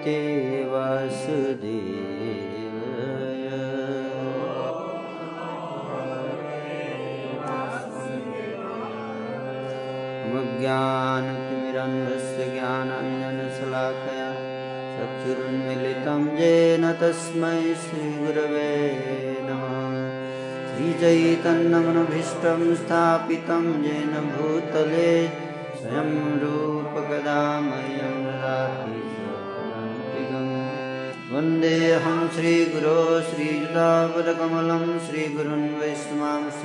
नमोऽस्तुते वासुदेवय। ज्ञानतिमिरन्धस्य ज्ञानाञ्जनशलाकया चक्षुरुन्मिलितं येन तस्मै श्रीगुरवे नमः। श्रीचैतन्यमनभीष्टं स्थापितं येन भूतले स्वयं रूपकदा मह्यं वन्देऽहं श्रीगुरो श्रीयुतापदकमलं श्रीगुरुन् वैष्णवांस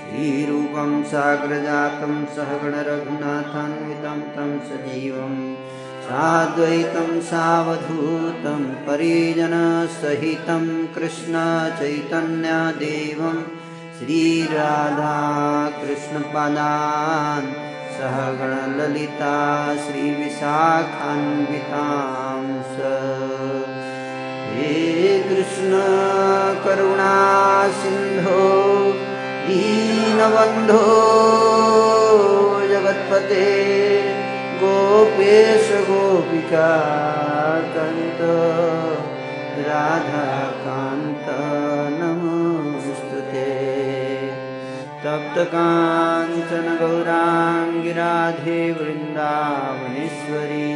श्रीरूपं साग्रजातं सहगणरघुनाथान्वितं तं सजीवं साद्वैतं सावधूतं परिजनसहितं कृष्णचैतन्यदेवं श्रीराधाकृष्णपदान् सहगणललिता श्रीविशाखान्वितां स करुणासिन्धो दीनबन्धो जगत्पते गोपेश गोपिका कन्त राधाकान्त नमोऽस्तु ते। तप्तकाञ्चन गौराङ्गिराधे वृन्दावनेश्वरी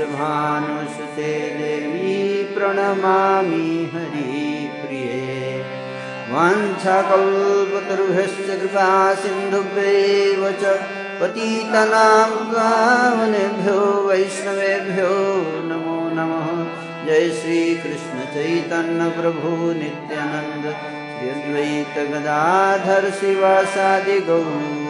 वृषभानुसुते देवी प्रणमामि हरिप्रिये। वाञ्छाकल्पतरुभ्यश्च कृपा सिन्धुभ्यैव च पतितनां पावनेभ्यो वैष्णवेभ्यो नमो नमः। जय श्रीकृष्णचैतन्यप्रभु नित्यानन्द। श्री अद्वैतगदाधर शिवासादि गौरभक्तवृन्द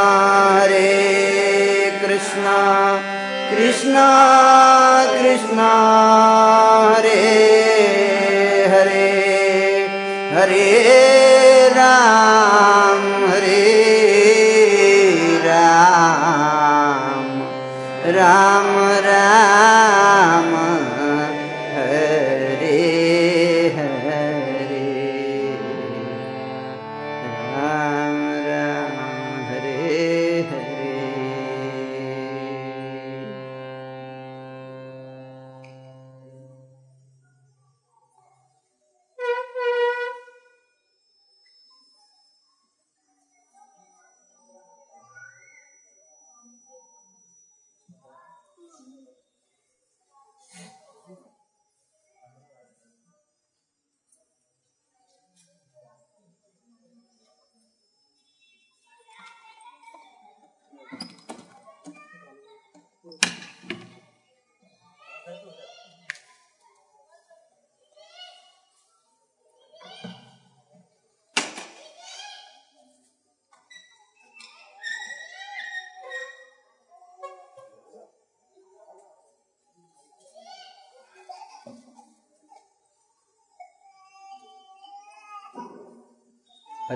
कृष्णा कृष्णा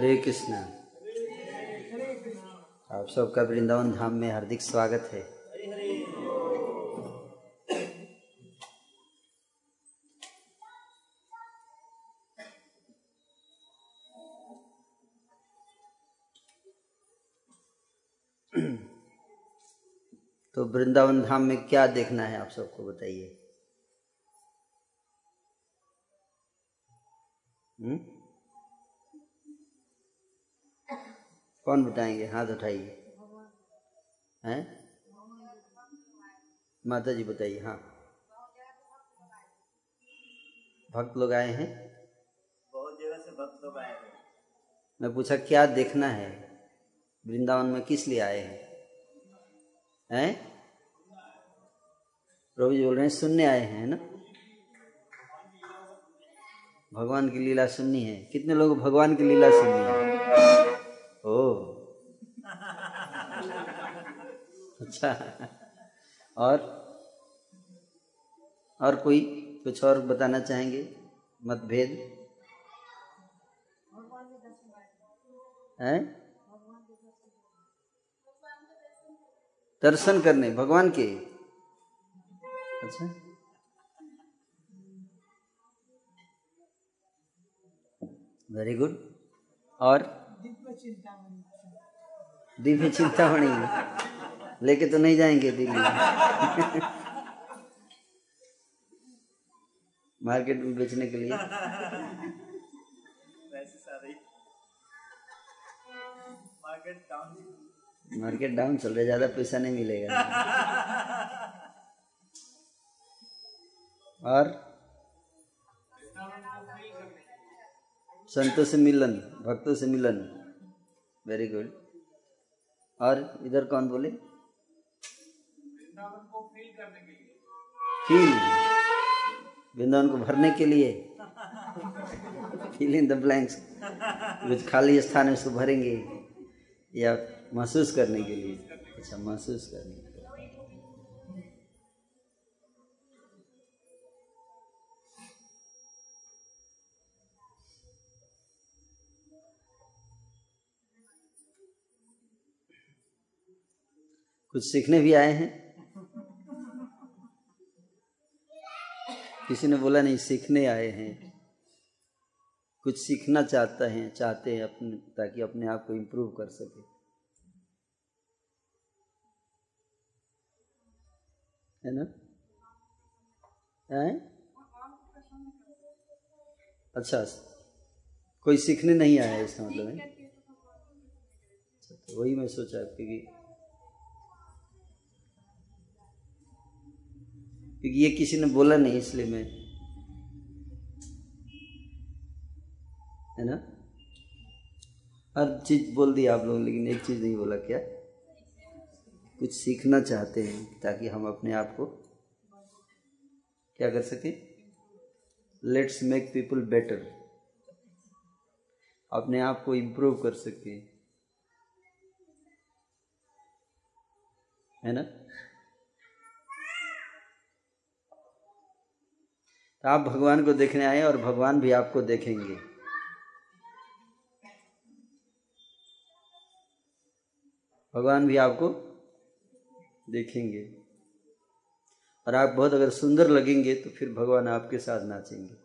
हरे कृष्णा। आप सबका वृंदावन धाम में हार्दिक स्वागत है। तो वृंदावन धाम में क्या देखना है, आप सबको बताइए। हम्म? कौन बताएँगे हाथ उठाइए। हैं? माता जी बताइए हाँ। भक्त लोग आए हैं? बहुत जगह से भक्त लोग आए हैं। मैं पूछा क्या देखना है? वृंदावन में किस लिए आए हैं? हैं? प्रभु जी बोल रहे हैं सुनने आए हैं ना? भगवान की लीला सुननी है। कितने लोग भगवान की लीला सुननी है? ओ अच्छा। और? और कोई कुछ और बताना चाहेंगे? मतभेद? है? दर्शन करने, भगवान के। अच्छा। वेरी गुड और? दिव्य चिंतामणि। लेके तो नहीं जाएँगे दिल्ली। मार्केट में बेचने के लिए। मार्केट डाउन मार्केट डाउन चल रहा है, ज़्यादा पैसा नहीं मिलेगा। और? संतों से मिलन, भक्तों से मिलन। वेरी गुड और इधर कौन बोले? फील वृंदावन को भरने के लिए। फील इन द ब्लैंक्स कुछ खाली स्थान है उसको भरेंगे या महसूस करने के लिए। अच्छा महसूस करने कुछ सीखने भी आए हैं? किसी ने बोला नहीं सीखने आए हैं। कुछ सीखना चाहता है चाहते हैं अपने ताकि अपने आप को इम्प्रूव कर सके। है ना? है? अच्छा कोई सीखने नहीं आया इसका मतलब है? अच्छा, तो वही मैं सोचा क्योंकि क्योंकि ये किसी ने बोला नहीं इसलिए मैं है ना? हर चीज़ बोल दी आप लोग लेकिन एक चीज़ नहीं बोला क्या? कुछ सीखना चाहते हैं ताकि हम अपने आप को क्या कर सके? लेट्स मेक पीपल बेटर अपने आप को इम्प्रूव कर सके। है ना? तो आप भगवान को देखने आए और भगवान भी आपको देखेंगे। भगवान भी आपको देखेंगे। और आप बहुत अगर सुंदर लगेंगे तो फिर भगवान आपके साथ नाचेंगे।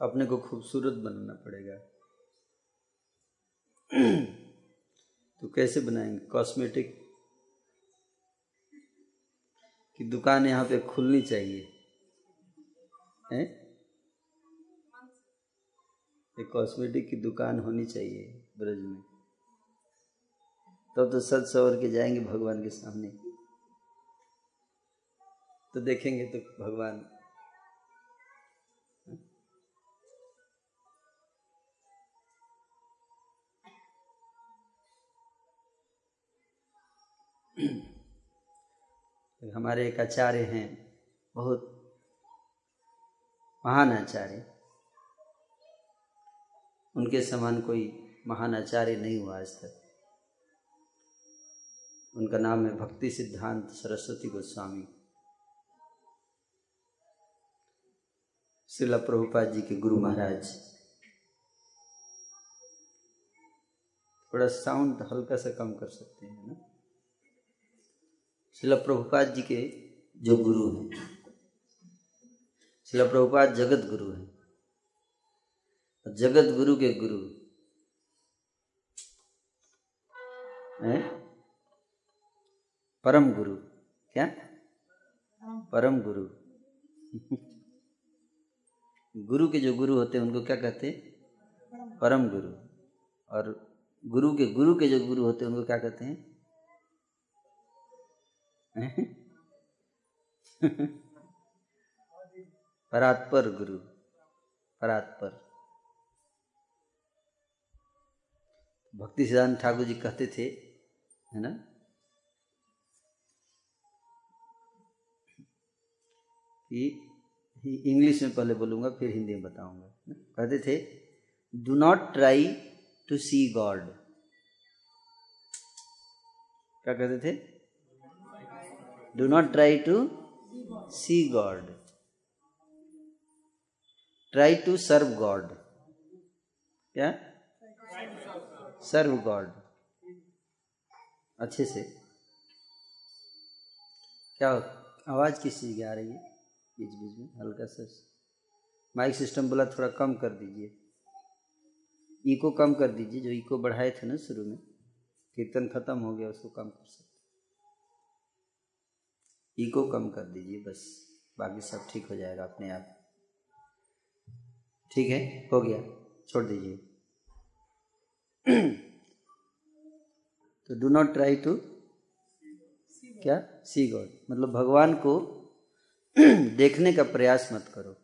अपने को खूबसूरत बनाना पड़ेगा। तो कैसे बनाएँगे? कॉस्मेटिक की दुकान यहाँ पे खुलनी चाहिए। है? एक कॉस्मेटिक की दुकान होनी चाहिए ब्रज में। तब तो, तो सच सवर के जाएँगे भगवान के सामने। तो देखेंगे तो भगवान हमारे एक आचार्य हैं, बहुत महान आचार्य। उनके समान कोई महान आचार्य नहीं हुआ आज तक। उनका नाम है भक्ति सिद्धांत सरस्वती गोस्वामी। श्रीला प्रभुपाद जी के गुरु महाराज। थोड़ा साउंड हल्का सा कम कर सकते हैं ना? शिला प्रभुपाद जी के जो गुरु हैं। शिला प्रभुपाद जगत गुरु हैं। जगत गुरु के गुरु है? परम गुरु। क्या? परम गुरु। गुरु के जो गुरु होते हैं, उनको क्या कहते हैं? परम गुरु। और गुरु के गुरु के जो गुरु होते हैं, उनको क्या कहते हैं? परात्पर गुरु। परात्पर भक्ति सिद्धांत ठाकुर जी कहते थे, है ना? कि इंग्लिश में पहले बोलूँगा, फिर हिंदी में बताऊँगा कहते थे do not try to see God क्या कहते थे? Do not try to see God try to serve God क्या सर्व गॉड अच्छे से। क्या आवाज़ किस चीज़ की आ रही है? बीच बीच में, हल्का सा। माइक सिस्टम बोला थोड़ा कम कर दीजिए। इको कम कर दीजिए, जो इको बढ़ाए थे ना शुरू में। कीर्तन खत्म हो गया, उसको कम कर सकते इको कम कर दीजिए, बस। बाकी सब ठीक हो जाएगा अपने आप। ठीक है? हो गया। छोड़ दीजिए। तो डू नॉट ट्राई टू क्या? सी गॉड मतलब भगवान को देखने का प्रयास मत करो।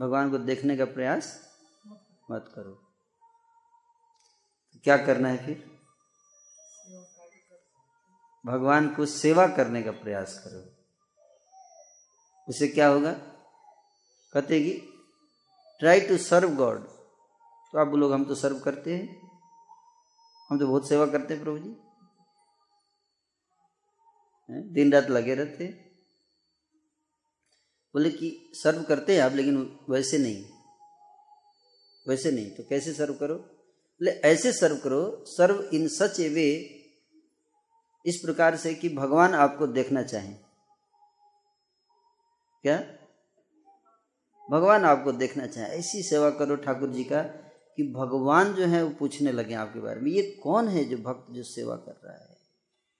भगवान को देखने का प्रयास मत करो। तो क्या करना है फिर? भगवान को सेवा करने का प्रयास करो। उसे क्या होगा? कहते कि ट्राई टू सर्व गॉड तो आप बोलोगे, हम तो सर्व करते हैं। हम तो बहुत सेवा करते हैं प्रभु जी। दिन रात लगे रहते बोले कि सर्व करते हैं आप, लेकिन वैसे नहीं। वैसे नहीं तो कैसे सर्व करो? बोले, ऐसे सर्व करो सर्व इन सच ए वे इस प्रकार से कि भगवान आपको देखना चाहें। क्या? भगवान आपको देखना चाहे। ऐसी सेवा करो ठाकुर जी का कि भगवान जो है वो पूछने लगे आपके बारे में, ये कौन है जो भक्त जो सेवा कर रहा है?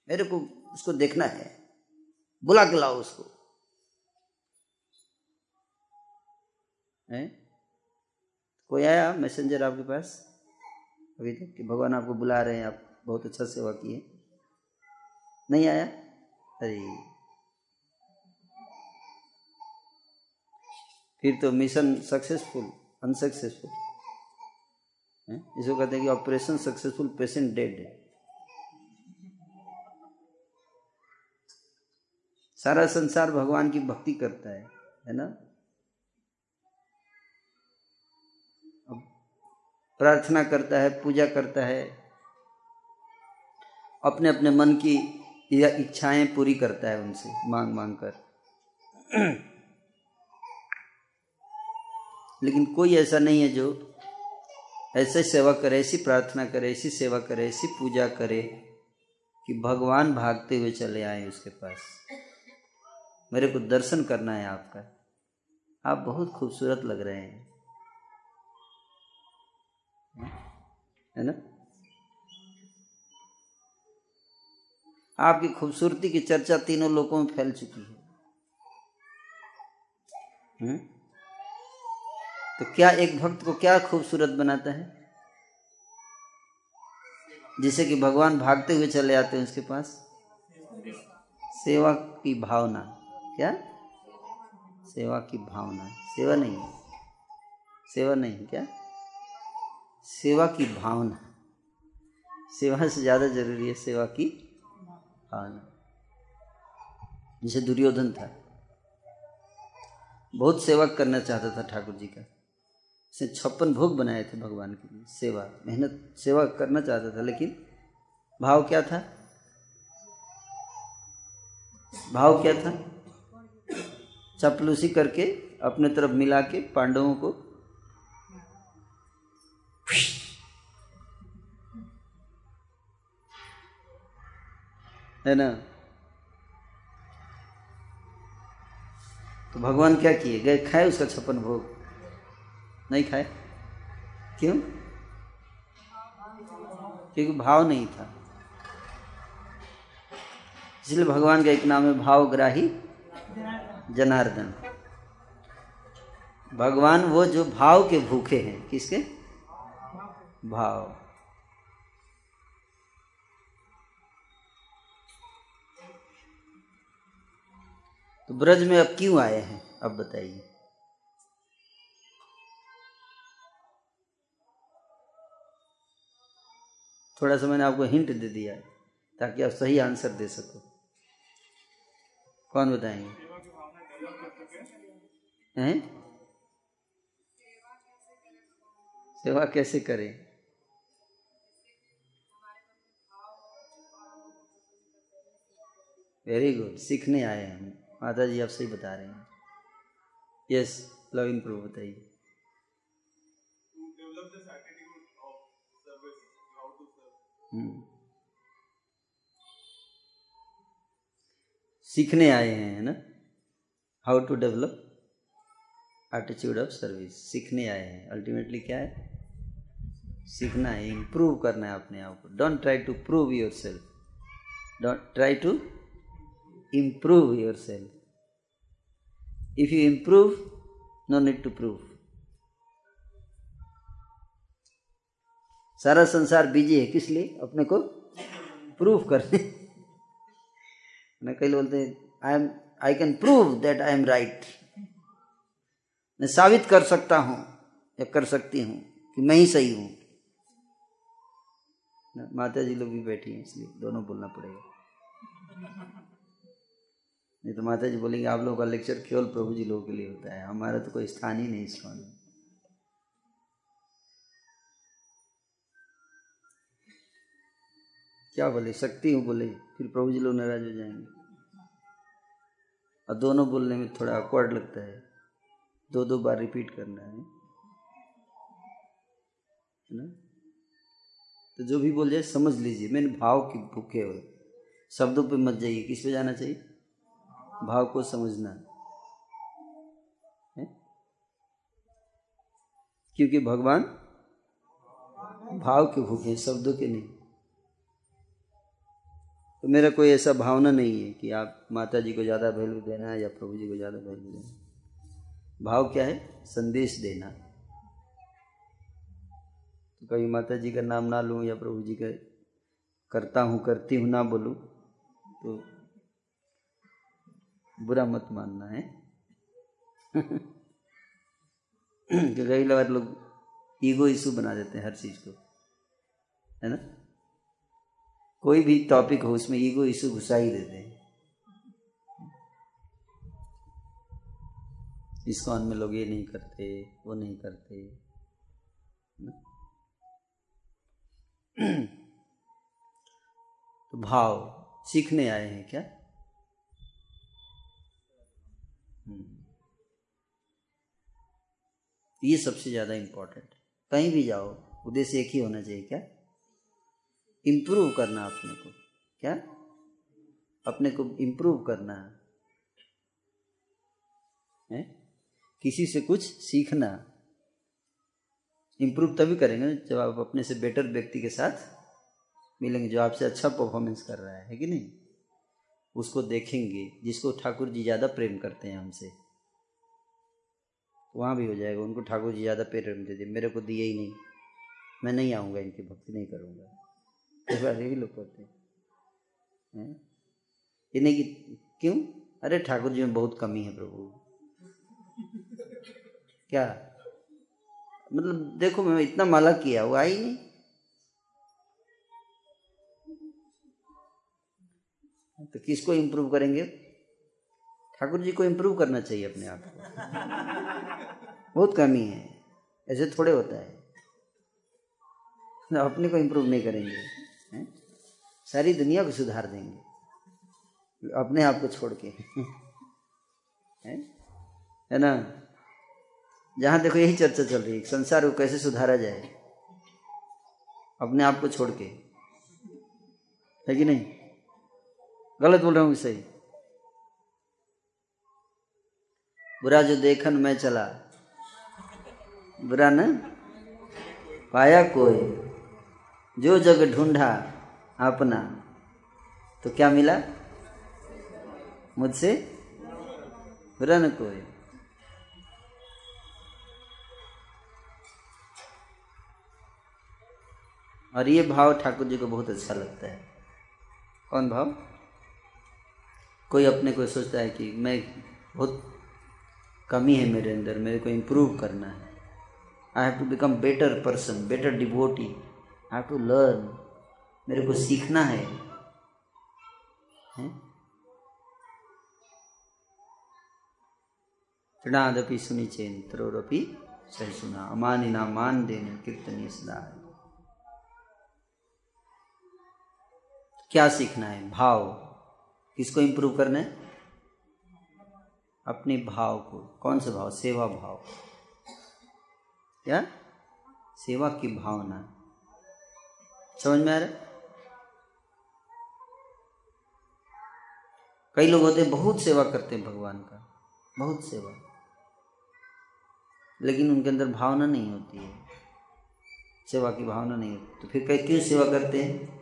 मेरे को उसको देखना है। बुला के लाओ उसको। है? कोई आया मैसेंजर आपके पास? अभी तक कि भगवान आपको बुला रहे हैं, आप बहुत अच्छा सेवा किए। नहीं आया? अरे। फिर तो मिशन सक्सेसफुल अनसक्सेसफुल इसको कहते हैं कि ऑपरेशन सक्सेसफुल पेशेंट डेड है सारा संसार भगवान की भक्ति करता है है ना? अब प्रार्थना करता है, पूजा करता है। अपने अपने मन की इच्छाएँ पूरी करता है उनसे, मांग मांग कर। लेकिन कोई ऐसा नहीं है जो ऐसे सेवा करे, ऐसी प्रार्थना करे, ऐसी सेवा करे, ऐसी पूजा करे कि भगवान भागते हुए चले आए उसके पास। मेरे को दर्शन करना है आपका। आप बहुत खूबसूरत लग रहे हैं। है ना? आपकी खूबसूरती की चर्चा तीनों लोगों में फैल चुकी है। हुँ? तो क्या एक भक्त को क्या खूबसूरत बनाता है? जिसे कि भगवान भागते हुए चले आते हैं उसके पास। सेवा की भावना। क्या? सेवा की भावना। सेवा नहीं है। सेवा नहीं क्या? सेवा की भावना। सेवा से ज़्यादा ज़रूरी है सेवा की भावना जैसे दुर्योधन था। बहुत सेवा करना चाहता था ठाकुर जी का। उसने छप्पन भोग बनाए थे भगवान के लिए। सेवा, मेहनत, सेवा करना चाहता था, लेकिन भाव क्या था? भाव क्या था? चपलूसी करके अपने तरफ़ मिला के पांडवों को है ना? तो भगवान क्या किए? गए, खाए उसका छप्पन भोग? नहीं खाए? क्यों? क्योंकि भाव नहीं था। इसलिए भगवान का एक नाम है भावग्राही जनार्दन। भगवान वो जो भाव के भूखे हैं, किसके? भाव। तो ब्रज में अब क्यों आए हैं? अब बताइए। थोड़ा सा मैंने आपको हिंट दे दिया है, ताकि आप सही आंसर दे सको। कौन बताएँगे? हैं? सेवा कैसे करें? वेरी गुड सीखने आए हम। माता जी आप सही बता रहे हैं। यस लव इन प्रभु बताइए. हम्म। सीखने आए हैं, है ना? How to develop attitude of service सीखने आए हैं। अल्टीमेटली क्या है? सीखना है इम्प्रूव करना है अपने आप को। Don't try to prove yourself don't try to yourself if you improve no need to prove सारा संसार बिज़ी है, किस लिए? अपने को प्रूव करने। ना कई लोग बोलते I am I can prove that I am right मैं साबित कर सकता हूँ, या कर सकती हूँ, कि मैं ही सही हूँ। माता जी लोग भी बैठी हैं, इसलिए दोनों बोलना पड़ेगा। नहीं तो माता जी बोलेंगे, आप लोगों का लेक्चर केवल प्रभु जी लोगों के लिए होता है, हमारा तो कोई स्थान ही नहीं इसका क्या बोले? शक्ति हूँ बोले, फिर प्रभु जी लोग नाराज़ हो जाएँगे। और दोनों बोलने में थोड़ा अकवर्ड लगता है। दो दो बार रिपीट करना है। है ना? तो जो भी बोल जाए, समझ लीजिए। मैंने भाव की भूखे हो। शब्दों पे मत जाइए, किस पे जाना चाहिए? भाव को समझना। है? क्योंकि भगवान भाव के भूखे शब्दों के नहीं। तो मेरा कोई ऐसा भावना नहीं है कि आप माता जी को ज़्यादा वैल्यू देना है या प्रभु जी को ज़्यादा वैल्यू देना भाव क्या है? संदेश देना। तो कभी माता जी का नाम ना लूँ या प्रभु जी का करता हूँ, करती हूँ, ना बोलूँ तो बुरा मत मानना, है? कई बार लोग ईगो इशू बना देते हैं हर चीज़ को, है ना? कोई भी टॉपिक हो, उसमें ईगो इशू घुसा ही देते हैं। इस्कॉन में लोग ये नहीं करते, वो नहीं करते तो भाव, सीखने आए हैं क्या? ये सबसे ज़्यादा इम्पोर्टेंट कहीं भी जाओ उद्देश्य एक ही होना चाहिए क्या? इम्प्रूव करना अपने को क्या? अपने को इम्प्रूव करना। है? किसी से कुछ सीखना। इम्प्रूव तभी करेंगे जब आप अपने से बेटर व्यक्ति के साथ मिलेंगे जो आपसे अच्छा परफॉर्मेंस कर रहा है, है कि नहीं? उसको देखेंगे जिसको ठाकुर जी ज़्यादा प्रेम करते हैं हमसे। वहाँ भी हो जाएगा। उनको ठाकुर जी ज़्यादा प्रेम दे दिए मेरे को दिए ही नहीं। मैं नहीं आऊँगा इनकी भक्ति नहीं करूँगा। कई बार ये भी लोग कहते हैं। ये नहीं कि, क्यों? अरे ठाकुर जी में बहुत कमी है प्रभु। क्या? मतलब देखो, मैं इतना माला किया, वो आई नहीं। तो किसको इम्प्रूव करेंगे? ठाकुर जी को इम्प्रूव करना चाहिए अपने आप को। बहुत कमी है, ऐसे थोड़े होता है। अपने को इम्प्रूव नहीं करेंगे, है? सारी दुनिया को सुधार देंगे, अपने आप को छोड़ के, है? है ना? जहाँ देखो यही चर्चा चल रही है संसार को कैसे सुधारा जाए, अपने आप को छोड़ के। है कि नहीं? गलत बोल रहा हूँ सही? बुरा जो देखन मैं चला बुरा न पाया कोई, जो जग ढूंढा अपना तो क्या मिला? मुझसे बुरा न कोई। और ये भाव ठाकुर जी को बहुत अच्छा लगता है। कौन भाव? कोई अपने को सोचता है कि मैं बहुत कमी है मेरे अंदर, मेरे को इम्प्रूव करना है। I have to become better person better devotee I have to learn मेरे को सीखना है, है? तृणादपि सुनी त्रोरपि सही सुना अमानिना मान देने कीर्तनीय सदा। क्या सीखना है? भाव। किसको इम्प्रूव करना है? अपने भाव को। कौन से भाव? सेवा भाव। क्या? सेवा की भावना। समझ में आ रहा कई लोग होते बहुत सेवा करते हैं भगवान का, बहुत सेवा। लेकिन उनके अंदर भावना नहीं होती है। सेवा की भावना नहीं होती। तो फिर कई क्यों सेवा करते हैं?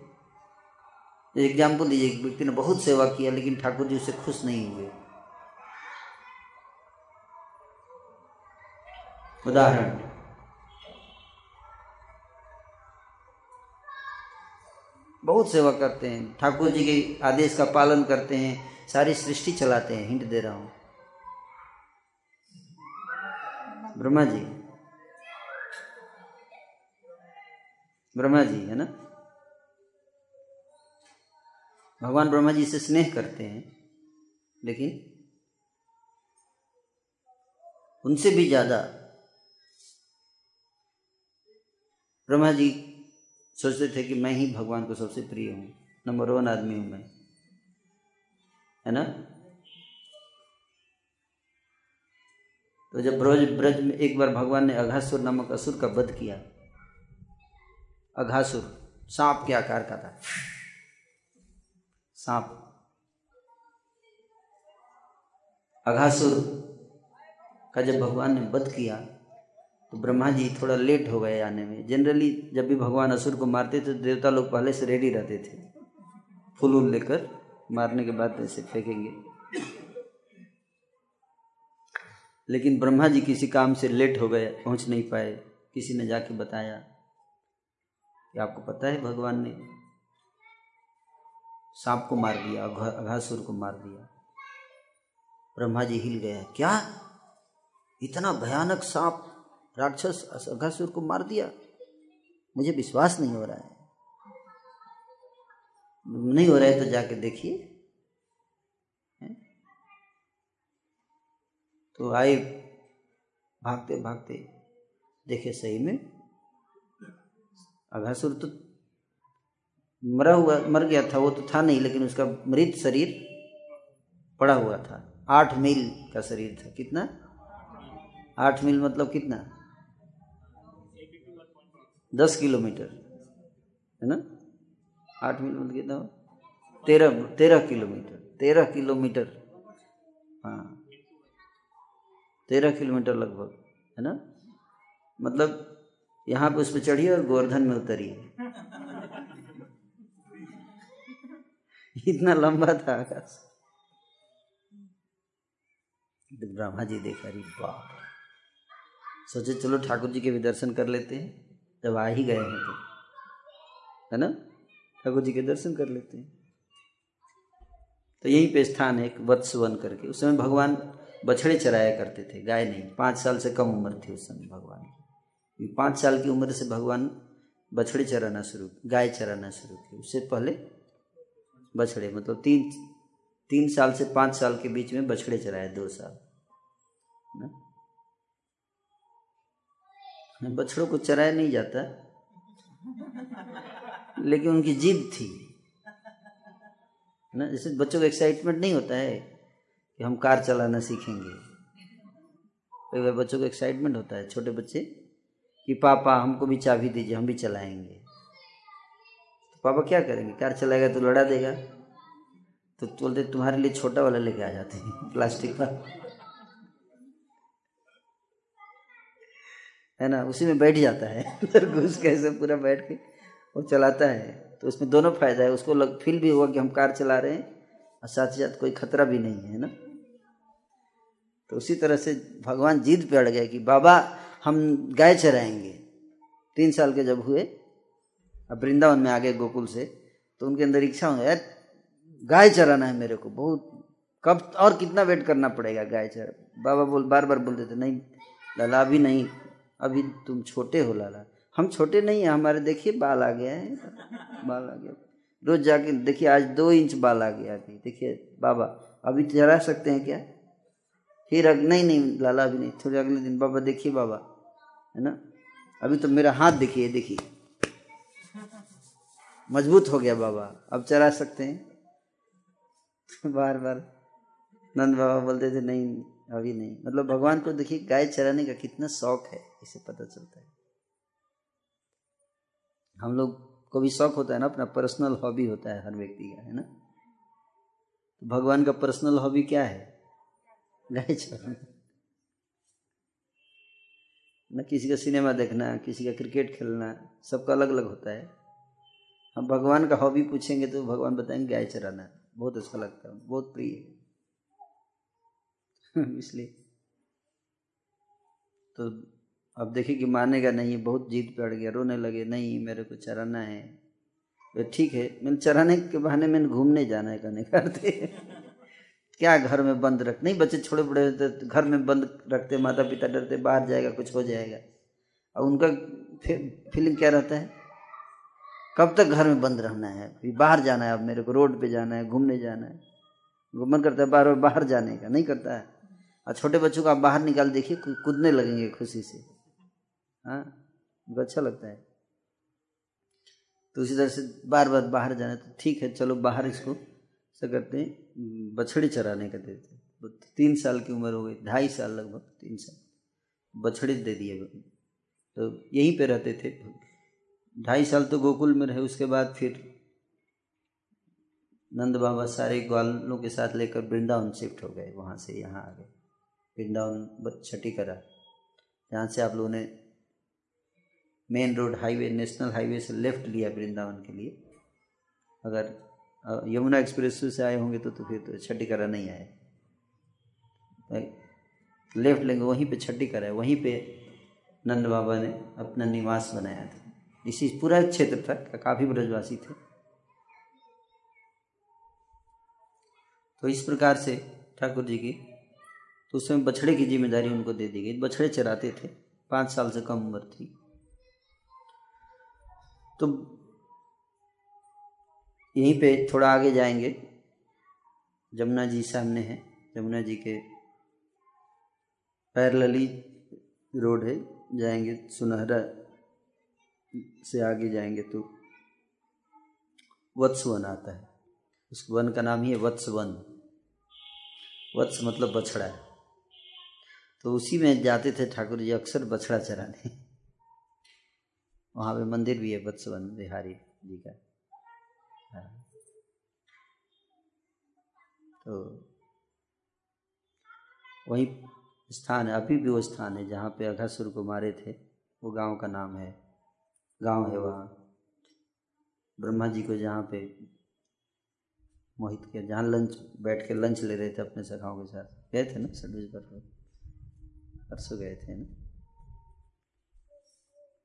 एग्ज़ाम्पल दीजिए, एक व्यक्ति ने बहुत सेवा किया, लेकिन ठाकुर जी उससे खुश नहीं हुए। उदाहरण। बहुत सेवा करते हैं। ठाकुर जी के आदेश का पालन करते हैं, सारी सृष्टि चलाते हैं, हिंट दे रहा हूँ। ब्रह्मा जी। ब्रह्मा जी, है ना? भगवान ब्रह्मा जी से स्नेह करते हैं। लेकिन उनसे भी ज़्यादा ब्रह्मा जी सोचते थे कि मैं ही भगवान को सबसे प्रिय हूँ। नंबर वन आदमी हूँ मैं। है ना? तो जब ब्रज ब्रज में एक बार भगवान ने अघासुर नामक असुर का वध किया। अघासुर, सांप के आकार का था। सांप। अघासुर का जब भगवान ने वध किया तो ब्रह्मा जी थोड़ा लेट हो गए आने में। जनरली जब भी भगवान असुर को मारते थे तो देवता लोग पहले से रेडी रहते थे। फूल उल लेकर मारने के बाद ऐसे फेंकेंगे। लेकिन ब्रह्मा जी किसी काम से लेट हो गए, पहुँच नहीं पाए, किसी ने जाके बताया। कि आपको पता है भगवान ने सांप को मार दिया अघासुर को मार दिया। ब्रह्मा जी हिल गया क्या? इतना भयानक सांप राक्षस अघासुर को मार दिया। मुझे विश्वास नहीं हो रहा है। नहीं हो रहा है तो जाके देखिए। तो आए भागते भागते देखे सही में अघासुर तो मरा हुआ, मर गया था, वो तो था नहीं, लेकिन उसका मृत शरीर पड़ा हुआ था। आठ मील का शरीर था। कितना? आठ मील मतलब कितना? दस किलोमीटर, है ना? आठ मील मतलब कितना तेरह तेरह किलोमीटर तेरह किलोमीटर। हाँ। तेरह किलोमीटर लगभग, है ना? मतलब यहाँ पे उस पर चढ़िए और गोवर्धन में उतरिए। इतना लंबा था आकाश। ब्रह्मा जी देखा रही बाप सोचे चलो ठाकुर जी के भी दर्शन कर लेते हैं। जब आ ही गए हैं तो। है ना? ठाकुर जी के दर्शन कर लेते हैं। तो यहीं पे स्थान है एक वत्स वन करके। उस समय भगवान बछड़े चराया करते थे, गाय नहीं। पाँच साल से कम उम्र थी उस समय भगवान की। पाँच साल की उम्र से भगवान बछड़े चराना शुरू, गाय चराना शुरू किए। उससे पहले बछड़े मतलब तीन तीन साल से पाँच साल के बीच में बछड़े चराए, दो साल। ना? बछड़ों को चराया नहीं जाता, लेकिन उनकी जिद थी। ना, जैसे बच्चों को एक्साइटमेंट नहीं होता है कि हम कार चलाना सीखेंगे। बार बच्चों को एक्साइटमेंट होता है, छोटे बच्चे, कि पापा, हमको भी चाबी दीजिए, हम भी चलाएँगे। तो पापा क्या करेंगे? कार चलाएगा तो लड़ा देगा। तो बोलते, तुम्हारे लिए छोटा वाला लेके आ जाते हैं, प्लास्टिक का है ना? उसी में बैठ जाता है। अंदर घुस कैसे पूरा बैठ के वो चलाता है। तो उसमें दोनों फ़ायदा है। उसको लग फील भी हुआ कि हम कार चला रहे हैं और साथ ही साथ कोई खतरा भी नहीं है ना? तो उसी तरह से भगवान जीत पे अड़ गए कि, बाबा, हम गाय चराएँगे। तीन साल के जब हुए, अब वृंदावन में आ गए गोकुल से तो उनके अंदर इच्छा हो यार, गाय चराना है मेरे को, बहुत कब, और कितना वेट करना पड़ेगा गाय चरा बाबा बोल, बार बार बोलते थे नहीं लाला अभी नहीं अभी तुम छोटे हो, लाला। हम छोटे नहीं हैं, हमारे देखिए बाल आ गया है। बाल आ गया रोज जाके देखिए, आज दो इंच बाल आ गया अभी। देखिए, बाबा, अभी चरा सकते हैं क्या? फिर अग, नहीं नहीं, लाला, अभी नहीं। थोड़े अगले दिन बाबा देखिए, बाबा। है ना? अभी तो मेरा हाथ देखिए देखिए। मज़बूत हो गया बाबा। अब चरा सकते हैं। बार बार नंद बाबा बोलते थे, नहीं अभी नहीं। मतलब भगवान को देखिए, गाय चराने का कितना शौक है, इसे पता चलता है। हम लोग को भी शौक होता है ना, अपना पर्सनल हॉबी होता है हर व्यक्ति का, है ना? तो भगवान का पर्सनल हॉबी क्या है? गाय चराना। न किसी का सिनेमा देखना, किसी का क्रिकेट खेलना, सबका अलग अलग होता है। हम भगवान का हॉबी पूछेंगे तो भगवान बताएँगे गाय चराना। बहुत अच्छा लगता है, बहुत प्रिय इसलिए। तो अब देखिए कि मानेगा नहीं, बहुत जीत पड़ गया, रोने लगे, नहीं, मेरे को चराना है। तो ठीक है, मैंने चराने के बहाने मैंने घूमने जाना है, कहने करते क्या घर में बंद रख, नहीं, बच्चे छोटे बड़े होते तो घर में बंद रखते माता पिता डरते, बाहर जाएगा, कुछ हो जाएगा। और उनका फीलिंग क्या रहता है? कब तक घर में बंद रहना है? बाहर जाना है, अब मेरे को रोड पे जाना है, घूमने जाना है। मन करता है बार बार बाहर जाने का, नहीं करता है। और छोटे बच्चों को आप बाहर निकाल देखिए कूदने लगेंगे खुशी से। हाँ? उनको अच्छा लगता है। तो उसी तरह से बार बार बाहर जाना तो ठीक है, चलो बाहर इसको क्या करते हैं, बछड़ी चराने का देते तो तीन साल की उम्र हो गई, ढाई साल लगभग, तीन साल। बछड़ी दे दिए तो यहीं पे रहते थे। ढाई साल तो गोकुल में रहे, उसके बाद फिर नंद बाबा सारे ग्वालों के साथ लेकर वृंदावन शिफ्ट हो गए, वहाँ से यहाँ आ गए। वृंदावन छठी करा जहाँ से आप लोगों ने main road highway national highway से लेफ़्ट लिया वृंदावन के लिए अगर यमुना एक्सप्रेस से आए होंगे तो तो फिर तो छठी करा नहीं आए लेफ़्ट लेंगे वहीं पे छठी करा है वहीं पे नंद बाबा ने अपना निवास बनाया था इसी पूरा क्षेत्र था काफ़ी ब्रजवासी थे तो इस प्रकार से ठाकुर जी की तो उसमें बछड़े की ज़िम्मेदारी उनको दे दी गई। बछड़े चराते थे। पाँच साल से कम उम्र थी। तो यहीं पे थोड़ा आगे जाएँगे। जमुना जी सामने है। जमुना जी के पैरलली रोड है। जाएँगे सुनहरा से आगे जाएँगे तो वत्स वन आता है। उस वन का नाम ही है वत्स वन। वत्स मतलब बछड़ा है। तो उसी में जाते थे ठाकुर जी अक्सर बछड़ा चराने। वहाँ पे मंदिर भी है वत्सवन बिहारी जी का। हाँ। तो वही स्थान है अभी भी वो स्थान है जहाँ पे अघासुर को मारे थे। वो गाँव का नाम है। गाँव है वहाँ। ब्रह्मा जी को जहाँ पे मोहित किया। जहाँ लंच, बैठ के लंच ले रहे थे अपने सखाओं के साथ। गए थे ना सर्विस पर परसों गए थे ना?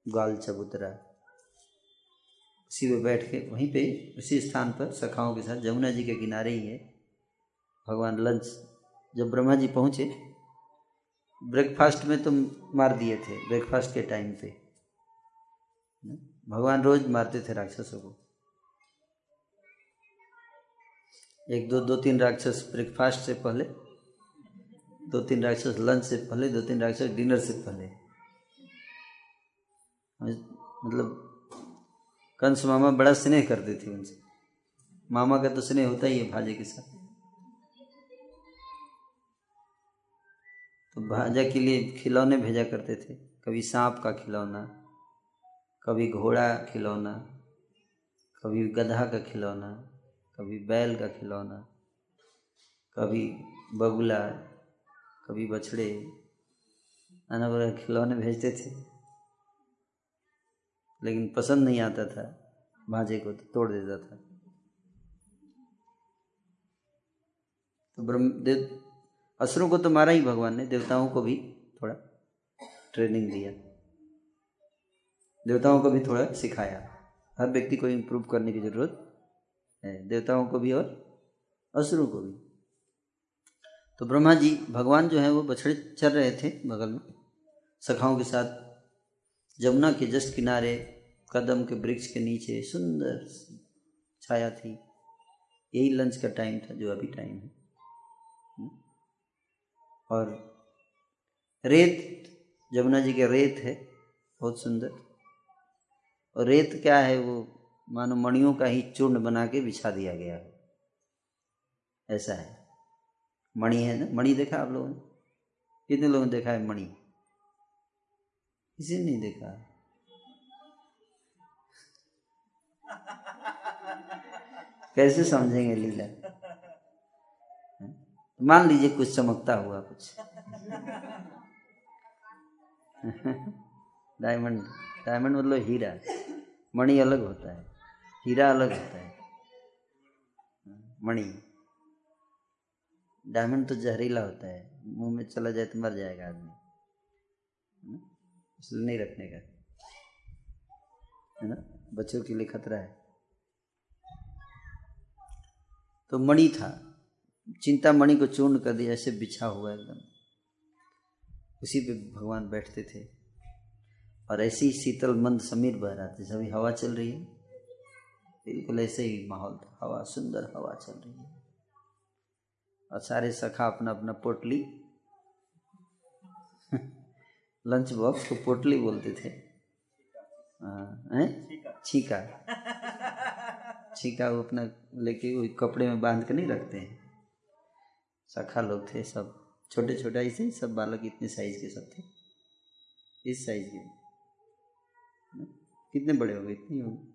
ग्वाल चबूतरा। उसी में बैठ के, वहीं पे, उसी स्थान पर सखाओं के साथ, जमुना जी के किनारे ही है। भगवान लंच, जब ब्रह्मा जी पहुँचे, ब्रेकफास्ट में तो मार दिए थे, ब्रेकफास्ट के टाइम पे। भगवान रोज मारते थे राक्षसों को। एक दो दो तीन राक्षस ब्रेकफास्ट से पहले दो तीन राक्षस लंच से पहले दो तीन राक्षस डिनर से पहले। मतलब कंस मामा बड़ा स्नेह करते थे उनसे। मामा का तो स्नेह होता ही है भाजे के साथ। तो भाजा के लिए खिलौने भेजा करते थे। कभी सांप का खिलौना, कभी घोड़ा खिलौना, कभी गधा का खिलौना, कभी बैल का खिलौना, कभी बगुला। कभी बछड़े, नाना बड़ा खिलौने भेजते थे। लेकिन पसंद नहीं आता था, भाजे को तो तोड़ देता था। तो ब्रह्म, देव, असुरों को तो मारा ही भगवान ने, देवताओं को भी थोड़ा ट्रेनिंग दिया। देवताओं को भी थोड़ा सिखाया। हर व्यक्ति को इम्प्रूव करने की ज़रूरत है। देवताओं को भी और असुरों को भी। तो ब्रह्मा जी, भगवान जो है वो बछड़े चल रहे थे बगल में, सखाओं के साथ। जमुना के जस्ट किनारे, कदम के वृक्ष के नीचे, सुंदर छाया थी। यही लंच का टाइम था, जो अभी टाइम है। और रेत, जमुना जी के रेत है, बहुत सुंदर। और रेत क्या है, वो मानो मणियों का ही चूर्ण बना के बिछा दिया गया है। ऐसा है। मणि है ना? मणि देखा आप लोगों ने? कितने लोगों ने देखा है मणि? किसी ने नहीं देखा? कैसे समझेंगे लीला? मान लीजिए कुछ चमकता हुआ कुछ। डायमंड डायमंड मतलब हीरा। मणि अलग होता है। हीरा अलग होता है। मणि। डायमंड तो जहरीला होता है, मुँह में चला जाए तो मर जाएगा आदमी इसलिए नहीं रखने का, है ना? बच्चों के लिए खतरा है। तो मणि था, चिंता मणि को चूर्ण कर दिया, ऐसे बिछा हुआ एकदम। उसी पे भगवान बैठते थे, और ऐसे ही शीतल मंद समीर बह रहा था सभी हवा चल रही है, बिल्कुल ऐसे ही माहौल था, हवा, सुंदर हवा चल रही है। और सारे सखा अपना अपना पोटली। लंच बॉक्स को पोटली बोलते थे। हैं छीका। छीका वो अपना लेके वो कपड़े में बाँध के नहीं रखते हैं। सखा लोग थे सब। छोटे छोटे ऐसे सब बालक इतने साइज़ के सब थे। इस साइज़ के। कितने बड़े हो गए? इतने हो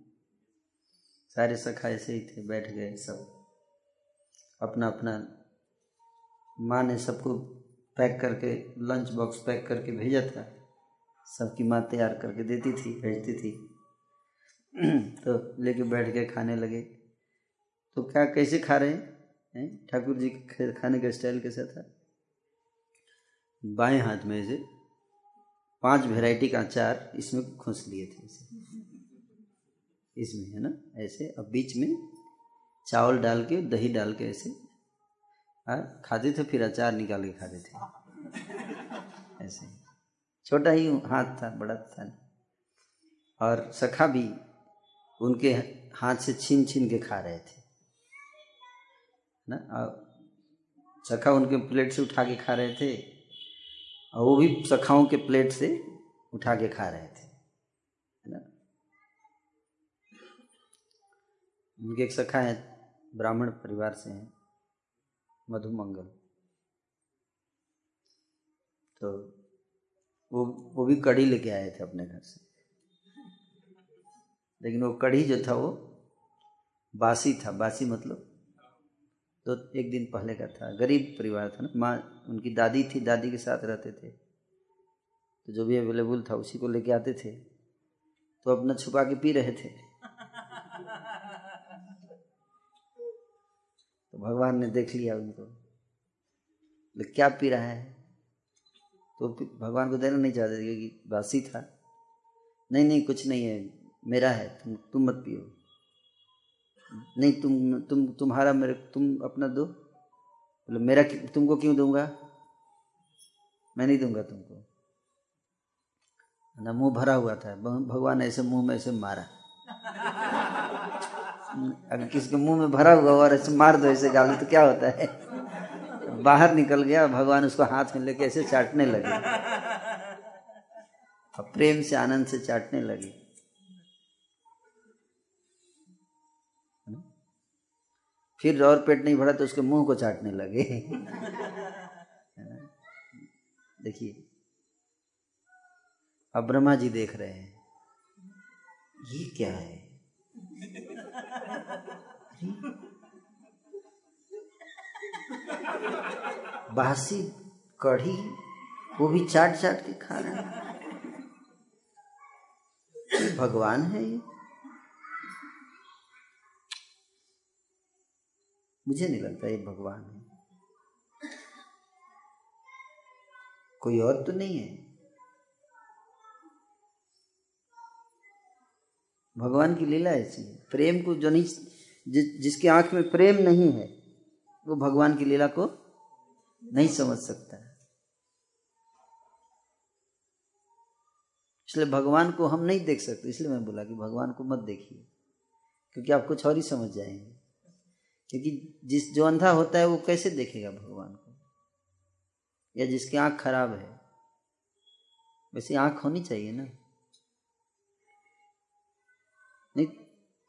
सारे सखा ऐसे ही थे, बैठ गए सब। अपना अपना माँ ने सबको पैक करके लंच बॉक्स पैक करके भेजा था। सबकी माँ तैयार करके देती थी, भेजती थी। तो लेके बैठ के खाने लगे। तो क्या, कैसे खा रहे हैं? ठाकुर जी के खाने का स्टाइल कैसा था? बाएँ हाथ में से पाँच वैरायटी का अचार इसमें खुश लिए थे इसे इसमें, है ना? ऐसे अब बीच में चावल डाल के, दही डाल के ऐसे खाते थे फिर अचार निकाल के खाते थे। ऐसे। छोटा ही, हाथ था, बड़ा था। और सखा भी उनके हाथ से छीन छीन के खा रहे थे। ना, और सखा उनके प्लेट से उठा के खा रहे थे, और वो भी सखाओं के प्लेट से उठा के खा रहे थे। है ना? उनके एक सखा है, ब्राह्मण परिवार से हैं। मधुमंगल। तो वो वो भी कढ़ी लेके आए थे अपने घर से। लेकिन वो कढ़ी जो था वो बासी था। बासी मतलब तो एक दिन पहले का था। गरीब परिवार था ना। माँ, उनकी दादी थी। दादी के साथ रहते थे। तो जो भी अवेलेबल था उसी को लेके आते थे। तो अपना छुपा के पी रहे थे। भगवान ने देख लिया उनको। क्या पी रहा है? तो भगवान को देना नहीं चाहते क्योंकि बासी था। नहीं नहीं, कुछ नहीं है, मेरा है, तुम तुम मत पियो। नहीं, तुम तुम, तुम्हारा मेरे, तुम अपना दो। बोले, मेरा तुमको क्यों दूँगा? मैं नहीं दूँगा तुमको। ना मुँह भरा हुआ था, भगवान ऐसे मुँह में ऐसे मारा। अगर किसी के मुँह में भरा हुआ और ऐसे मार दो ऐसे गाली तो क्या होता है? बाहर निकल गया, भगवान उसको हाथ में लेके ऐसे चाटने लगे। और प्रेम से आनंद से चाटने लगे। फिर और पेट नहीं भरा तो उसके मुँह को चाटने लगे। देखिए, अब ब्रह्मा जी देख रहे हैं, ये क्या है? बासी कढ़ी, वो भी चाट चाट के खा रहे हैं। भगवान है ये। मुझे नहीं लगता ये भगवान है। कोई और तो नहीं है? भगवान की लीला ऐसी है। प्रेम को जो नहीं जि, जिसकी आँख में प्रेम नहीं है वो भगवान की लीला को नहीं समझ सकता है। इसलिए भगवान को हम नहीं देख सकते इसलिए मैं बोला कि भगवान को मत देखिए क्योंकि आप कुछ और ही समझ जाएँगे। क्योंकि जिस जो अंधा होता है वो कैसे देखेगा भगवान को? या जिसकी आँख खराब है वैसे आँख होनी चाहिए ना। नहीं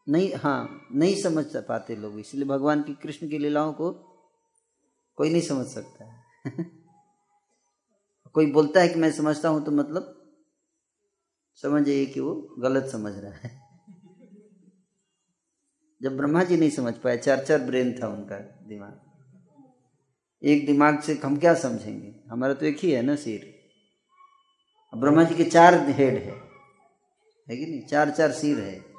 नहीं हाँ नहीं समझ पाते लोग, इसलिए भगवान की कृष्ण की लीलाओं को कोई नहीं समझ सकता है। कोई बोलता है कि मैं समझता हूँ तो मतलब समझिए कि वो गलत समझ रहा है। जब ब्रह्मा जी नहीं समझ पाए, चार चार ब्रेन था उनका दिमाग। एक दिमाग से हम क्या समझेंगे? हमारा तो एक ही है ना सिर। ब्रह्मा जी के चार हेड है। है कि नहीं? चार चार सिर है।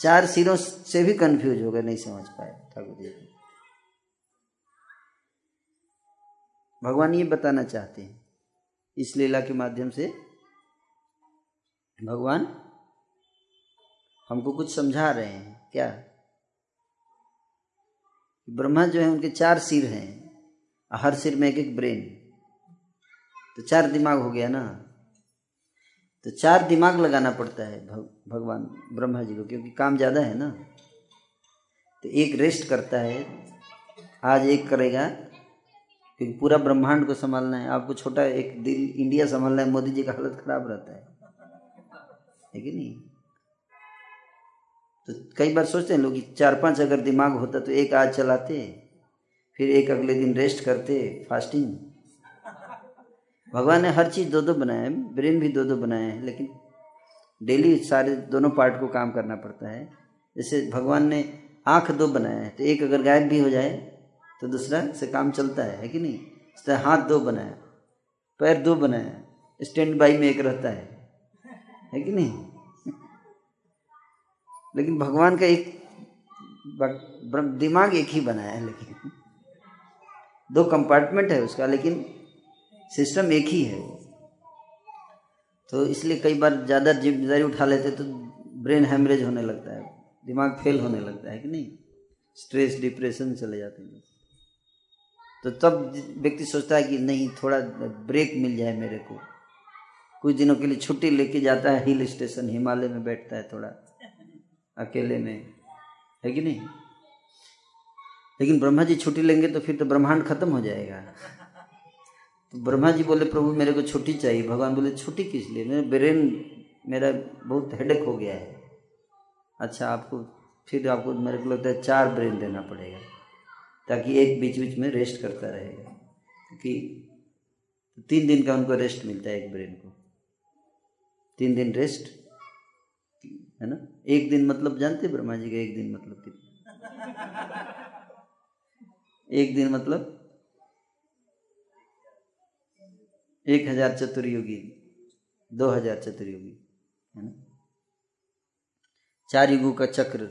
चार सिरों से भी कंफ्यूज हो गए, नहीं समझ पाए ठाकुर जी। भगवान ये बताना चाहते हैं, इस लीला के माध्यम से भगवान हमको कुछ समझा रहे हैं, क्या? ब्रह्मा जो है, उनके चार सिर हैं, हर सिर में एक एक ब्रेन। तो चार दिमाग हो गया ना? तो चार दिमाग लगाना पड़ता है भग, भगवान ब्रह्मा जी को क्योंकि काम ज़्यादा है ना। तो एक रेस्ट करता है आज एक करेगा क्योंकि पूरा ब्रह्मांड को संभालना है। आपको छोटा एक दिल इंडिया संभालना है मोदी जी का हालत खराब रहता है। है कि नहीं? तो कई बार सोचते हैं लोग चार पाँच अगर दिमाग होता तो एक आज चलाते फिर एक अगले दिन रेस्ट करते फास्टिंग भगवान ने हर चीज़ दो दो बनाया है, ब्रेन भी दो दो बनाए हैं, लेकिन डेली सारे दोनों पार्ट को काम करना पड़ता है। जैसे भगवान ने आँख दो बनाया है तो एक अगर गायब भी हो जाए तो दूसरा से काम चलता है है कि नहीं? इस तरह हाथ दो बनाया, पैर दो बनाया, स्टैंड बाई में एक रहता है है कि नहीं? लेकिन भगवान का एक दिमाग एक ही बनाया है, लेकिन दो कंपार्टमेंट है उसका, लेकिन सिस्टम एक ही है। तो इसलिए कई बार ज़्यादा ज़िम्मेदारी उठा लेते तो ब्रेन हेमरेज होने लगता है, दिमाग फेल होने लगता है कि नहीं? स्ट्रेस, डिप्रेशन चले जाते हैं। तो तब व्यक्ति सोचता है कि नहीं, थोड़ा ब्रेक मिल जाए मेरे को। कुछ दिनों के लिए छुट्टी लेके जाता है, हिल स्टेशन, हिमालय में बैठता है थोड़ा, अकेले में। है कि नहीं? लेकिन ब्रह्मा जी छुट्टी लेंगे तो फिर तो ब्रह्मांड खत्म हो जाएगा। ब्रह्मा जी बोले, प्रभु, मेरे को छुट्टी चाहिए। भगवान बोले, छुट्टी किस लिए? मेरे ब्रेन, मेरा बहुत हेडेक हो गया है। अच्छा आपको फिर आपको, मेरे को लगता है चार ब्रेन देना पड़ेगा, ताकि एक बीच बीच में रेस्ट करता रहेगा। क्योंकि तीन दिन का उनको रेस्ट मिलता है एक ब्रेन को। तीन दिन रेस्ट है ना? एक दिन मतलब जानते ब्रह्मा जी का एक दिन मतलब कितना? एक दिन मतलब एक हज़ार चतुर्युगी, दो हज़ार चतुर्युगी, है ना? चार युगों का चक्र,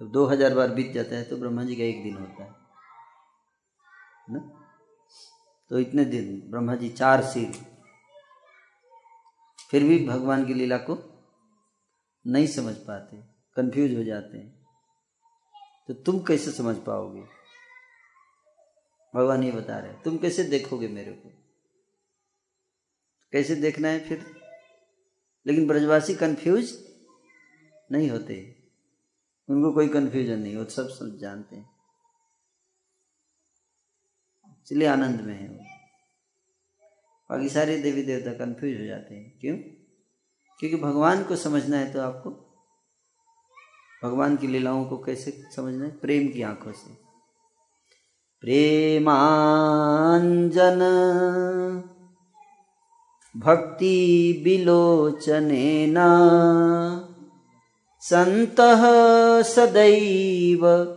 जब दो हज़ार बार बीत जाता है तो ब्रह्मा जी का एक दिन होता है ना? तो इतने दिन ब्रह्मा जी चार सिर, फिर भी भगवान की लीला को नहीं समझ पाते कंफ्यूज हो जाते हैं। तो तुम कैसे समझ पाओगे? भगवान ये बता रहे तुम कैसे देखोगे मेरे को? कैसे देखना है फिर? लेकिन ब्रजवासी कंफ्यूज नहीं होते। उनको कोई कंफ्यूजन नहीं, वो सब सब जानते हैं। इसलिए आनंद में है वो। बाकी सारे देवी देवता कंफ्यूज हो जाते हैं। क्यों? क्योंकि भगवान को समझना है तो आपको। भगवान की लीलाओं को कैसे समझना है? प्रेम की आँखों से। प्रेमाञ्जन भक्तिविलोचनेन सन्तः सदैव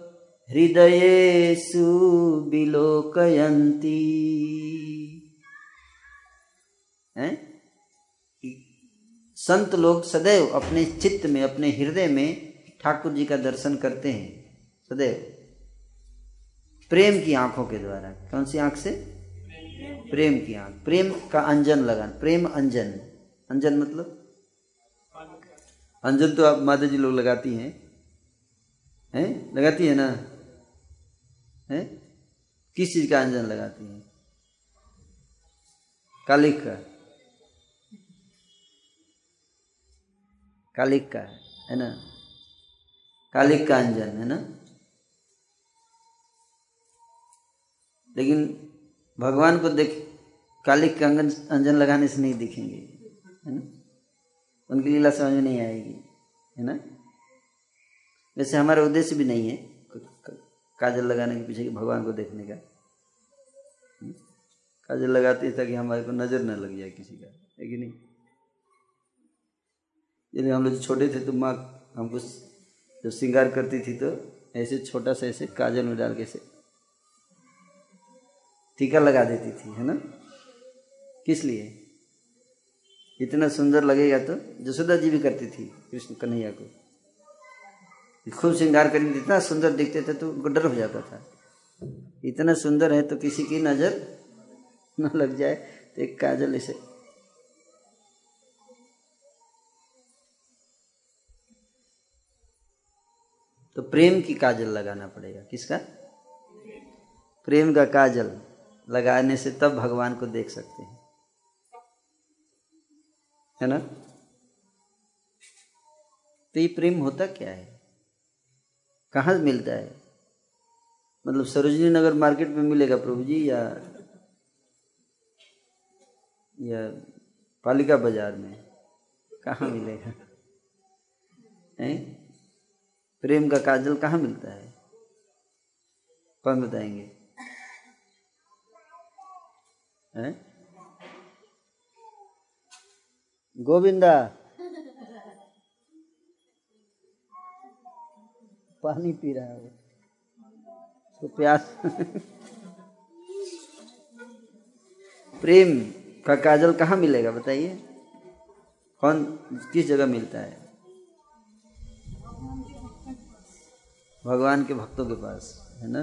हृदयेषु विलोकयन्ति। संत लोग सदैव अपने चित्त में, अपने हृदय में ठाकुर जी का दर्शन करते हैं। सदैव। प्रेम की आँखों के द्वारा। कौन सी आँख से? प्रेम की आँख। प्रेम का अंजन लगाना। प्रेम अंजन। अंजन मतलब? अंजन तो आप माता जी लोग लगाती हैं। हैं? लगाती है ना? हैं? किस चीज़ का अंजन लगाती हैं? कालिक का। कालिक का, है ना? कालिक का अंजन, है ना? लेकिन भगवान को देख, काली कंगन अंजन लगाने से नहीं दिखेंगे, है ना? उनकी लीला समझ में नहीं आएगी, है ना? वैसे हमारा उद्देश्य भी नहीं है काजल लगाने के पीछे भगवान को देखने का। काजल लगाते ताकि हमारे को नज़र न लग जाए किसी का, है कि नहीं? यदि हम लोग छोटे थे तो माँ हमको जब श्रृंगार करती थी तो ऐसे छोटा सा ऐसे काजल में डाल के ऐसे टीका लगा देती थी, है ना? किस लिए? इतना सुंदर लगेगा तो जसोदा जी भी करती थी, कृष्ण कन्हैया को। खूब श्रृंगार करेंगे, इतना सुंदर दिखते थे तो उनको डर हो जाता था। इतना सुंदर है तो किसी की नज़र न लग जाए तो एक काजल इसे। तो प्रेम की काजल लगाना पड़ेगा, किसका? प्रेम का काजल। लगाने से तब भगवान को देख सकते हैं। है ना? तो ये प्रेम होता क्या है? कहाँ मिलता है? मतलब सरोजनी नगर मार्केट में मिलेगा प्रभु जी या या पालिका बाज़ार में? कहाँ मिलेगा? है? प्रेम का काजल कहाँ मिलता है? कौन बताएँगे? गोविंदा। पानी पी रहा है तो प्यास। प्रेम का काजल कहाँ मिलेगा बताइए? कौन, किस जगह मिलता है? भगवान के भक्तों के पास, है ना?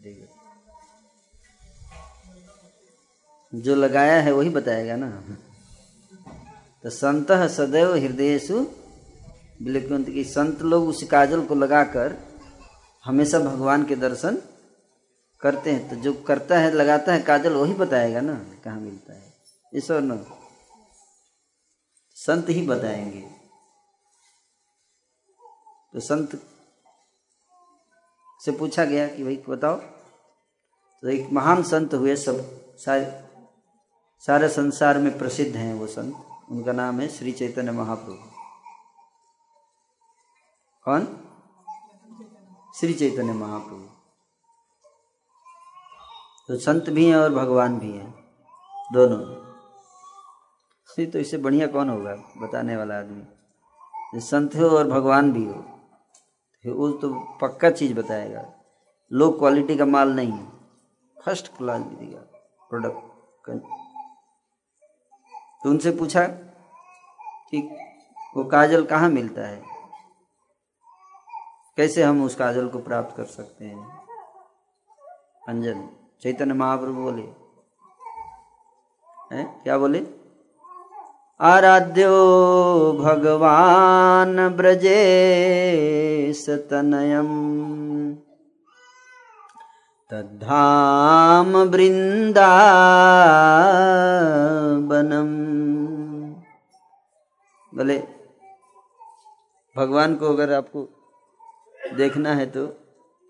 वेरी जो लगाया है वही बताएगा ना। तो संत सदैव हृदयसु बिलकुंत की संत लोग उस काजल को लगाकर हमेशा भगवान के दर्शन करते हैं। तो जो करता है, लगाता है काजल, वही बताएगा ना कहाँ मिलता है। ईश्वर न। संत ही बताएँगे। तो संत से पूछा गया कि भाई बताओ। तो एक महान संत हुए सब सारे सारे संसार में प्रसिद्ध हैं वो संत। उनका नाम है श्री चैतन्य महाप्रभु। कौन? श्री चैतन्य महाप्रभु। तो संत भी हैं और भगवान भी हैं, दोनों। नहीं तो इससे बढ़िया कौन होगा? बताने वाला आदमी। संत हो और भगवान भी हो वो तो पक्का चीज़ बताएगा। लो क्वालिटी का माल नहीं है। फ़र्स्ट क्लास देगा प्रोडक्ट तो उनसे पूछा कि वो काजल कहाँ मिलता है? कैसे हम उस काजल को प्राप्त कर सकते हैं? अंजन, चैतन्य महाप्रभु बोले, है? क्या बोले? आराध्यो भगवान ब्रजे सतनयम तद्धाम वृंदावनम। बोले भगवान को अगर आपको देखना है तो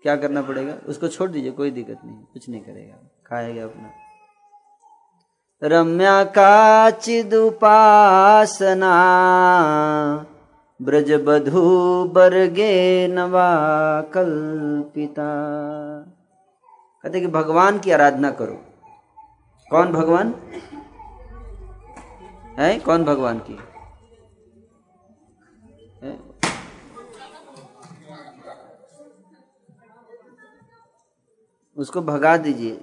क्या करना पड़ेगा? उसको छोड़ दीजिए, कोई दिक्कत नहीं, कुछ नहीं करेगा। खाएगा अपना। रम्या काचिदुपासना ब्रजबधू बर्गे नवा कल्पिता। कहते कि भगवान की आराधना करो। कौन भगवान? है? कौन भगवान की? है? उसको भगा दीजिए।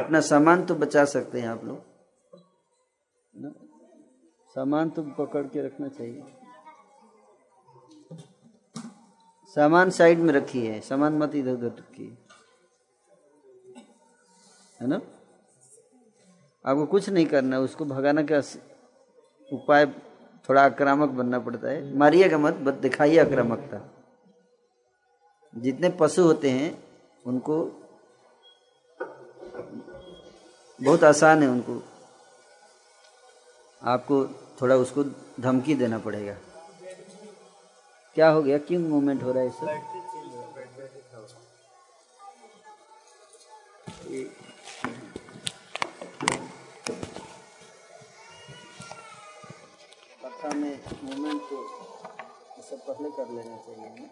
अपना सामान तो बचा सकते हैं आप लोग। सामान तो पकड़ के रखना चाहिए। सामान साइड में रखिए सामान मत इधर उधर रखिए। है ना? आपको कुछ नहीं करना, उसको भगाना का उपाय थोड़ा आक्रामक बनना पड़ता है। मारिएगा मत बस दिखाइए आक्रामकता। जितने पशु होते हैं, उनको बहुत आसान है उनको। आपको थोड़ा उसको धमकी देना पड़ेगा। क्या हो गया? क्यों मूवमेंट हो रहा है इससे हमें मूवमेंट को सब पहले कर लेना चाहिए हमें।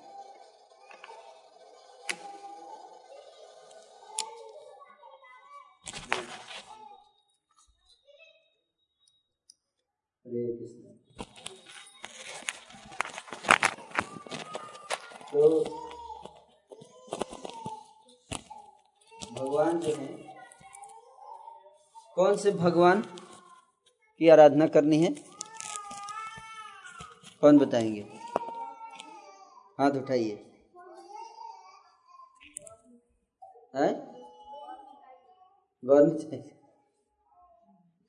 तो भगवान जो है, कौन से भगवान की आराधना करनी है? कौन बताएँगे? हाथ उठाइए।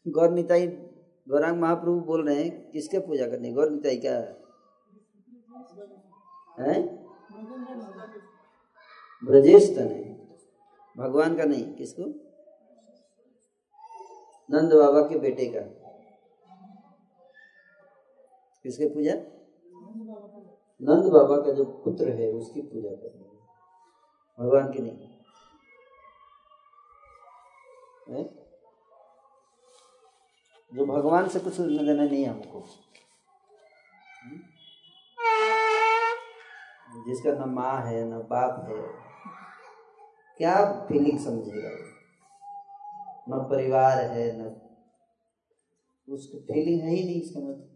गौर निताई। गौरांग महाप्रभु बोल रहे हैं, किसके पूजा करनी है? गौर निताई क्या है? ब्रजेश तो नहीं भगवान का नहीं, किसको? नंद बाबा के बेटे का। किसके पूजा? नंद बाबा का जो पुत्र है, उसकी पूजा करनी है। भगवान की नहीं। है? जो भगवान से कुछ लेना देना नहीं है हमको। हम्म? जिसका न माँ है, न बाप है, क्या फीलिंग समझेगा न परिवार है, न उसको फीलिंग है ही नहीं इसका मतलब।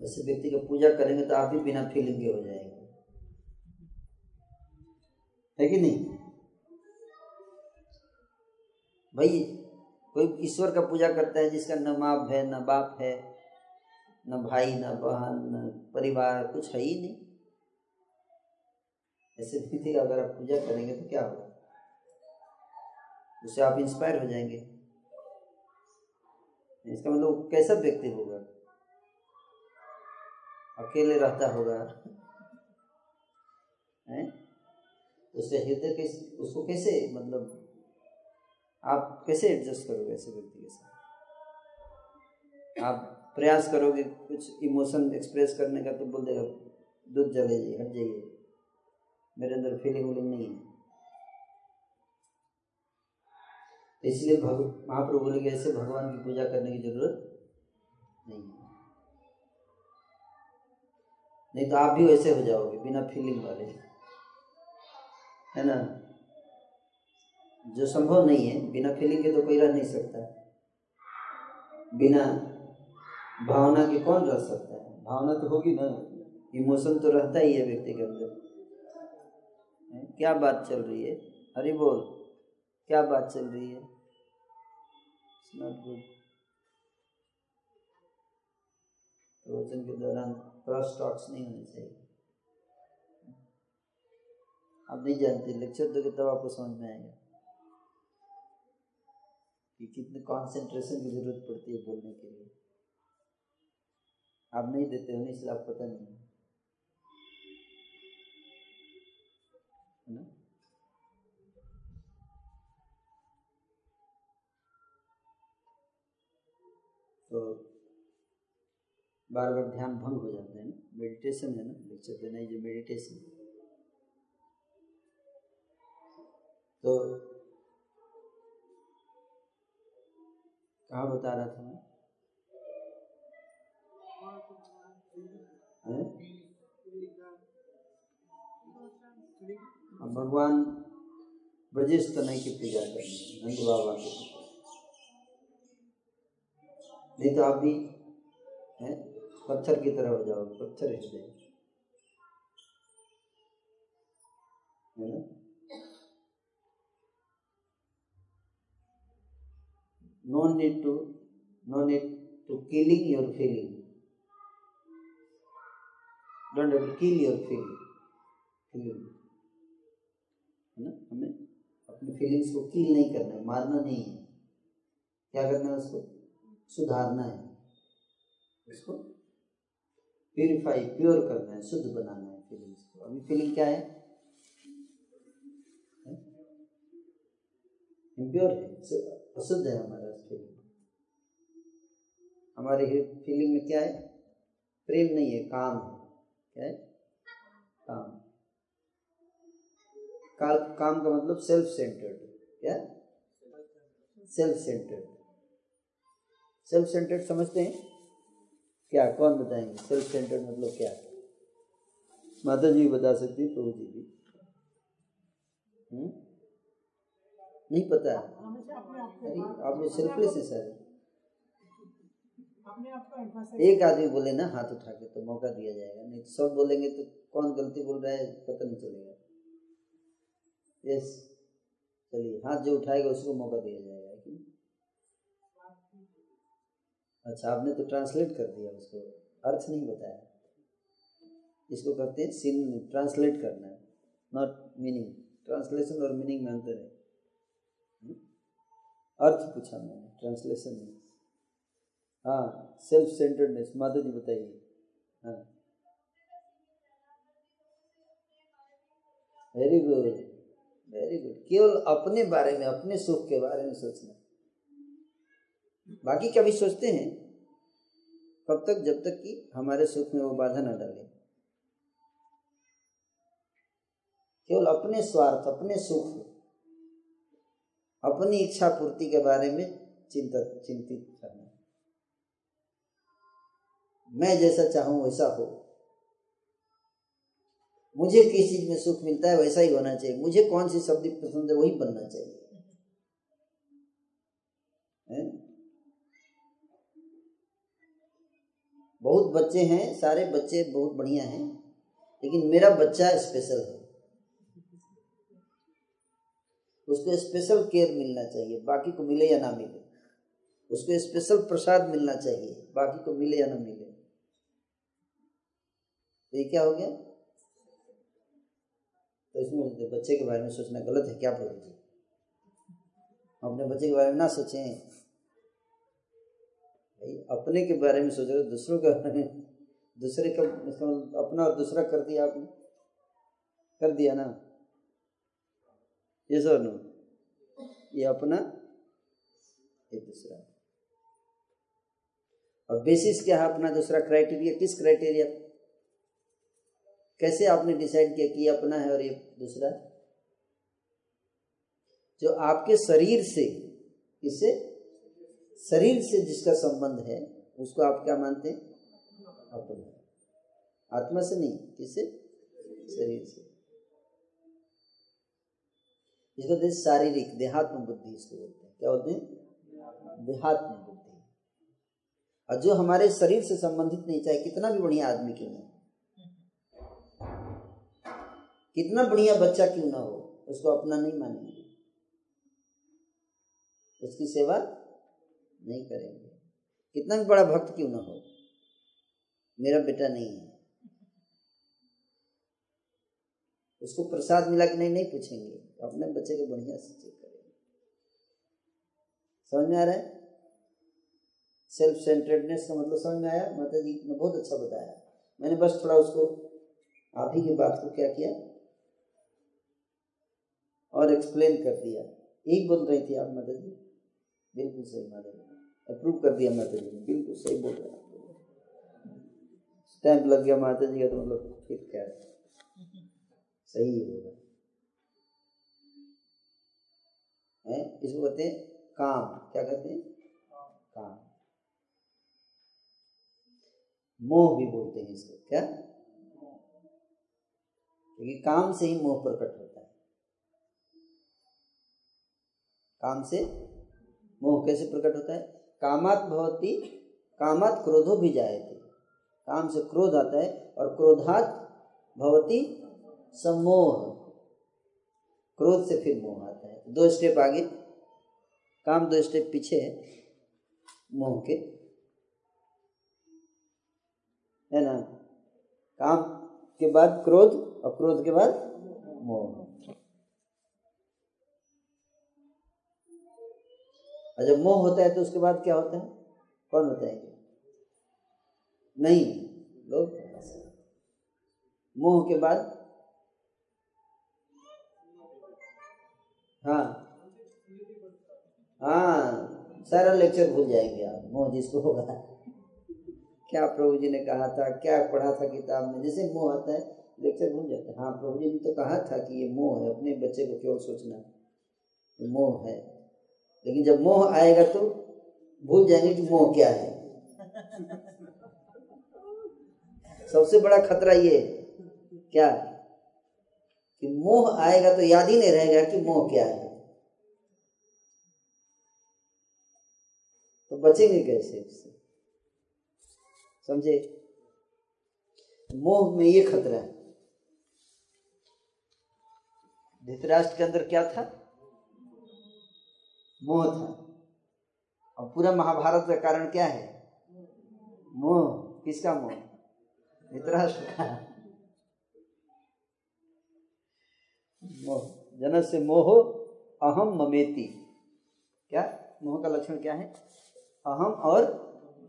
वैसे व्यक्ति का पूजा करेंगे तो आप भी बिना फीलिंग के हो जाएँगे। है कि नहीं? भाई, कोई ईश्वर का पूजा करता है जिसका न माप है, न बाप है, न भाई, न बहन, न परिवार, कुछ है ही नहीं। ऐसे व्यक्ति का अगर आप पूजा करेंगे तो क्या होगा? उससे आप इंस्पायर हो जाएँगे। इसका मतलब कैसा व्यक्ति होगा? अकेले रहता होगा। हैं? उससे हृदय के उसको कैसे मतलब आप कैसे एडजस्ट करोगे ऐसे व्यक्ति के साथ? आप प्रयास करोगे कुछ इमोशन एक्सप्रेस करने का तो बोल देगा दूध जले जी हट जाइए। मेरे अंदर फीलिंग वूलिंग नहीं है। इसलिए भग, महाप्रभु बोले कि ऐसे भगवान की पूजा करने की ज़रूरत नहीं है। नहीं तो आप भी वैसे हो जाओगे बिना फीलिंग वाले। है ना? जो संभव नहीं है, बिना फीलिंग के तो कोई रह नहीं सकता। बिना भावना के कौन रह सकता है? भावना तो होगी ना। इमोशन तो रहता ही है व्यक्ति के अंदर। क्या बात चल रही है? अरे बोल। क्या बात चल रही है? नॉट गुड प्रवचन के दौरान क्रॉस टॉक्स नहीं होने चाहिए। आप नहीं जानते लेक्चर दोगे तब आपको समझ में आएगा। कि कितने कंसंट्रेशन की ज़रूरत पड़ती है बोलने के लिए। आप नहीं देते हो इसलिए आपको पता नहीं है। ना? तो बार बार ध्यान भंग हो जाता है। ना मेडिटेशन है ना? लेक्चर देना ही जो मेडिटेशन तो कहाँ बता रहा था मैं? अब भगवान ब्रजेश तनय की पूजा करनी नंद बाबा की। नहीं तो आप भी, हैं? पत्थर की तरह हो जाओ, पत्थर हिट जाए no? Need to no need to killing your feeling don't have to kill your feeling feeling है ना? हमें अपनी फीलिंग्स को किल नहीं करना मारना नहीं है। क्या करना है उसको? सुधारना है। उसको प्यूरिफाई प्योर करना है, शुद्ध बनाना है फीलिंग्स को। अभी फीलिंग क्या है? इम्प्योर है अशुद्ध है हमारा फीलिंग हमारे फीलिंग में क्या है? प्रेम नहीं है, काम है। क्या है? काम। काल, काम का मतलब सेल्फ सेंटर्ड क्या? सेल्फ सेंटर्ड सेल्फ सेंटर्ड समझते हैं? क्या, कौन बताएँगे? सेल्फ सेंटर्ड मतलब क्या? माता जी बता सकती प्रभु जी भी। हुँ? नहीं पता। अरे आप लोग सेल्फलेस है सारे। एक आदमी बोले ना, हाथ उठा के तो मौका दिया जाएगा। नहीं तो सब बोलेंगे तो कौन गलती बोल रहा है, पता नहीं चलेगा। यस चलिए, हाथ जो उठाएगा, उसको मौका दिया जाएगा? अच्छा आपने तो ट्रांसलेट कर दिया उसको। अर्थ नहीं बताया। इसको कहते हैं सीन ट्रांसलेट करना। नॉट मीनिंग ट्रांसलेशन और मीनिंग में अंतर है। हम्म? अर्थ पूछा मैंने ट्रांसलेशन नहीं हाँ सेल्फ सेंटर्डनेस माता जी बताइए। हाँ। वेरी गुड वेरी गुड केवल अपने बारे में, अपने सुख के बारे में सोचना। बाकी का भी सोचते हैं, कब तक, जब तक कि हमारे सुख में वो बाधा न डाले। केवल अपने स्वार्थ, अपने सुख, अपनी इच्छा पूर्ति के बारे में चिंता, चिंतित करना। मैं जैसा चाहूँ वैसा हो। मुझे किस चीज़ में सुख मिलता है वैसा ही होना चाहिए। मुझे कौन सी सब्ज़ी पसंद है वही बनना चाहिए हैं? बहुत बच्चे हैं, सारे बच्चे बहुत बढ़िया हैं, लेकिन मेरा बच्चा स्पेशल है। उसको स्पेशल केयर मिलना चाहिए, बाकी को मिले या ना मिले। उसको स्पेशल प्रसाद मिलना चाहिए, बाकी को मिले या ना मिले। तो ये क्या हो गया? तो इसमें बच्चे के बारे में सोचना गलत है, क्या प्रभु हम अपने बच्चे के बारे में ना सोचें। अपने के बारे में सोच रहे हो, दूसरों के बारे में दूसरे का मतलब अपना और दूसरा कर दिया आपने? कर दिया ना? ये सर नो ये अपना ये दूसरा। और बेसिस क्या है अपना दूसरा क्राइटेरिया किस क्राइटेरिया कैसे आपने डिसाइड किया कि ये अपना है और ये दूसरा? जो आपके शरीर से इससे शरीर से जिसका संबंध है, उसको आप क्या मानते हैं? अपना आत्मा से नहीं किससे शरीर से। इसको हैं शारीरिक, देहात्म बुद्धि इसको बोलते हैं। क्या बोलते हैं? देहात्म बुद्धि। और जो हमारे शरीर से संबंधित नहीं, चाहे कितना भी बढ़िया आदमी क्यों ना कितना बढ़िया बच्चा क्यों ना हो, उसको अपना नहीं मानेंगे। उसकी सेवा नहीं करेंगे। कितना भी बड़ा भक्त क्यों ना हो? मेरा बेटा नहीं है। उसको प्रसाद मिला कि नहीं नहीं पूछेंगे। अपने बच्चे को बढ़िया से चेक करेंगे। समझ में आ रहा है? सेल्फ सेंटर्डनेस का मतलब समझ में आया? माता जी ने बहुत अच्छा बताया। मैंने बस थोड़ा उसको, आप ही की बात को क्या किया? और एक्सप्लेन कर दिया। यही बोल रही थी आप माता जी बिल्कुल सही माता जी अप्रूव कर दिया माता जी ने। बिल्कुल सही बोल रहे स्टैंप लग। गया माता जी का तो मतलब ठीक क्या सही होगा है? इसको कहते हैं काम। क्या कहते हैं? काम। मोह भी बोलते हैं इसको। क्या? क्योंकि काम से ही मोह प्रकट होता है। काम से मोह कैसे प्रकट होता है? कामात भवती, कामात क्रोधो भी थे काम से क्रोध आता है और क्रोधात भवती सम्मोह। क्रोध से फिर मोह आता है। दो स्टेप आगे। काम दो स्टेप पीछे है। मोह के। है ना? काम के बाद क्रोध और क्रोध के बाद मोह। और जब मोह होता है तो उसके बाद क्या होता है? कौन बताएँगे नहीं, लोग मोह के बाद? हाँ। हाँ सारा लेक्चर भूल जाएँगे आप। मोह जिसको होगा। क्या प्रभु जी ने कहा था? क्या पढ़ा था किताब में? जैसे मोह आता है लेक्चर भूल जाता है। हाँ प्रभु जी ने तो कहा था कि ये मोह है। अपने बच्चे को केवल सोचना मोह है। लेकिन जब मोह आएगा तो भूल जाएँगे कि मोह क्या है। सबसे बड़ा खतरा ये क्या? कि मोह आएगा तो याद ही नहीं रहेगा कि मोह क्या है। तो बचेंगे कैसे उससे समझे? मोह में ये खतरा है। धृतराष्ट्र के अंदर क्या था? मोह था। और पूरा महाभारत का कारण क्या है? मोह। किसका मोह? धृतराष्ट्र का। मोह। जन से मोह अहम ममेती। क्या? मोह का लक्षण क्या है? अहम और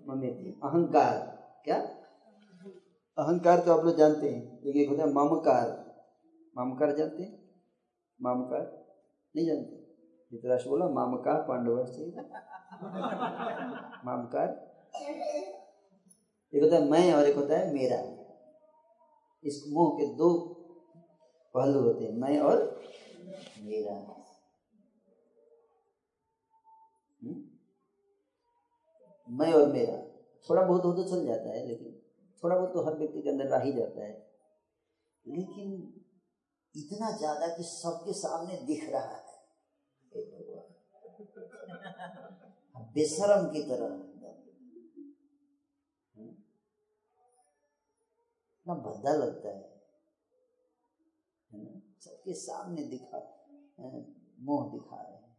ममेती। अहंकार। क्या? अहंकार तो आप लोग जानते हैं, लेकिन होता है ममकार। ममकार जानते हैं? ममकार? नहीं जानते? धृतराष्ट्र बोला मामका पांडव मामकार? एक होता है मैं और एक होता है मेरा। इस मोह के दो पहलू होते हैं मैं और मेरा। हम्म? मैं और मेरा। थोड़ा बहुत हो तो चल जाता है लेकिन थोड़ा बहुत तो हर व्यक्ति के अंदर रह ही जाता है। लेकिन इतना ज़्यादा कि सबके सामने दिख रहा है। बेशरम की तरह हम्म? इतना भद्दा लगता है। सबके सामने दिखा मोह दिखा रहे हैं।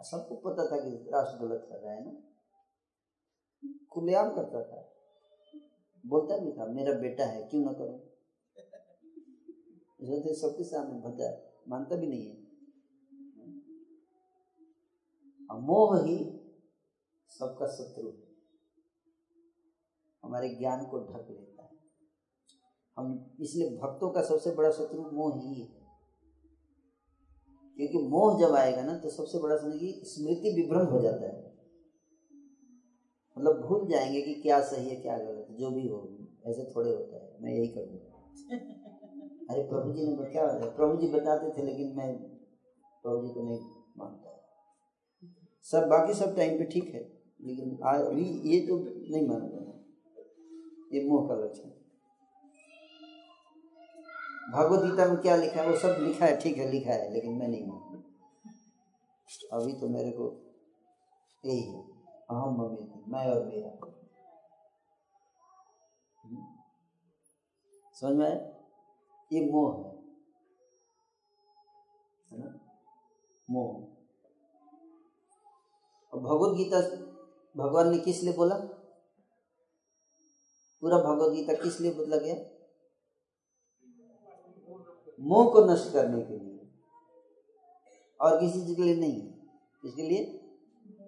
सबको पता था कि राष्ट्र गलत कर रहा है ना? खुलेआम करता था। बोलता भी था, मेरा बेटा है, क्यों ना करूँ? सबके सामने भद्दा मानता भी नहीं है। मोह ही सबका शत्रु है। हमारे ज्ञान को ढक लेता है। हम इसलिए भक्तों का सबसे बड़ा शत्रु मोह ही है। क्योंकि मोह जब आएगा ना तो सबसे बड़ा समझिए स्मृति विभ्रम हो जाता है। मतलब भूल जाएँगे कि क्या सही है, क्या गलत है, जो भी हो, ऐसे थोड़े होता है। मैं यही करूँगा। अरे प्रभु जी ने क्या होता प्रभु जी बताते थे, लेकिन मैं प्रभु जी को नहीं मानता। सब, बाकी सब टाइम पे ठीक है, लेकिन अभी ये तो नहीं मानूँगा ये मोह का लक्षण भगवत गीता में क्या लिखा है, वो सब लिखा है, ठीक है, लिखा है, लेकिन मैं नहीं मानता। अभी तो मेरे को यही है, अहम मम्मी मैं और मेरा। हम्म। समझ में ये मोह है। है ना? मोह। और भगवत गीता भगवान ने किस लिए बोला? पूरा भगवत गीता किस लिए बदला गया? मोह को नष्ट करने के लिए। और किसी चीज़ के लिए नहीं इसके लिए?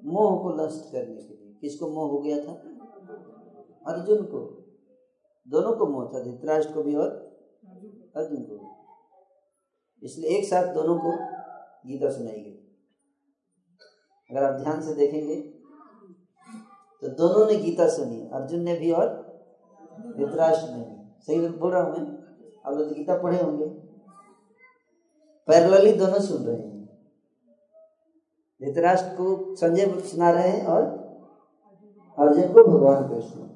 मोह को नष्ट करने के लिए। किसको मोह हो गया था? अर्जुन को। दोनों को मोह था, धृतराष्ट्र को भी और अर्जुन को भी। इसलिए एक साथ दोनों को गीता सुनाई गई। अगर आप ध्यान से देखेंगे तो दोनों ने गीता सुनी, अर्जुन ने भी और धृतराष्ट्र ने भी। सही बोल रहा हूँ मैं? आप लोग तो गीता पढ़े होंगे। पैरेलली दोनों सुन रहे हैं। धृतराष्ट्र को संजय सुना रहे हैं और अर्जुन को भगवान कृष्ण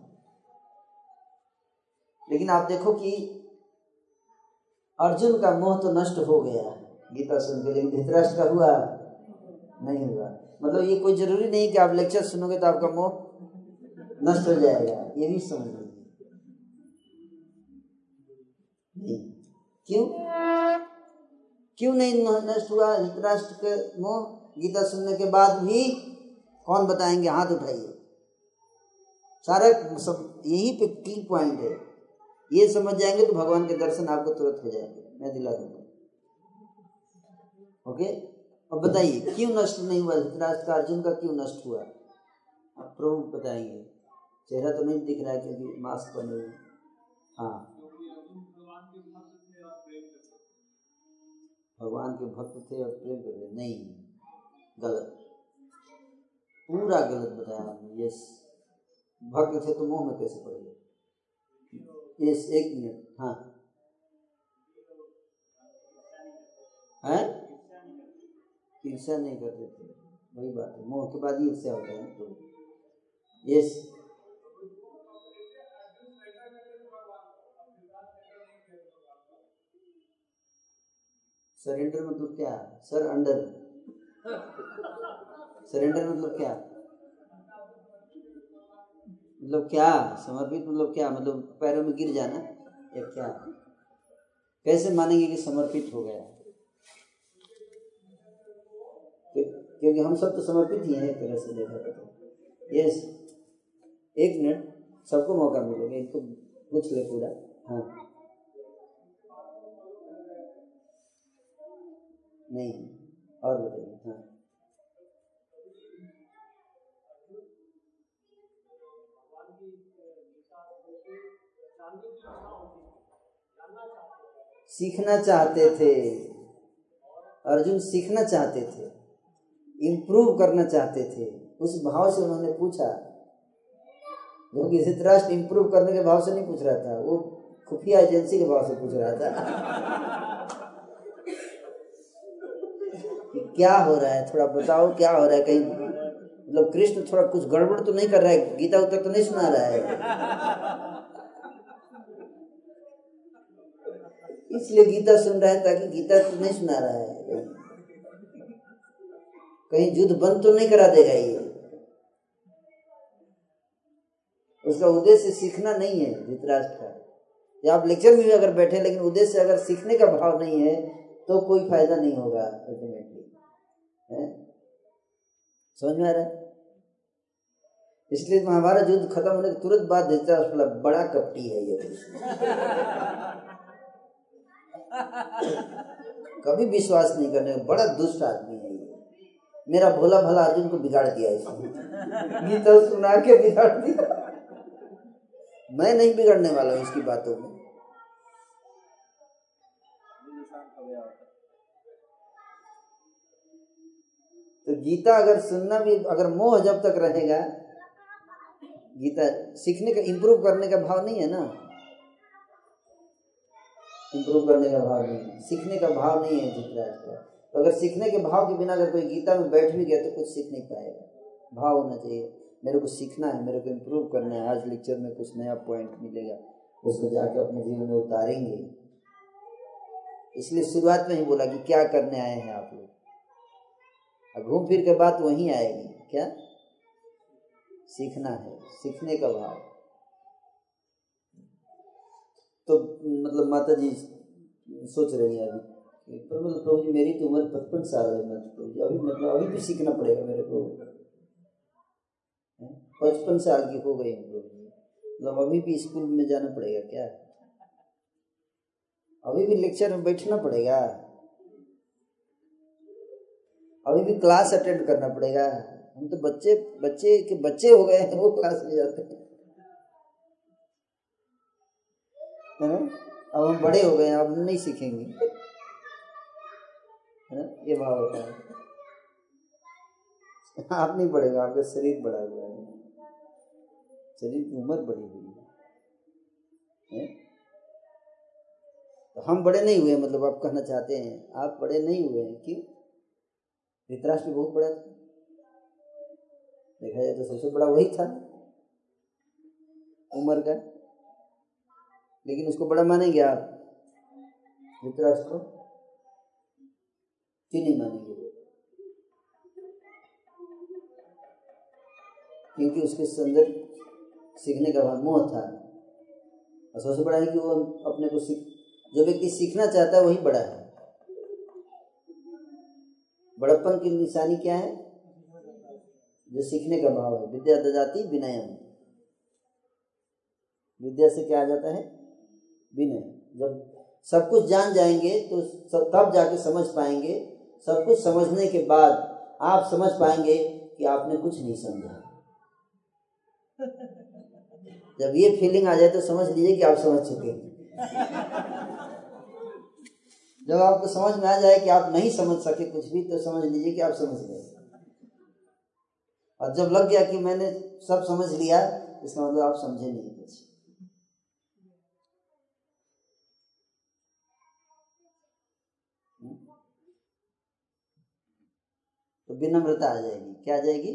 लेकिन आप देखो कि अर्जुन का मोह तो नष्ट हो गया गीता सुन के, लेकिन धृतराष्ट्र का हुआ नहीं हुआ। मतलब ये कोई ज़रूरी नहीं कि आप लेक्चर सुनोगे तो आपका मोह नष्ट हो जाएगा, ये भी समझ लीजिए क्यों? क्यों नहीं नष्ट हुआ? धृतराष्ट्र के मोह गीता सुनने के बाद भी कौन बताएँगे? हाथ उठाइए। सारा सब यही पे की पॉइंट है। ये समझ जाएँगे तो भगवान के दर्शन आपको तुरंत हो जाएँगे। मैं दिला दूँगा। ओके अब बताइए, क्यों नष्ट नहीं हुआ? धृतराष्ट्र का अर्जुन का क्यों नष्ट हुआ? अब प्रभु बताएँगे। चेहरा तो नहीं दिख रहा है क्योंकि मास्क पहने हुए। हाँ। भगवान के भक्त थे और प्रेम करते नहीं। गलत। पूरा गलत बताया आपने। यस। भक्त थे तो मुँह में कैसे पड़ेगा? यस, एक मिनट। हाँ। है? ईर्ष्या नहीं करते थे। वही बात है। मोह के बाद ही ईर्ष्या होता है तो। यस सरेंडर मतलब क्या? सर अंडर सरेंडर मतलब क्या? मतलब क्या? समर्पित मतलब क्या? मतलब पैरों में गिर जाना या क्या? कैसे मानेंगे कि समर्पित हो गया? क्योंकि हम सब तो समर्पित ही हैं एक तरह से देखा जाए तो। यस एक मिनट, सबको मौका मिलेगा, इनको पूछ ले पूरा। हाँ। नहीं, और बताइए हाँ। सीखना चाहते थे। अर्जुन सीखना चाहते थे। इम्प्रूव करना चाहते थे, उस भाव से उन्होंने पूछा। जो कि धृतराष्ट्र इम्प्रूव करने के भाव से नहीं पूछ रहा था, वो खुफिया एजेंसी के भाव से पूछ रहा था। कि क्या हो रहा है? थोड़ा बताओ, क्या हो रहा है? कहीं मतलब कृष्ण थोड़ा कुछ गड़बड़ तो नहीं कर रहा है? गीता उत्तर तो नहीं सुना रहा है। इसलिए गीता सुन रहा है ताकि गीता तो नहीं सुना रहा है। कहीं युद्ध बंद तो नहीं करा देगा ये। उसका उद्देश्य सीखना नहीं है धृतराष्ट्र का। या आप लेक्चर में भी अगर बैठे लेकिन उद्देश्य अगर सीखने का भाव नहीं है तो कोई फ़ायदा नहीं होगा अल्टीमेटली समझ में आ रहा है? इसलिए महाभारत युद्ध खत्म होने के तुरंत बाद धृतराष्ट्र बड़ा कपटी है ये कभी विश्वास नहीं करने बड़ा दुष्ट आदमी है मेरा भोला भला अर्जुन को बिगाड़ दिया इसने गीता सुना के बिगाड़ दिया। मैं नहीं बिगड़ने वाला हूँ इसकी बातों में। तो गीता अगर सुनना भी, अगर मोह जब तक रहेगा, गीता सीखने का इम्प्रूव करने का भाव नहीं है ना? इम्प्रूव करने का भाव नहीं सीखने का भाव नहीं है का। तो अगर सीखने के भाव के बिना अगर कोई गीता में बैठ भी गया तो कुछ सीख नहीं पाएगा। भाव होना चाहिए। मेरे को सीखना है, मेरे को इम्प्रूव करना है। आज लेक्चर में कुछ नया पॉइंट मिलेगा। उसको जाके अपने जीवन में उतारेंगे। इसलिए शुरुआत में ही बोला कि क्या करने आए हैं आप लोग? घूम फिर के बात वहीं आएगी। क्या? सीखना है। सीखने का भाव। तो मतलब माता जी सोच रही है अभी। पर मतलब प्रभु जी, मेरी तो उम्र पचपन साल है मतलब प्रभु जी, अभी मतलब अभी भी सीखना पड़ेगा मेरे को। पचपन साल की हो गई हूँ प्रभु जी। मतलब अभी भी स्कूल में जाना पड़ेगा क्या? अभी भी लेक्चर में बैठना पड़ेगा। अभी भी क्लास अटेंड करना पड़ेगा। हम तो बच्चे बच्चे के बच्चे हो गए हैं, वो क्लास में जाते हैं। अब हम बड़े हो गए हैं, अब हम नहीं सीखेंगे। ना? ये भाव होता है आप नहीं बढ़ेगा, आपका शरीर बड़ा हुआ है। शरीर की उम्र बढ़ी हुई है तो हम बड़े नहीं हुए मतलब आप कहना चाहते हैं, आप बड़े नहीं हुए हैं, क्यों? धृतराष्ट्र बहुत बड़ा था। देखा जाए तो सबसे बड़ा वही था, उम्र का। लेकिन उसको बड़ा मानेंगे आप, धृतराष्ट्र को? क्यों नहीं क्योंकि उसके अंदर सीखने का मोह था। और सबसे बड़ा है कि वो अपने को सीख, जो व्यक्ति सीखना चाहता है वही बड़ा है। बड़प्पन की निशानी क्या है? जो सीखने का भाव है। विद्या दजाती विनयम। विद्या से क्या आ जाता है? विनय। जब सब कुछ जान जाएँगे तो सब, तब जाके समझ पाएँगे सब कुछ समझने के बाद आप समझ पाएँगे कि आपने कुछ नहीं समझा। जब ये फीलिंग आ जाए तो समझ लीजिए कि आप समझ चुके जब आपको समझ में आ जाए कि आप नहीं समझ सके कुछ भी तो समझ लीजिए कि आप समझ गए। और जब लग गया कि मैंने सब समझ लिया, इसका मतलब आप समझे नहीं कुछ तो विनम्रता आ जाएगी। क्या आ जाएगी?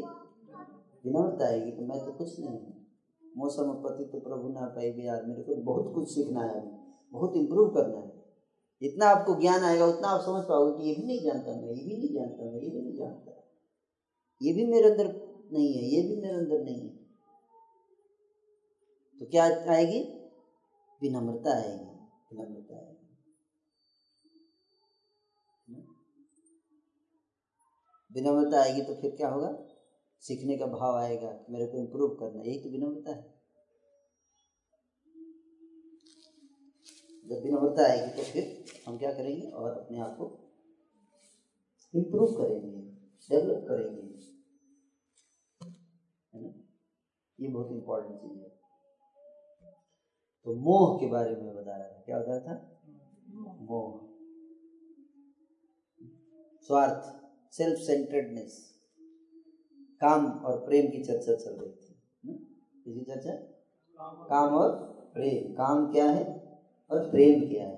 विनम्रता आएगी तो मैं तो कुछ नहीं हूँ। मौसम पति तो प्रभु ना पाई भी यार मेरे को बहुत कुछ सीखना है अभी। बहुत इम्प्रूव करना है। जितना आपको ज्ञान आएगा, उतना आप समझ पाओगे कि ये भी नहीं जानता मैं, ये भी नहीं जानता मैं, ये भी नहीं जानता। ये भी मेरे अंदर नहीं है, ये भी मेरे अंदर नहीं है। तो क्या आएगी? विनम्रता आएगी। विनम्रता आएगी। विनम्रता आएगी तो फिर क्या होगा? सीखने का भाव आएगा मेरे को इम्प्रूव करना यही तो विनम्रता है। जब विनम्रता आएगी तो फिर हम क्या करेंगे? और अपने आप को इम्प्रूव करेंगे डेवलप करेंगे। है ना? ये बहुत इंपॉर्टेंट चीज़ है। तो मोह के बारे में बता रहा था। क्या बता रहा था मोह। स्वार्थ। सेल्फ सेंटर्डनेस काम और प्रेम की चर्चा चल रही थी। किसी चर्चा? काम और प्रेम। काम क्या है और प्रेम क्या है?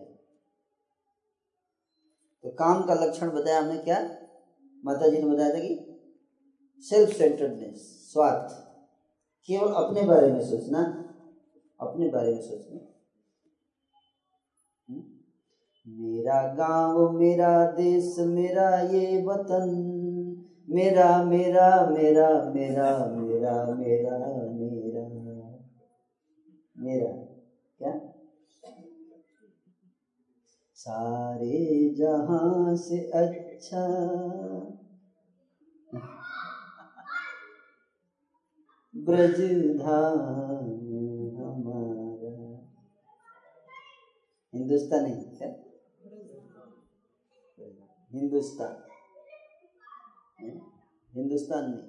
तो काम का लक्षण बताया हमने क्या? माता जी ने बताया था कि सेल्फ सेंटर्डनेस स्वार्थ। केवल अपने बारे में सोचना, अपने बारे में सोचना। हम्म? मेरा गाँव, मेरा देश, मेरा ये वतन। मेरा मेरा मेरा मेरा मेरा मेरा मेरा। मेरा, क्या? सारे जहाँ से अच्छा। ब्रज धाम हमारा। हिंदुस्तान, क्या? हिंदुस्तान। हिंदुस्तान नहीं।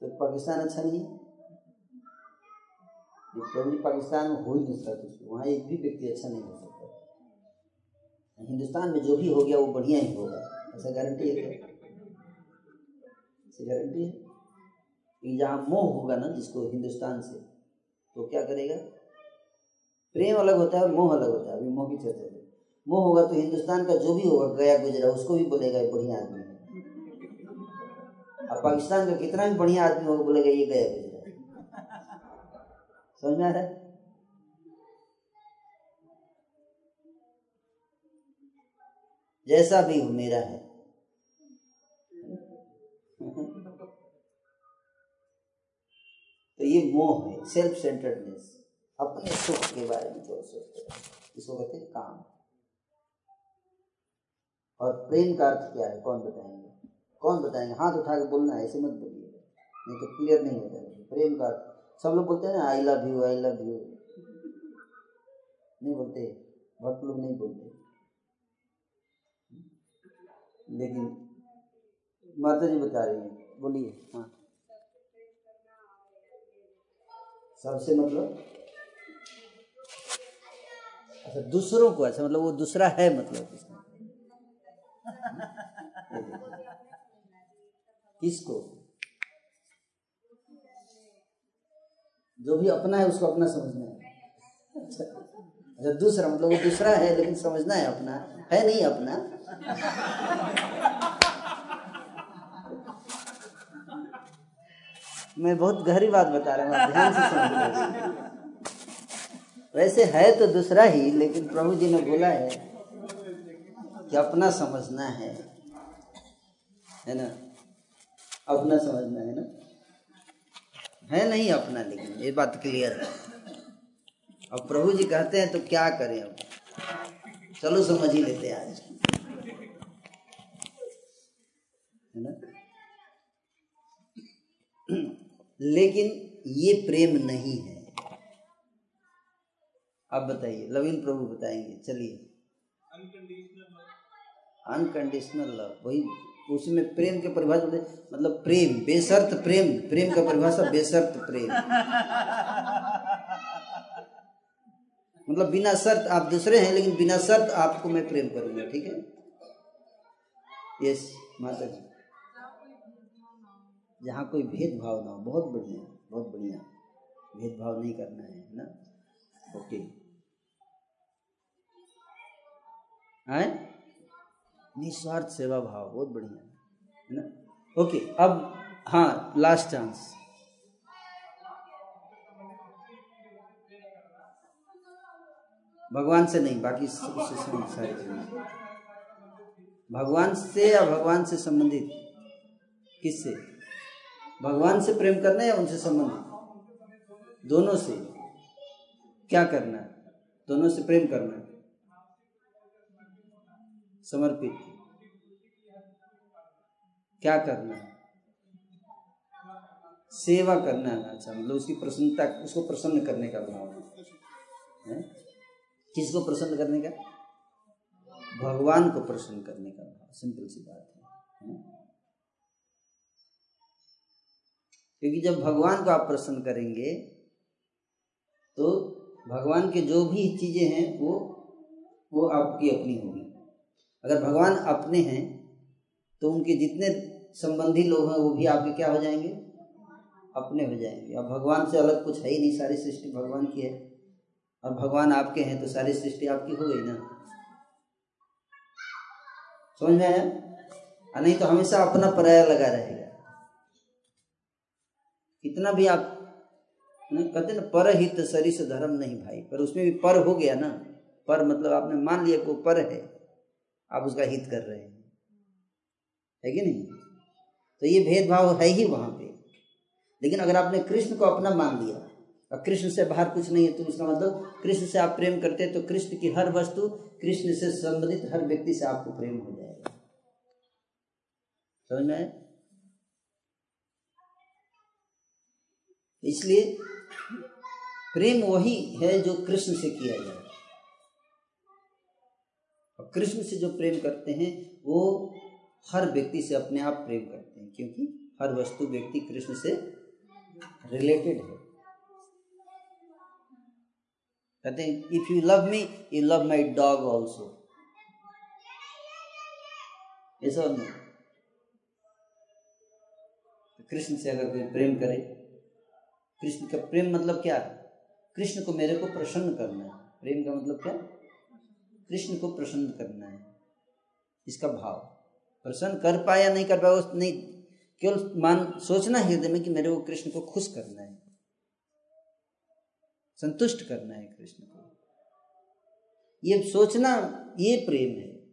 तो पाकिस्तान अच्छा नहीं है? प्रभु पाकिस्तान में हो ही नहीं सकता वहाँ एक भी व्यक्ति अच्छा नहीं हो सकता। हिंदुस्तान में जो भी हो गया, वो बढ़िया ही होगा। ऐसा गारंटी है क्या? ऐसी गारंटी है? कि जहाँ मोह होगा ना, जिसको हिंदुस्तान से तो क्या करेगा? प्रेम अलग होता है और मोह अलग होता है। अभी मोह की चर्चा मोह होगा तो हिंदुस्तान का जो भी होगा, गया, गुजरा, उसको भी बोलेगा बढ़िया आदमी है। पाकिस्तान का कितना भी बढ़िया आदमी होगा, बोलेगा, ये गया, गुजरा। समझ में आ रहा है? जैसा भी हो, मेरा है। तो ये मोह है सेल्फ सेंटर्डनेस अपने सुख के बारे में जो सोचते हैं इसको कहते हैं काम। और प्रेम का अर्थ क्या है? कौन बताएँगे? कौन बताएँगे? हाथ उठा के बोलना है ऐसे मत बोलिए। नहीं तो क्लियर नहीं हो जाएगा प्रेम का अर्थ। सब लोग बोलते हैं ना I love you I love you नहीं बोलते। बहुत लोग नहीं बोलते। लेकिन माता जी बता रही हैं। बोलिए। हाँ। सबसे मतलब? अच्छा दूसरों को। अच्छा मतलब वो दूसरा है मतलब किसको? जो भी अपना है, उसको अपना समझना है। अच्छा अच्छा दूसरा मतलब वो दूसरा है, लेकिन समझना है अपना। है नहीं अपना। मैं बहुत गहरी बात बता रहा हूँ ध्यान से समझ वैसे है तो दूसरा ही, लेकिन प्रभु जी ने बोला है कि अपना समझना है। है ना? अपना समझना है ना? है नहीं अपना, लेकिन ये बात क्लियर है। अब प्रभु जी कहते हैं तो क्या करें अब? चलो समझ ही लेते हैं आज। है ना? लेकिन ये प्रेम नहीं है। अब बताइए, लविन प्रभु बताएँगे, चलिए। अनकंडीशनल लव वही उसमें प्रेम के परिभाषा मतलब प्रेम बेसर्त प्रेम प्रेम का परिभाषा बेसर्त प्रेम। मतलब बिना शर्त आप दूसरे हैं, लेकिन बिना शर्त आपको मैं प्रेम करूँगा, ठीक है? यस माता जी जहाँ कोई भेदभाव ना हो, बहुत बढ़िया बहुत बढ़िया। भेदभाव नहीं करना है ना? ओके है निस्वार्थ सेवा भाव बहुत बढ़िया, है ना? ओके अब हाँ लास्ट चांस भगवान से नहीं, बाकी सारी चीज़ें भगवान से या भगवान से संबंधित? किससे? भगवान से प्रेम करना या उनसे संबंधित? दोनों से। क्या करना है? दोनों से प्रेम करना है। समर्पित क्या करना है? सेवा करना है अच्छा मतलब उसकी प्रसन्नता, उसको प्रसन्न करने का भाव है। किसको प्रसन्न करने का? भगवान को प्रसन्न करने का भाव, सिंपल सी बात है? क्योंकि जब भगवान को आप प्रसन्न करेंगे तो भगवान के जो भी चीज़ें हैं, वो वो आपकी अपनी होगी। अगर भगवान अपने हैं तो उनके जितने संबंधी लोग हैं, वो भी आपके क्या हो जाएँगे? अपने हो जाएँगे। अब भगवान से अलग कुछ है ही नहीं, सारी सृष्टि भगवान की है। और भगवान आपके हैं तो सारी सृष्टि आपकी हो गई ना। समझ में आया? नहीं तो हमेशा अपना पराया लगा रहेगा। कितना भी आप कहते ना, पर हित सरिस धर्म नहीं भाई, पर उसमें भी पर हो गया ना। पर मतलब आपने मान लिया को पर है। आप उसका हित कर रहे हैं। है कि नहीं? तो ये भेदभाव है ही वहाँ पे। लेकिन अगर आपने कृष्ण को अपना मान लिया, और कृष्ण से बाहर कुछ नहीं है तो उसका मतलब कृष्ण से आप प्रेम करते हैं तो कृष्ण की हर वस्तु कृष्ण से संबंधित हर व्यक्ति से आपको प्रेम हो जाएगा। समझ में? इसलिए प्रेम वही है जो कृष्ण से किया जाए। कृष्ण से जो प्रेम करते हैं, वो हर व्यक्ति से अपने आप प्रेम करते हैं, क्योंकि हर वस्तु व्यक्ति कृष्ण से रिलेटेड है। कहते हैं if you love me you love my dog also ऐसा तो कृष्ण से अगर कोई प्रेम करे, कृष्ण का प्रेम मतलब क्या? है कृष्ण को मेरे को प्रसन्न करना है। प्रेम का मतलब क्या? कृष्ण को प्रसन्न करना है। इसका भाव। प्रसन्न कर पाया, नहीं कर पाया, उस नहीं, केवल मान, सोचना हृदय में कि मेरे को कृष्ण को खुश करना है। संतुष्ट करना है कृष्ण को। ये सोचना, ये प्रेम है।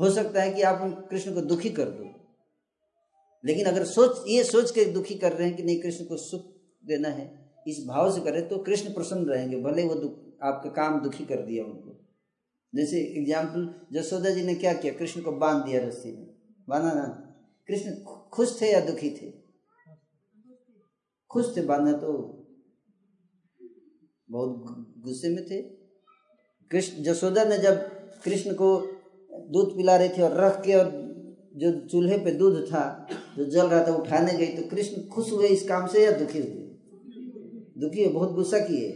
हो सकता है कि आप कृष्ण को दुखी कर दो। लेकिन अगर सोच, ये सोच के दुखी कर रहे हैं कि नहीं, कृष्ण को सुख देना है, इस भाव से करें तो कृष्ण प्रसन्न रहेंगे। भले वो आपका काम दुखी कर दिया उनको। जैसे एग्ज़ाम्पल जसोदा जी ने क्या किया? कृष्ण को बाँध दिया रस्सी में। बांधा ना? कृष्ण खुश थे या दुखी थे? खुश थे, बांधा तो बहुत गुस्से में थे। कृष्ण, जसोदा ने जब कृष्ण को दूध पिला रही थी और रख के और जो चूल्हे पे दूध था, जो जल रहा था उठाने गई तो कृष्ण खुश हुए इस काम से या दुखी हुए? दुखी है बहुत गुस्सा किए।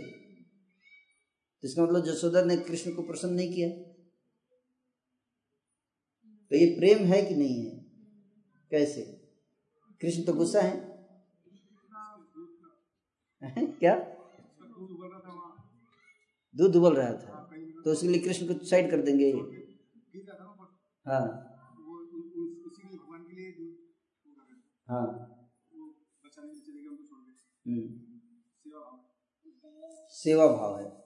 इसका मतलब जसोदा ने कृष्ण को प्रसन्न नहीं किया। तो ये प्रेम है कि नहीं है? कैसे? कृष्ण तो गुस्सा है। क्या? दूध उबल रहा था। तो उसके लिए कृष्ण को साइड कर देंगे हाँ। हाँ। सेवा भाव है।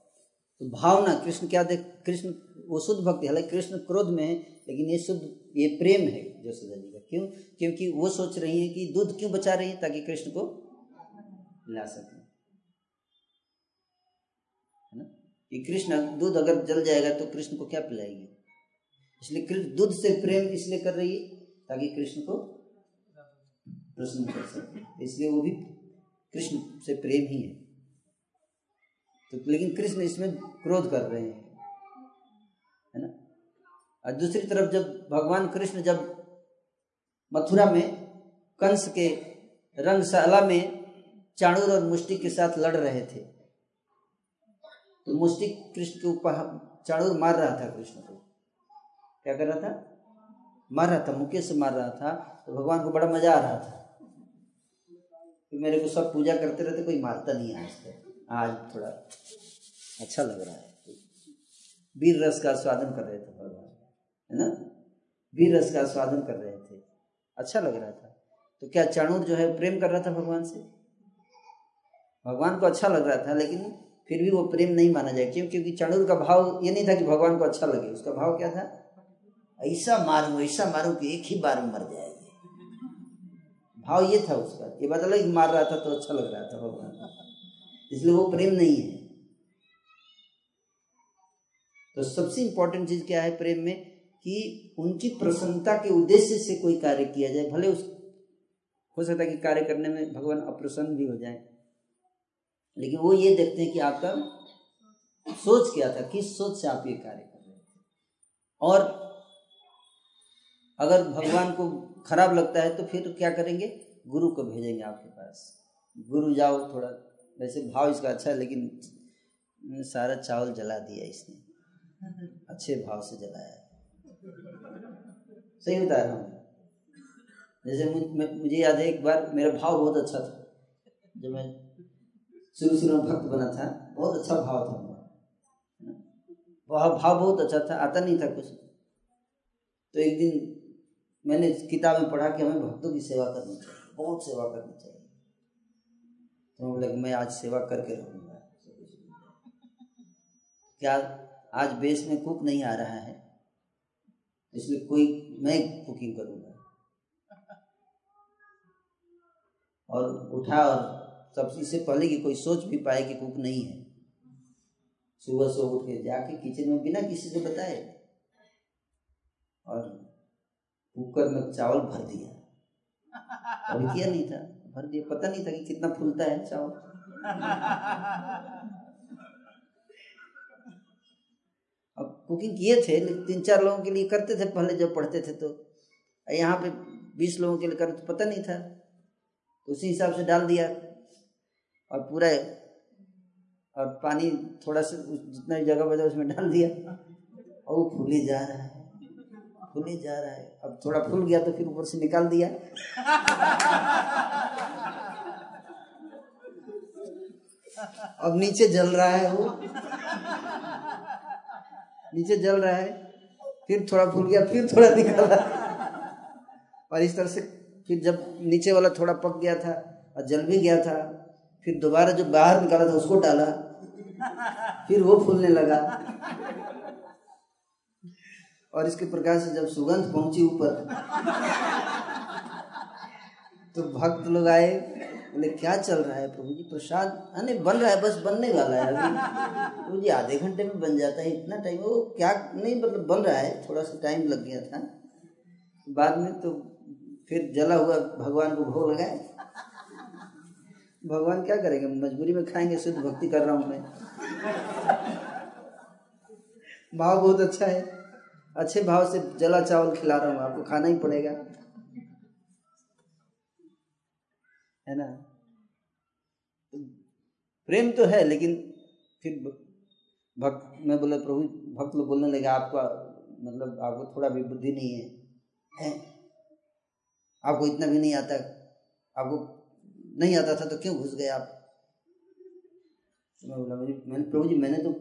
तो भावना, कृष्ण क्या देख, कृष्ण, वो शुद्ध भक्ति, हालाँकि कृष्ण क्रोध में है, लेकिन ये शुद्ध, ये प्रेम है जसोदा जी का। क्यों? क्योंकि वो सोच रही है कि दूध क्यों बचा रही है ताकि कृष्ण को ला सके। है ना? कि कृष्ण दूध अगर जल जाएगा तो कृष्ण को क्या पिलाएगी? इसलिए दूध से प्रेम इसलिए कर रही है ताकि कृष्ण को प्रसन्न कर सके। इसलिए वो भी कृष्ण से प्रेम ही है। तो लेकिन कृष्ण इसमें क्रोध कर रहे हैं, है ना? और दूसरी तरफ़ जब भगवान कृष्ण जब मथुरा में कंस के रंगशाला में चाणूर और मुष्टि के साथ लड़ रहे थे तो मुष्टि कृष्ण के ऊपर चाणूर मार रहा था कृष्ण को। क्या कर रहा था? मार रहा था मुके से मार रहा था तो भगवान को बड़ा मज़ा आ रहा था। कि मेरे को सब पूजा करते रहते, कोई मारता नहीं आज तक। आज थोड़ा अच्छा लग रहा है। वीर रस का स्वादन कर रहे थे भगवान, है ना? वीर रस का स्वादन कर रहे थे। अच्छा लग रहा था। तो क्या चाणूर जो है प्रेम कर रहा था भगवान से? भगवान को अच्छा लग रहा था, लेकिन फिर भी वो प्रेम नहीं माना जाए। क्यों? क्योंकि चाणूर का भाव ये नहीं था कि भगवान को अच्छा लगे। उसका भाव क्या था? ऐसा मारूं ऐसा मारूं कि एक ही बार मर जाएगी। भाव ये था उसका। ये बात अलग मार रहा था तो अच्छा लग रहा था भगवान। इसलिए वो प्रेम नहीं है। तो सबसे इंपॉर्टेंट चीज़ क्या है प्रेम में? कि उनकी प्रसन्नता के उद्देश्य से कोई कार्य किया जाए, भले उस, हो सकता है कि कार्य करने में भगवान अप्रसन्न भी हो जाए। लेकिन वो ये देखते हैं कि आपका सोच क्या था, किस सोच से आप ये कार्य कर रहे थे। और अगर भगवान को खराब लगता है तो फिर क्या करेंगे? गुरु को भेजेंगे आपके पास। गुरु जाओ थोड़ा वैसे भाव इसका अच्छा है, लेकिन सारा चावल जला दिया इसने। अच्छे भाव से जलाया। सही बता रहा हूँ। जैसे मुझे याद है एक बार मेरा भाव बहुत अच्छा था। जब मैं शुरू शुरू में भक्त बना था, बहुत अच्छा भाव था वह भाव बहुत अच्छा था, आता नहीं था कुछ। तो एक दिन मैंने किताब में पढ़ा कि हमें भक्तों की सेवा करनी चाहिए, बहुत सेवा करनी चाहिए। तो बोला मैं आज सेवा करके रहूँगा। क्या आज बेस में कुक नहीं आ रहा है? इसलिए कोई, मैं कुकिंग करूँगा। और उठा और सब इससे पहले कि कोई सोच भी पाए कि कुक नहीं है। सुबह से उठ के जाके किचन में बिना किसी से बताए और कुकर में चावल भर दिया। अभी किया नहीं था। भर दिया। पता नहीं था कि कितना फूलता है चावल। अब कुकिंग किए थे, तीन चार लोगों के लिए करते थे, पहले जब पढ़ते थे तो। यहाँ पे बीस लोगों के लिए करते तो पता नहीं था। तो उसी हिसाब से डाल दिया। और पूरा और पानी थोड़ा सा जितना जगह बचा उसमें डाल दिया। और वो फूले जा रहा है। फूले जा रहा है। अब थोड़ा फूल गया तो फिर ऊपर से निकाल दिया। अब नीचे जल रहा है वो। नीचे जल रहा है। फिर थोड़ा फूल गया फिर थोड़ा निकाला। और इस तरह से फिर जब नीचे वाला थोड़ा पक गया था और जल भी गया था फिर दोबारा जो बाहर निकाला था उसको डाला। फिर वो फूलने लगा। और इसके प्रकार से जब सुगंध पहुँची ऊपर तो भक्त लोग आए, बोले, क्या चल रहा है प्रभु जी? प्रसाद, अरे, बन रहा है, बस बनने वाला है अभी। प्रभु जी आधे घंटे में बन जाता है, इतना टाइम वो क्या, नहीं मतलब बन रहा है थोड़ा सा टाइम लग गया था। बाद में तो फिर जला हुआ, भगवान को भोग लगाए। भगवान क्या करेंगे, मजबूरी में खाएँगे, शुद्ध भक्ति कर रहा हूँ मैं। भाव बहुत अच्छा है। अच्छे भाव से जला चावल खिला रहा हूँ, आपको खाना ही पड़ेगा। है ना? प्रेम तो है, लेकिन फिर भक्त, मैं बोला, प्रभु, भक्त लोग बोलने लगे, आपका मतलब आपको थोड़ा भी बुद्धि नहीं है। है? आपको इतना भी नहीं आता, आपको नहीं आता था तो क्यों घुस गए आप? तो मैं बोला मैंने, प्रभु जी, मैंने तो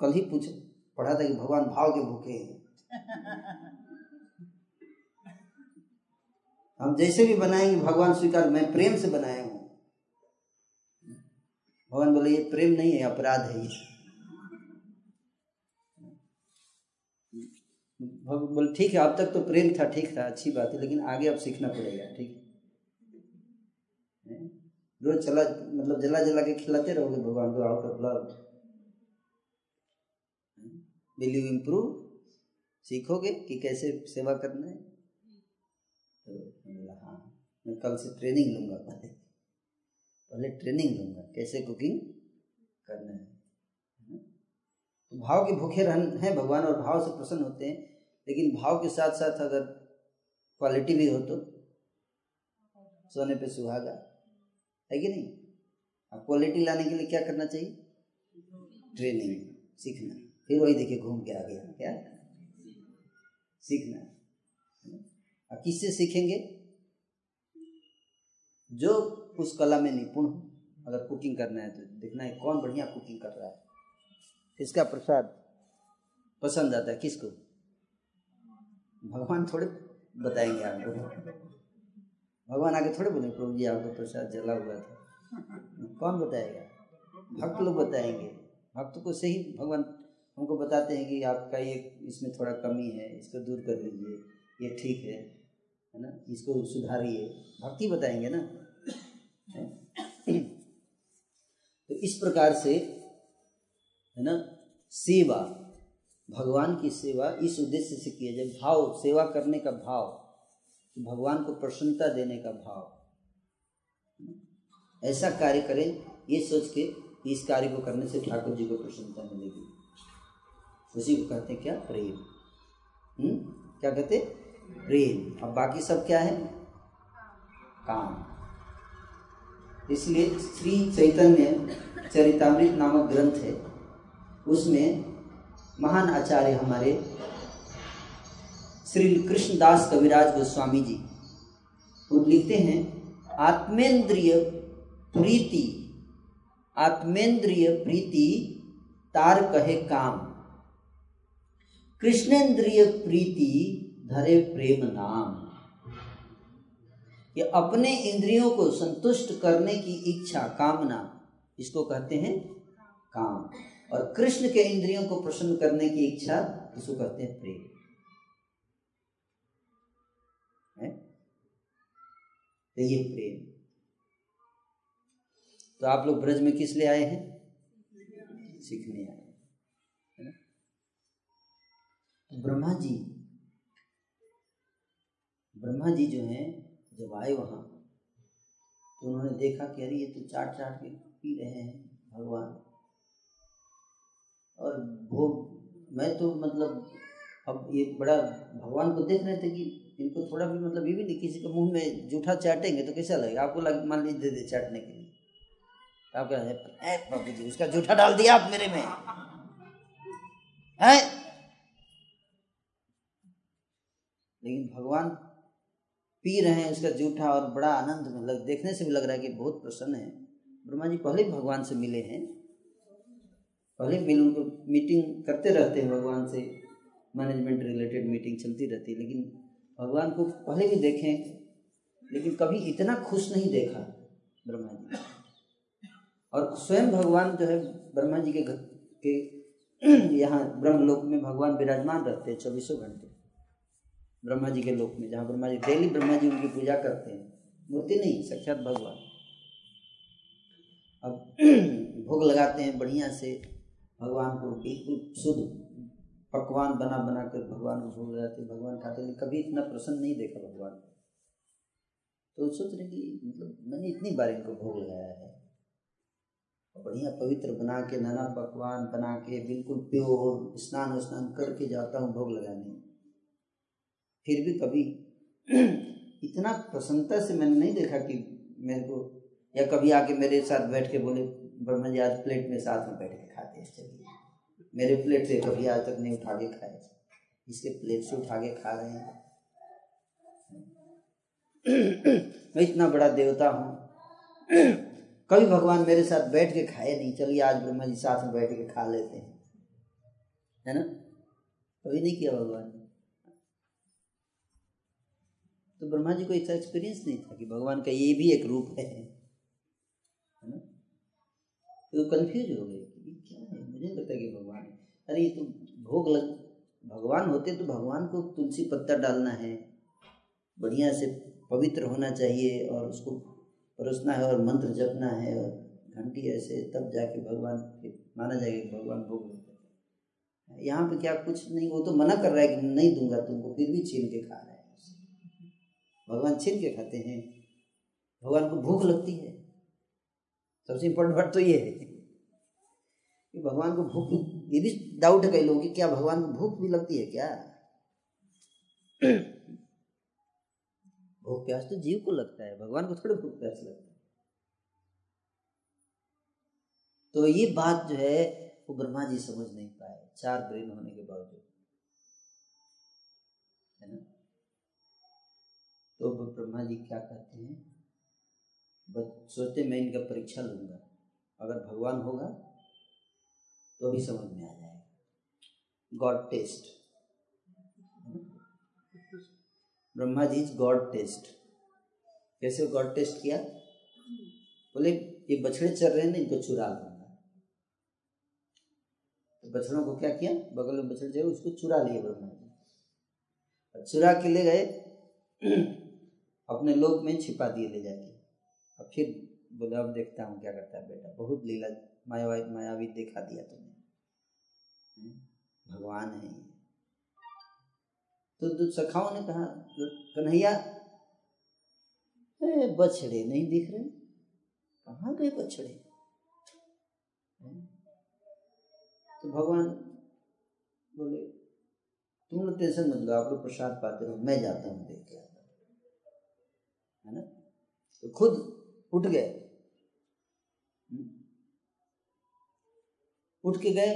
कल ही पूछ, पढ़ा था कि भगवान भाव के भूखे हैं। हम जैसे भी बनाएँगे, भगवान स्वीकार, मैं प्रेम से बनाया हूँ। भगवान बोले, ये प्रेम नहीं है अपराध है ये। बोले, ठीक है, अब तक तो प्रेम था, ठीक था, अच्छी बात है, लेकिन आगे अब सीखना पड़ेगा, ठीक रोज चला मतलब जला जला के खिलाते रहोगे, भगवान को out of love will you improve सीखोगे कि कैसे सेवा करना है? तो बोला हाँ मैं कल से ट्रेनिंग लूँगा पहले। पहले ट्रेनिंग लूँगा, कैसे कुकिंग करना है तो भाव के भूखे रहन हैं भगवान और भाव से प्रसन्न होते हैं, लेकिन भाव के साथ साथ अगर क्वालिटी भी हो तो? सोने पे सुहागा, है कि नहीं? अब क्वालिटी लाने के लिए क्या करना चाहिए? ट्रेनिंग सीखना। फिर वही देखिए घूम के आ गया क्या सीखना अब किससे सीखेंगे? जो उस कला में निपुण हो, अगर कुकिंग करना है तो देखना है कौन बढ़िया कुकिंग कर रहा है। किसका प्रसाद पसंद आता है, किसको? भगवान थोड़े बताएँगे आपको भगवान आगे थोड़े बोले प्रभु जी आपका प्रसाद जला हुआ था। कौन बताएगा? भक्त लोग बताएँगे। भक्त को सही भगवान हमको बताते हैं कि आपका ये, इसमें थोड़ा कमी है, इसको दूर कर लीजिए ये ठीक है है ना? इसको सुधारिए। भक्ति बताएँगे ना? तो इस प्रकार से, है ना? सेवा, भगवान की सेवा इस उद्देश्य से किया जाए। भाव, सेवा करने का भाव भगवान को प्रसन्नता देने का भाव। ऐसा कार्य करें, ये सोच के इस कार्य को करने से ठाकुर जी को प्रसन्नता मिलेगी। उसी को कहते हैं क्या? प्रेम। हम्म? क्या कहते? प्रेम। अब बाकी सब क्या है? काम। इसलिए श्री चैतन्य चरितामृत नामक ग्रंथ है। उसमें महान आचार्य हमारे श्री कृष्णदास कविराज गोस्वामी जी, वो लिखते हैं, आत्मेंद्रिय प्रीति आत्मेंद्रिय प्रीति, तार कहे काम। कृष्णेंद्रिय प्रीति धरे प्रेम नाम। ये अपने इंद्रियों को संतुष्ट करने की इच्छा, कामना, इसको कहते हैं काम। और कृष्ण के इंद्रियों को प्रसन्न करने की इच्छा, इसको कहते हैं प्रेम। है? तो ये प्रेम। तो आप लोग ब्रज में किस लिए आए हैं? सीखने आए। ब्रह्मा जी। ब्रह्मा जी जो हैं, जब आए वहाँ तो उन्होंने देखा कि अरे, ये तो चाट चाट के पी रहे हैं भगवान। और भोग, मैं तो मतलब अब ये बड़ा भगवान को देख रहे थे कि इनको थोड़ा भी मतलब ये भी नहीं, किसी के मुँह में जूठा चाटेंगे तो कैसा लगेगा? आपको लग, मान लीजिए दे दे चाटने के लिए। तो आप कह बाबू जी उसका जूठा डाल दिया आप मेरे में। है? लेकिन भगवान पी रहे हैं उसका जूठा और बड़ा आनंद में लग, देखने से भी लग रहा है कि बहुत प्रसन्न है। ब्रह्मा जी पहले भगवान से मिले हैं। पहले मिल, उनको मीटिंग करते रहते हैं भगवान से। मैनेजमेंट रिलेटेड मीटिंग चलती रहती है, लेकिन भगवान को पहले भी देखें, लेकिन कभी इतना खुश नहीं देखा ब्रह्मा जी और स्वयं भगवान जो है, ब्रह्मा जी के घर के यहाँ ब्रह्मलोक में भगवान विराजमान रहते हैं, चौबीसों घंटे। ब्रह्मा जी के लोक में, जहाँ ब्रह्मा जी डेली ब्रह्मा जी उनकी पूजा करते हैं। मूर्ति नहीं साक्षात भगवान। अब भोग लगाते हैं बढ़िया से, भगवान को बिल्कुल शुद्ध, पकवान बना बना कर भगवान को भोग लगाते हैं, भगवान खाते हैं कभी इतना प्रसन्न नहीं देखा भगवान। को तो सोच रहे कि मतलब मैंने इतनी बार इनको भोग लगाया है। बढ़िया पवित्र बना के, नाना पकवान बना के, बिल्कुल प्योर स्नान स्नान करके जाता हूँ भोग लगाने। फिर भी कभी इतना प्रसन्नता से मैंने नहीं देखा कि मेरे को, या कभी आके मेरे साथ बैठ के बोले, ब्रह्मा जी, आज प्लेट में साथ में बैठ के खाते हैं, चलिए। मेरे प्लेट से कभी आज तक नहीं उठा के खाए इसके प्लेट से उठा के खा रहे हैं। मैं इतना बड़ा देवता हूँ। कभी भगवान मेरे साथ बैठ के खाए नहीं, चलिए, आज ब्रह्मा जी साथ में बैठ के खा लेते हैं। है ना? कभी नहीं किया भगवान ने। तो ब्रह्मा जी को ऐसा एक्सपीरियंस नहीं था कि भगवान का ये भी एक रूप है। है ना? तो कंफ्यूज हो गए कि क्या है? मुझे लगता है कि भगवान अरे ये तो भोग लग, भगवान होते तो भगवान को तुलसी पत्ता डालना है। बढ़िया से पवित्र होना चाहिए और उसको परोसना है और मंत्र जपना है और घंटी ऐसे तब जाके भगवान माना जाएगा कि भगवान भोग लगता है। यहाँ पे क्या कुछ नहीं, वो तो मना कर रहा है कि नहीं दूँगा तुमको, फिर भी छीन के खा रहा है। भगवान छीन के खाते हैं। भगवान को भूख लगती है। सबसे इम्पोर्टेंट बात तो ये है कि भगवान को भूख ये भी डाउट है कई लोगों की, क्या भगवान को भूख भी लगती है क्या? भूख प्यास तो जीव को लगता है, भगवान को थोड़ा भूख प्यास लगता है। तो ये बात जो है वो ब्रह्मा जी समझ नहीं पाए, चार ब्रेन होने के बावजूद है ना तो ब्रह्मा जी क्या कहते हैं? सोचते मैं इनका परीक्षा लूँगा। अगर भगवान होगा तो भी समझ में आ जाएगा। God test. Brahma ji is God test. कैसे गॉड टेस्ट किया? बोले, ये बछड़े चल रहे हैं ना, इनको चुरा लूँगा। तो बछड़ों को क्या किया? बगल में बछड़े चले उसको चुरा लिए ब्रह्मा जी। चुरा के ले गए। अपने लोक में छिपा दिए ले जाके। और फिर बोले, अब देखता हूँ क्या करता है बेटा। बहुत लीला मायावी मायावी दिखा दिया तुमने। भगवान है ये। तो दो सखाओं ने कहा कन्हैया बछड़े नहीं दिख रहे? कहाँ गए बछड़े? तो भगवान बोले, तुम टेंशन मत लो, आप लोग प्रसाद पाते रहो, मैं जाता हूँ देख के हूँ ना? तो खुद उठ गए। हम्म। उठ के गए,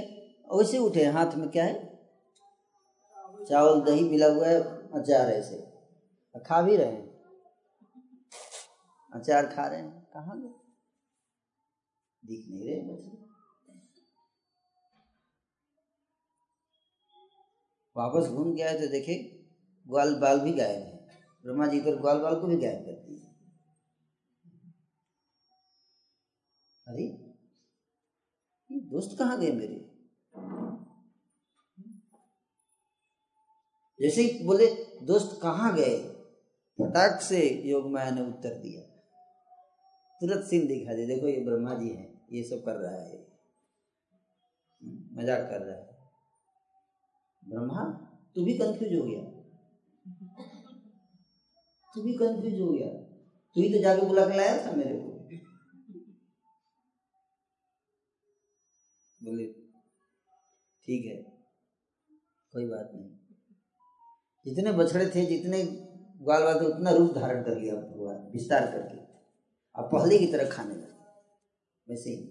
वैसे उठे। हाथ में क्या है? चावल, दही मिला हुआ है, अचार ऐसे खा भी रहे हैं। अचार खा रहे हैं। कहाँ गए? दिख नहीं रहे वापस घूम के आए तो देखे, ग्वाल बाल भी गायब है। ब्रह्मा जी पर ग्वाल बाल को भी गायब कर दिए अरे दोस्त कहाँ गए मेरे? जैसे ही बोले, दोस्त कहाँ गए? फटाक से योग माया ने उत्तर दिया। तुरंत सीन दिखा दे, देखो ये ब्रह्मा जी हैं, ये सब कर रहा है। मज़ाक कर रहा है। ब्रह्मा, तू भी कंफ्यूज हो गया। तू भी कंफ्यूज हो गया। तू ही तो जाके बुला के लाया था मेरे को। बोले, ठीक है, कोई बात नहीं। जितने बछड़े थे, जितने ग्वाल बाल थे उतना रूप धारण कर लिया भगवान, विस्तार करके अब पहले की तरह खाने लगे। वैसे ही।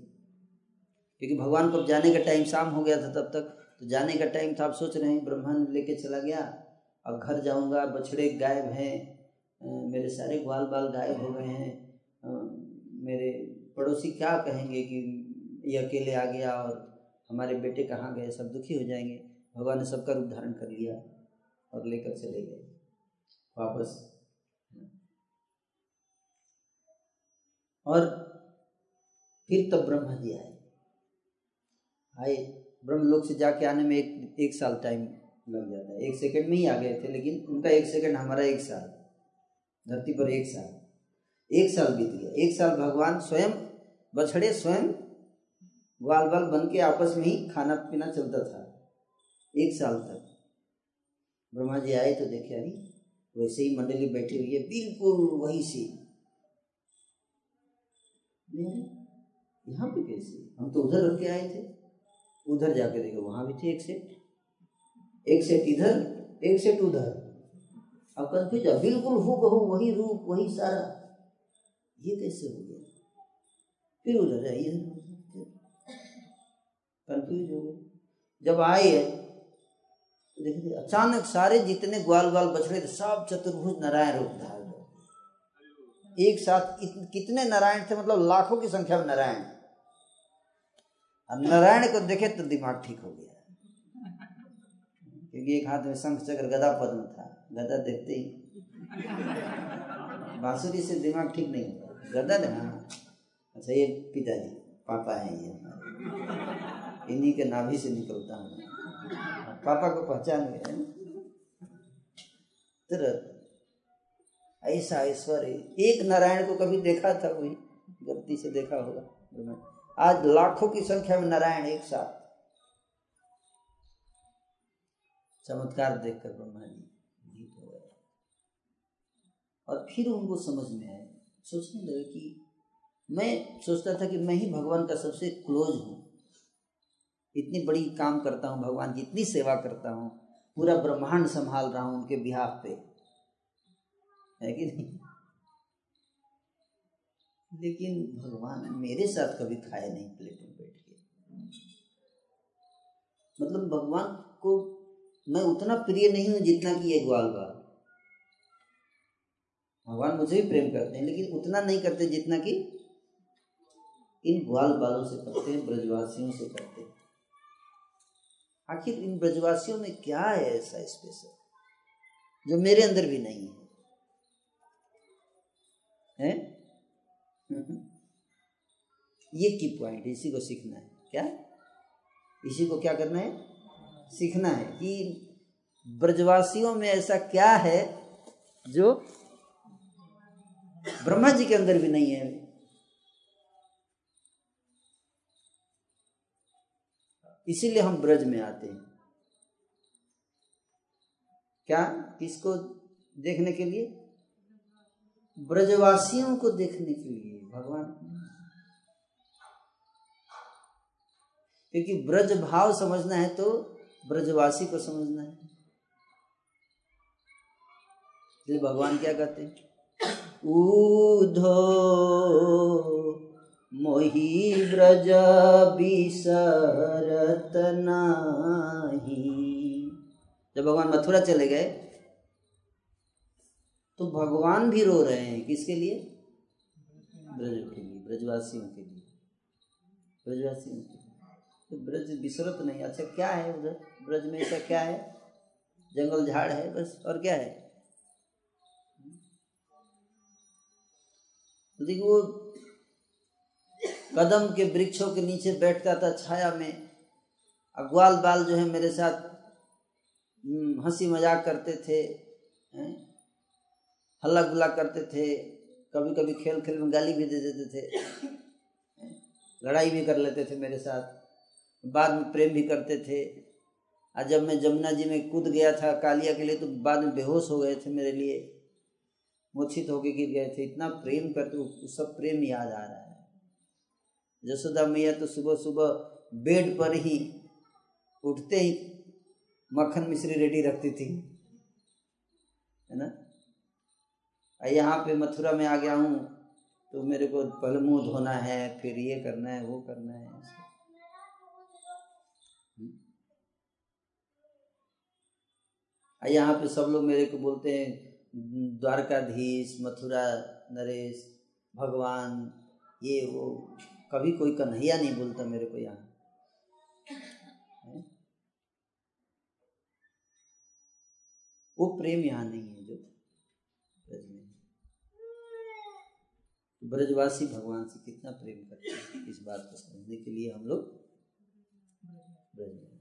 क्योंकि भगवान को जाने का टाइम शाम हो गया था तब तक। तो जाने का टाइम था आप सोच रहे हैं, ब्रह्मांड लेके चला गया। अब घर जाऊँगा, बछड़े गायब हैं। मेरे सारे ग्वाल बाल गायब हो गए हैं। मेरे पड़ोसी क्या कहेंगे कि ये अकेले आ गया और हमारे बेटे कहाँ गए, सब दुखी हो जाएँगे। भगवान ने सबका रूप धारण कर लिया और लेकर चले गए। वापस। और फिर तब ब्रह्मा जी आए। आए ब्रह्म ब्रह्मलोक से जाके आने में एक एक साल टाइम लग जाता है। एक सेकंड में ही आ गए थे, लेकिन उनका एक सेकंड हमारा एक साल। धरती पर एक साल। एक साल बीत गया। एक साल भगवान स्वयं बछड़े स्वयं ग्वाल बाल बन के आपस में ही खाना पीना चलता था। एक साल तक। ब्रह्मा जी आए तो देखे, अरे, वैसे ही मंडली बैठी हुई है, बिल्कुल वही सी। यहाँ पे कैसे? हम तो उधर रख के आए थे। उधर जाके देखो, वहाँ भी थे एक सेट। एक सेट इधर, एक सेट उधर। अब कंफ्यूज है बिल्कुल हु बहु, वही रूप, वही सारा। ये कैसे हो गया? फिर उधर इधर कंफ्यूज हो गए। जब आए तो देखिए, अचानक सारे जितने ग्वाल ग्वाल बछड़े थे, सब चतुर्भुज नारायण रूप धारण एक साथ कितने नारायण थे मतलब लाखों की संख्या में नारायण। नारायण को देखे तो दिमाग ठीक हो गया। क्योंकि एक हाथ में शंख चक्र गदा पद्म था। गदा देखते ही। बांसुरी से दिमाग ठीक नहीं होता। गदा ने? अच्छा ये पिताजी, पापा है ये इन्हीं के नाभि से निकलता हूँ। पापा को पहचान गए तुरंत ऐसा ऐश्वर्य, एक नारायण को कभी देखा था वही गलती से देखा होगा। आज लाखों की संख्या में नारायण एक साथ। चमत्कार देखकर ब्रह्मा जी मोहित हो गए। और फिर उनको समझ में आए सोचने लगे कि मैं सोचता था कि मैं ही भगवान का सबसे क्लोज हूँ। इतनी बड़ी काम करता हूँ, भगवान की इतनी सेवा करता हूँ, पूरा ब्रह्मांड संभाल रहा हूँ उनके बिहाफ पे। है कि नहीं? लेकिन भगवान मेरे साथ कभी खाए नहीं, प्लेट में बैठ के। मतलब भगवान को मैं उतना प्रिय नहीं हूँ जितना कि ये ग्वाल बाल भगवान मुझे भी प्रेम करते हैं, लेकिन उतना नहीं करते जितना कि इन ग्वाल बालों से करते हैं, ब्रजवासियों से करते हैं। आखिर इन ब्रजवासियों में क्या है ऐसा स्पेशल जो मेरे अंदर भी नहीं है। है? ये की पॉइंट इसी को सीखना है। क्या? इसी को क्या करना है? सीखना है कि ब्रजवासियों में ऐसा क्या है जो ब्रह्मा जी के अंदर भी नहीं है? इसीलिए हम ब्रज में आते हैं। क्या? किसको देखने के लिए? ब्रजवासियों को देखने के लिए, भगवान। क्योंकि ब्रज भाव समझना है तो ब्रजवासी को समझना है। इसलिए भगवान क्या कहते हैं? ऊधो मोही ब्रज बिसरत नाही। जब भगवान मथुरा चले गए तो भगवान भी रो रहे हैं। किसके लिए? ब्रज के लिए, ब्रजवासियों के लिए। ब्रजवासियों के लिए। तो ब्रज विसरत नहीं अच्छा क्या है उधर? ब्रज में ऐसा क्या है? जंगल झाड़ है बस और क्या है? तो वो कदम के वृक्षों के नीचे बैठता था छाया में। अग्वाल बाल जो है मेरे साथ हम्म, हँसी मज़ाक करते थे हल्ला गुल्ला करते थे कभी कभी खेल खेल में गाली भी दे देते थे लड़ाई भी कर लेते थे मेरे साथ बाद में प्रेम भी करते थे। और जब मैं जमुना जी में कूद गया था कालिया के लिए तो बाद में बेहोश हो गए थे मेरे लिए। मूर्छित होके गिर गए थे। इतना प्रेम करते वो सब प्रेम याद आ रहा है। जसोदा मैया तो सुबह सुबह बेड पर ही उठते ही मक्खन मिश्री रेडी रखती थी, है ना? यहाँ पे मथुरा में आ गया हूँ तो मेरे को पहले मुँह धोना है, फिर ये करना है, वो करना है। यहाँ पे सब लोग मेरे को बोलते हैं, द्वारकाधीश, मथुरा, नरेश, भगवान, ये, वो, कभी कोई कन्हैया नहीं बोलता मेरे को यहाँ। वो प्रेम यहाँ नहीं है जो। ब्रज में ब्रजवासी भगवान से कितना प्रेम करते हैं इस बात को समझने के लिए हम लोग ब्रज में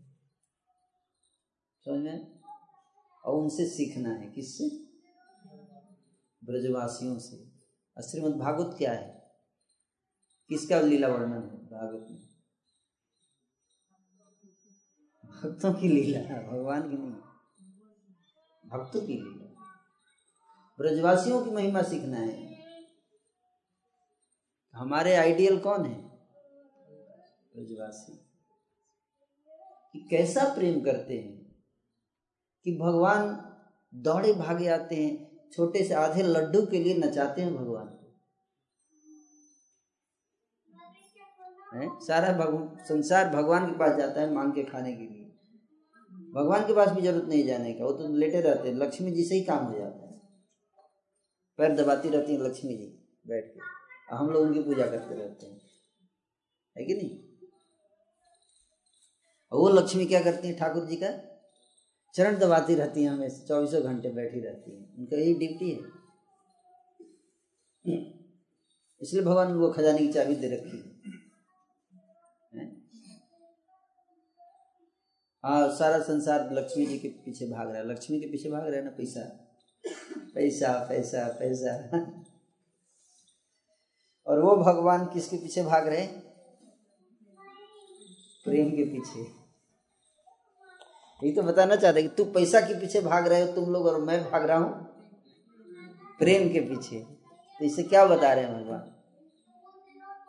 समझ में और उनसे सीखना है। किससे? ब्रजवासियों से। श्रीमद भागवत क्या है? किसका लीला वर्णन है भागवत में? भक्तों की लीला, भगवान की नहीं। भक्तों की लीला। ब्रजवासियों की महिमा सीखना है। हमारे आइडियल कौन है? ब्रजवासी। कैसा प्रेम करते हैं? कि भगवान दौड़े भागे आते हैं, छोटे से आधे लड्डू के लिए नचाते हैं भगवान। को सारा भगवान संसार भगवान के पास जाता है मांग के खाने के लिए। भगवान के पास भी ज़रूरत नहीं जाने का, वो तो लेटे रहते हैं, लक्ष्मी जी से ही काम हो जाता है। पैर दबाती रहती है लक्ष्मी जी, बैठ के। हम लोग उनकी पूजा करते रहते हैं। है कि नहीं? वो लक्ष्मी क्या करती है, ठाकुर जी का? चरण दबाती रहती हैं हमें, चौबीसों घंटे बैठी रहती हैं। उनका यही ड्यूटी है। इसलिए भगवान वो खजाने की चाबी दे रखी है। हाँ? सारा संसार लक्ष्मी जी के पीछे भाग रहा है। लक्ष्मी के पीछे भाग रहा है ना पैसा? पैसा पैसा पैसा। और वो भगवान किसके पीछे भाग रहे प्रेम के पीछे। यही तो बताना चाहते कि तू पैसा के पीछे भाग रहे हो, तुम लोग और मैं भाग रहा हूँ। प्रेम के पीछे। तो इसे क्या बता रहे हैं भगवान?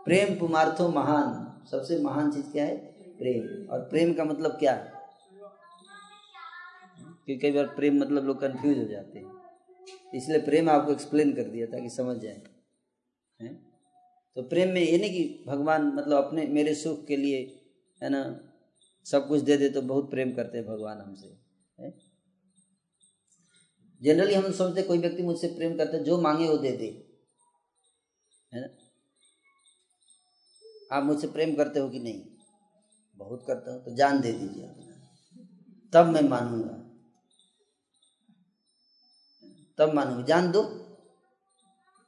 प्रेम पुमार्थो महान। सबसे महान चीज़ क्या है? प्रेम। और प्रेम का मतलब क्या? है क्योंकि कई बार प्रेम मतलब लोग कंफ्यूज हो जाते हैं। इसलिए प्रेम आपको एक्सप्लेन कर दिया ताकि समझ जाए। हैं? तो प्रेम में ये नहीं कि भगवान मतलब अपने, मेरे सुख के लिए, है ना सब कुछ दे दे तो बहुत प्रेम करते हैं भगवान हमसे जनरली हम सोचते कोई व्यक्ति मुझसे प्रेम करता जो मांगे वो दे दे, है ना? आप मुझसे प्रेम करते हो कि नहीं? बहुत करता हूँ तो जान दे दीजिए तब मैं मानूँगा। तब मानूँगा। जान दो।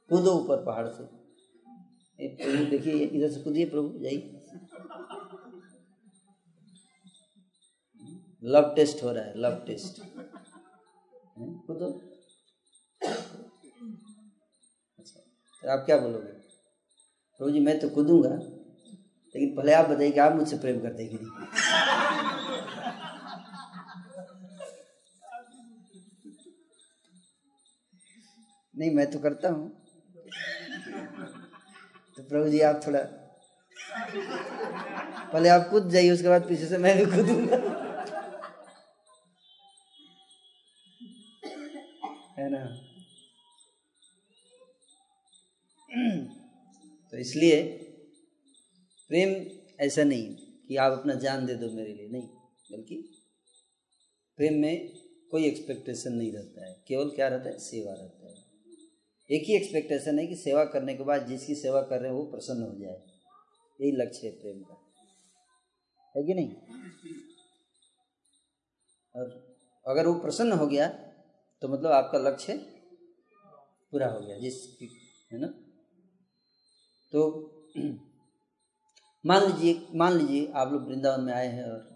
कूदो ऊपर पहाड़ से। प्रभु, देखिए, इधर से कूदिए प्रभु, जाइए। लव टेस्ट हो रहा है, लव टेस्ट। कूदो अच्छा तो आप क्या बोलोगे? प्रभु जी, मैं तो कूदूँगा लेकिन पहले आप बताइए कि आप मुझसे प्रेम करते कि नहीं? नहीं, मैं तो करता हूँ। तो प्रभु जी, आप थोड़ा पहले आप कूद जाइए, उसके बाद पीछे से मैं भी कूदूँगा तो इसलिए प्रेम ऐसा नहीं कि आप अपना जान दे दो मेरे लिए, नहीं, बल्कि प्रेम में कोई एक्सपेक्टेशन नहीं रहता है, केवल क्या रहता है? सेवा रहता है। एक ही एक्सपेक्टेशन है कि सेवा करने के बाद जिसकी सेवा कर रहे हैं वो प्रसन्न हो जाए। यही लक्ष्य है प्रेम का। है कि नहीं? और अगर वो प्रसन्न हो गया तो मतलब आपका लक्ष्य पूरा हो गया जिस है ना? तो मान लीजिए मान लीजिए आप लोग वृंदावन में आए हैं और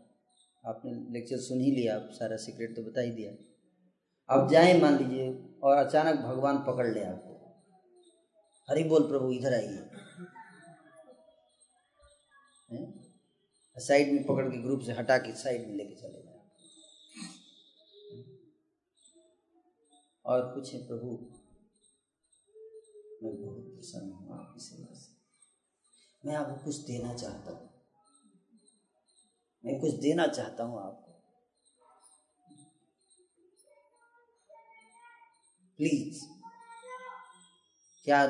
आपने लेक्चर सुन ही लिया, आप सारा सीक्रेट तो बता ही दिया। आप जाए, मान लीजिए, और अचानक भगवान पकड़ ले आपको। हरि बोल, प्रभु, इधर आइए। साइड में पकड़ के ग्रुप से हटा के साइड में लेके चले जाए। और पूछे, प्रभु, मैं बहुत प्रसन्न हूँ आपकी सेवा मैं आपको कुछ देना चाहता हूँ। मैं कुछ देना चाहता हूँ आपको। प्लीज़ क्या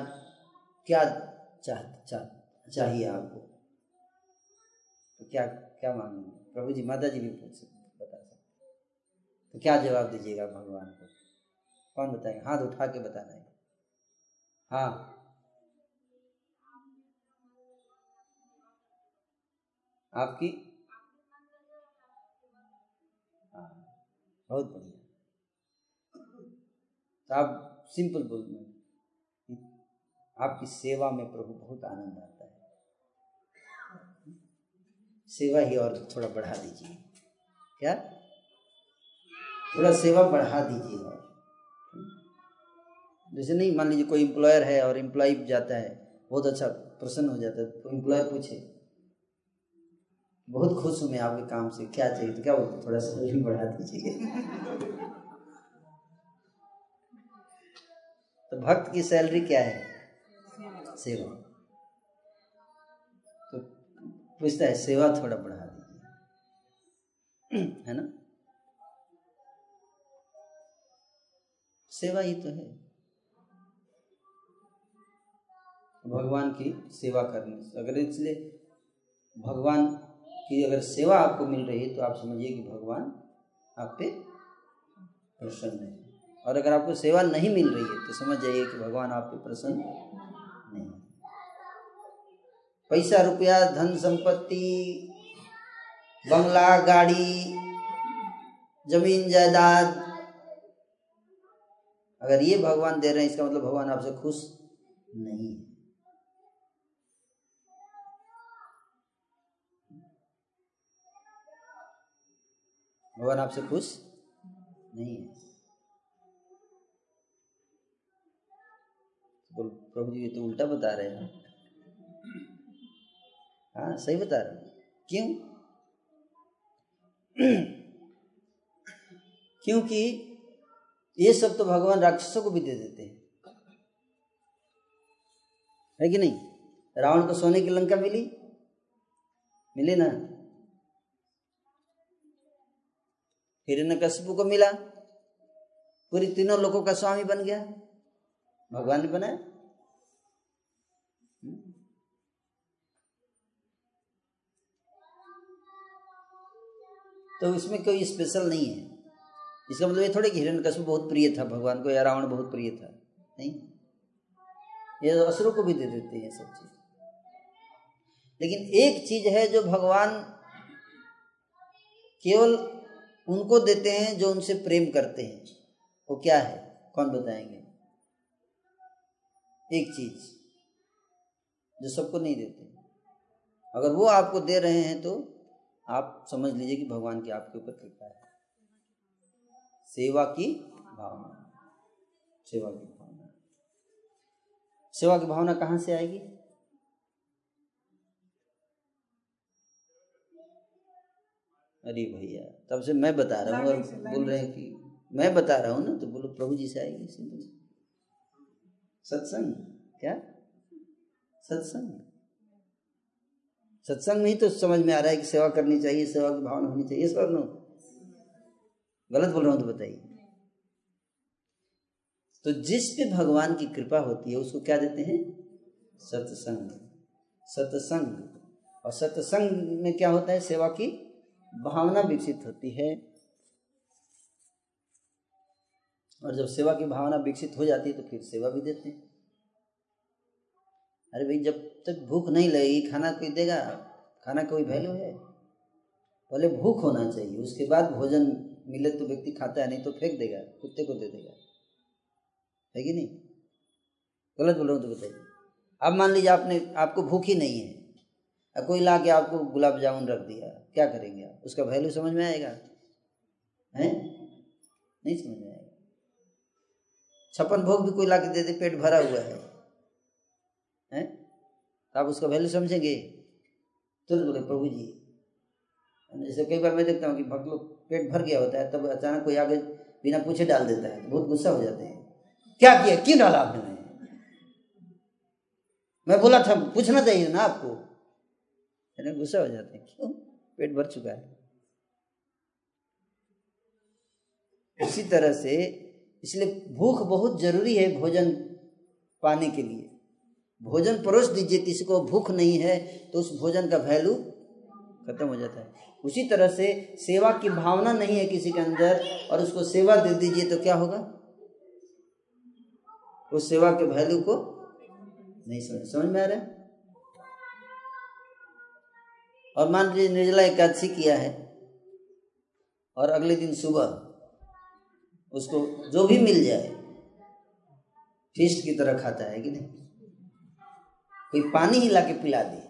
क्या चाह, चाह, चाहिए आपको? तो क्या क्या मांगेंगे? प्रभु जी माता जी भी पूछ सकते बता सकते। तो क्या जवाब दीजिएगा भगवान को? कौन बताएँगे? हाथ उठा के बताना है। हाँ। आपकी? हाँ बहुत बढ़िया। तो आप सिंपल बोल आपकी सेवा में प्रभु बहुत आनंद आता है। सेवा ही और थोड़ा बढ़ा दीजिए। क्या? थोड़ा सेवा बढ़ा दीजिए और। जैसे नहीं, मान लीजिए कोई एम्प्लॉयर है और एम्प्लॉय जाता है, बहुत अच्छा प्रसन्न हो जाता है तो एम्प्लॉयर पूछे बहुत खुश हूँ मैं आपके काम से। क्या चाहिए तो क्या बोलते थोड़ा सैलरी बढ़ा दीजिए। तो भक्त की सैलरी क्या है? सेवा। तो पूछता है, सेवा थोड़ा बढ़ा दीजिए। है ना? सेवा ही तो है। भगवान की सेवा करने से। अगर इसलिए भगवान की अगर सेवा आपको मिल रही है तो आप समझिए कि भगवान आप पे प्रसन्न है। और अगर आपको सेवा नहीं मिल रही है तो समझ जाइए कि भगवान आप पे प्रसन्न नहीं है। पैसा, रुपया, धन संपत्ति, बंगला, गाड़ी, ज़मीन, जायदाद, अगर ये भगवान दे रहे हैं, इसका मतलब भगवान आपसे खुश नहीं है। भगवान आपसे खुश नहीं है। बोल, प्रभु जी ये तो उल्टा बता रहे हैं। हाँ सही बता रहे क्यों? क्योंकि ये सब तो भगवान राक्षसों को भी दे देते हैं। है कि नहीं? रावण को सोने की लंका मिली? मिली ना? हिरण्यकशिपु को मिला। पूरी तीनों लोगों का स्वामी बन गया। भगवान ने बनाया। तो इसमें कोई स्पेशल नहीं है। इसका मतलब ये थोड़े कि हिरण्यकशिपु बहुत प्रिय था भगवान को या रावण बहुत प्रिय था। नहीं? ये असुरों को भी दे देते हैं सब चीज़। लेकिन एक चीज़ है जो भगवान केवल उनको देते हैं जो उनसे प्रेम करते हैं। वो क्या है? कौन बताएँगे? एक चीज़ जो सबको नहीं देते। अगर वो आपको दे रहे हैं तो आप समझ लीजिए कि भगवान की आपके ऊपर कृपा है। सेवा की भावना। सेवा की भावना। सेवा की भावना कहाँ से आएगी? अरे भैया तब से मैं बता रहा हूँ और बोल रहे हैं कि मैं बता रहा हूँ ना तो बोलो प्रभु जी से आएगी सिंपल सत्संग? क्या? सत्संग? सत्संग में ही तो समझ में आ रहा है कि सेवा करनी चाहिए सेवा की भावना होनी चाहिए सर नो गलत बोल रहा हूँ तो बताइए। तो जिस पे भगवान की कृपा होती है उसको क्या देते हैं? सत्संग। सत्संग। और सत्संग में क्या होता है? सेवा की भावना विकसित होती है। और जब सेवा की भावना विकसित हो जाती है तो फिर सेवा भी देते हैं। अरे भाई, जब तक भूख नहीं लगेगी खाना कोई देगा? खाना कोई वैल्यू है? पहले भूख होना चाहिए, उसके बाद भोजन मिले तो व्यक्ति खाता है, नहीं तो फेंक देगा, कुत्ते को दे देगा। है कि नहीं? गलत बोल रहा हूँ तो बताइए। अब मान लीजिए आपने, आपको भूख ही नहीं है। कोई ला के आपको गुलाब जामुन रख दिया, क्या करेंगे आप? उसका वैल्यू समझ में आएगा? हैं? नहीं समझ में आएगा। छप्पन भोग भी कोई ला के दे दे, पेट भरा हुआ है। हैं? तो आप उसका वैल्यू समझेंगे? तुरंत बोले, प्रभु जी, जैसे कई बार मैं देखता हूँ कि भक्त लोग पेट भर गया होता है, तब अचानक कोई आगे बिना पूछे डाल देता है तो बहुत गुस्सा हो जाते हैं। क्या किया? क्यों डाला आपने? मैं बोला था, पूछना चाहिए ना आपको। गुस्सा हो जाते हैं, क्यों? पेट भर चुका है। इसी तरह से, इसलिए भूख बहुत ज़रूरी है भोजन पाने के लिए। भोजन परोस दीजिए, किसी को भूख नहीं है तो उस भोजन का वैल्यू खत्म हो जाता है। उसी तरह से सेवा की भावना नहीं है किसी के अंदर, और उसको सेवा दे दीजिए तो क्या होगा? उस सेवा के वैल्यू को नहीं समझ समझ में आ रहा है? और मान लीजिए निर्जला एकादशी किया है और अगले दिन सुबह उसको जो भी मिल जाए फिस्ट की तरह खाता है कि नहीं? कोई पानी ही लाके पिला दे।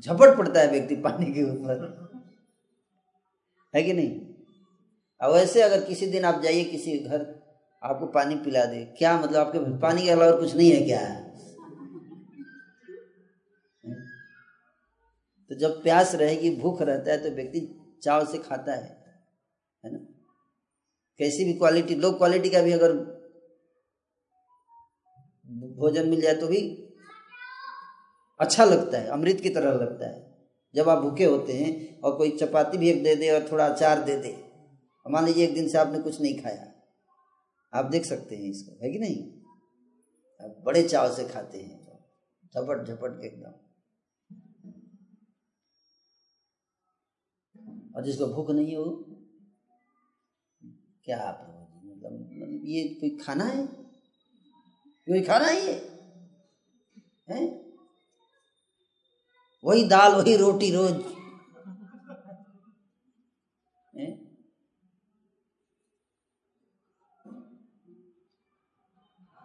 झपट पड़ता है व्यक्ति पानी के ऊपर। है कि नहीं? अब वैसे अगर किसी दिन आप जाइए, किसी घर, आपको पानी पिला दे। क्या मतलब? आपके पानी के अलावा कुछ नहीं है क्या? है तो जब प्यास रहेगी, भूख रहता है तो व्यक्ति चाव से खाता है है ना? कैसी भी क्वालिटी लो क्वालिटी का भी अगर भोजन मिल जाए तो भी अच्छा लगता है, अमृत की तरह लगता है। जब आप भूखे होते हैं और कोई चपाती भी एक दे दे और थोड़ा अचार दे दे मान लीजिए एक दिन से आपने कुछ नहीं खाया, आप देख सकते हैं इसको, है कि नहीं? आप बड़े चाव से खाते हैं, झपट झपट के एकदम। और जिसको भूख नहीं हो, क्या आप मतलब मतलब ये कोई खाना है? कोई खाना है ये? है? वही दाल, वही रोटी रोज।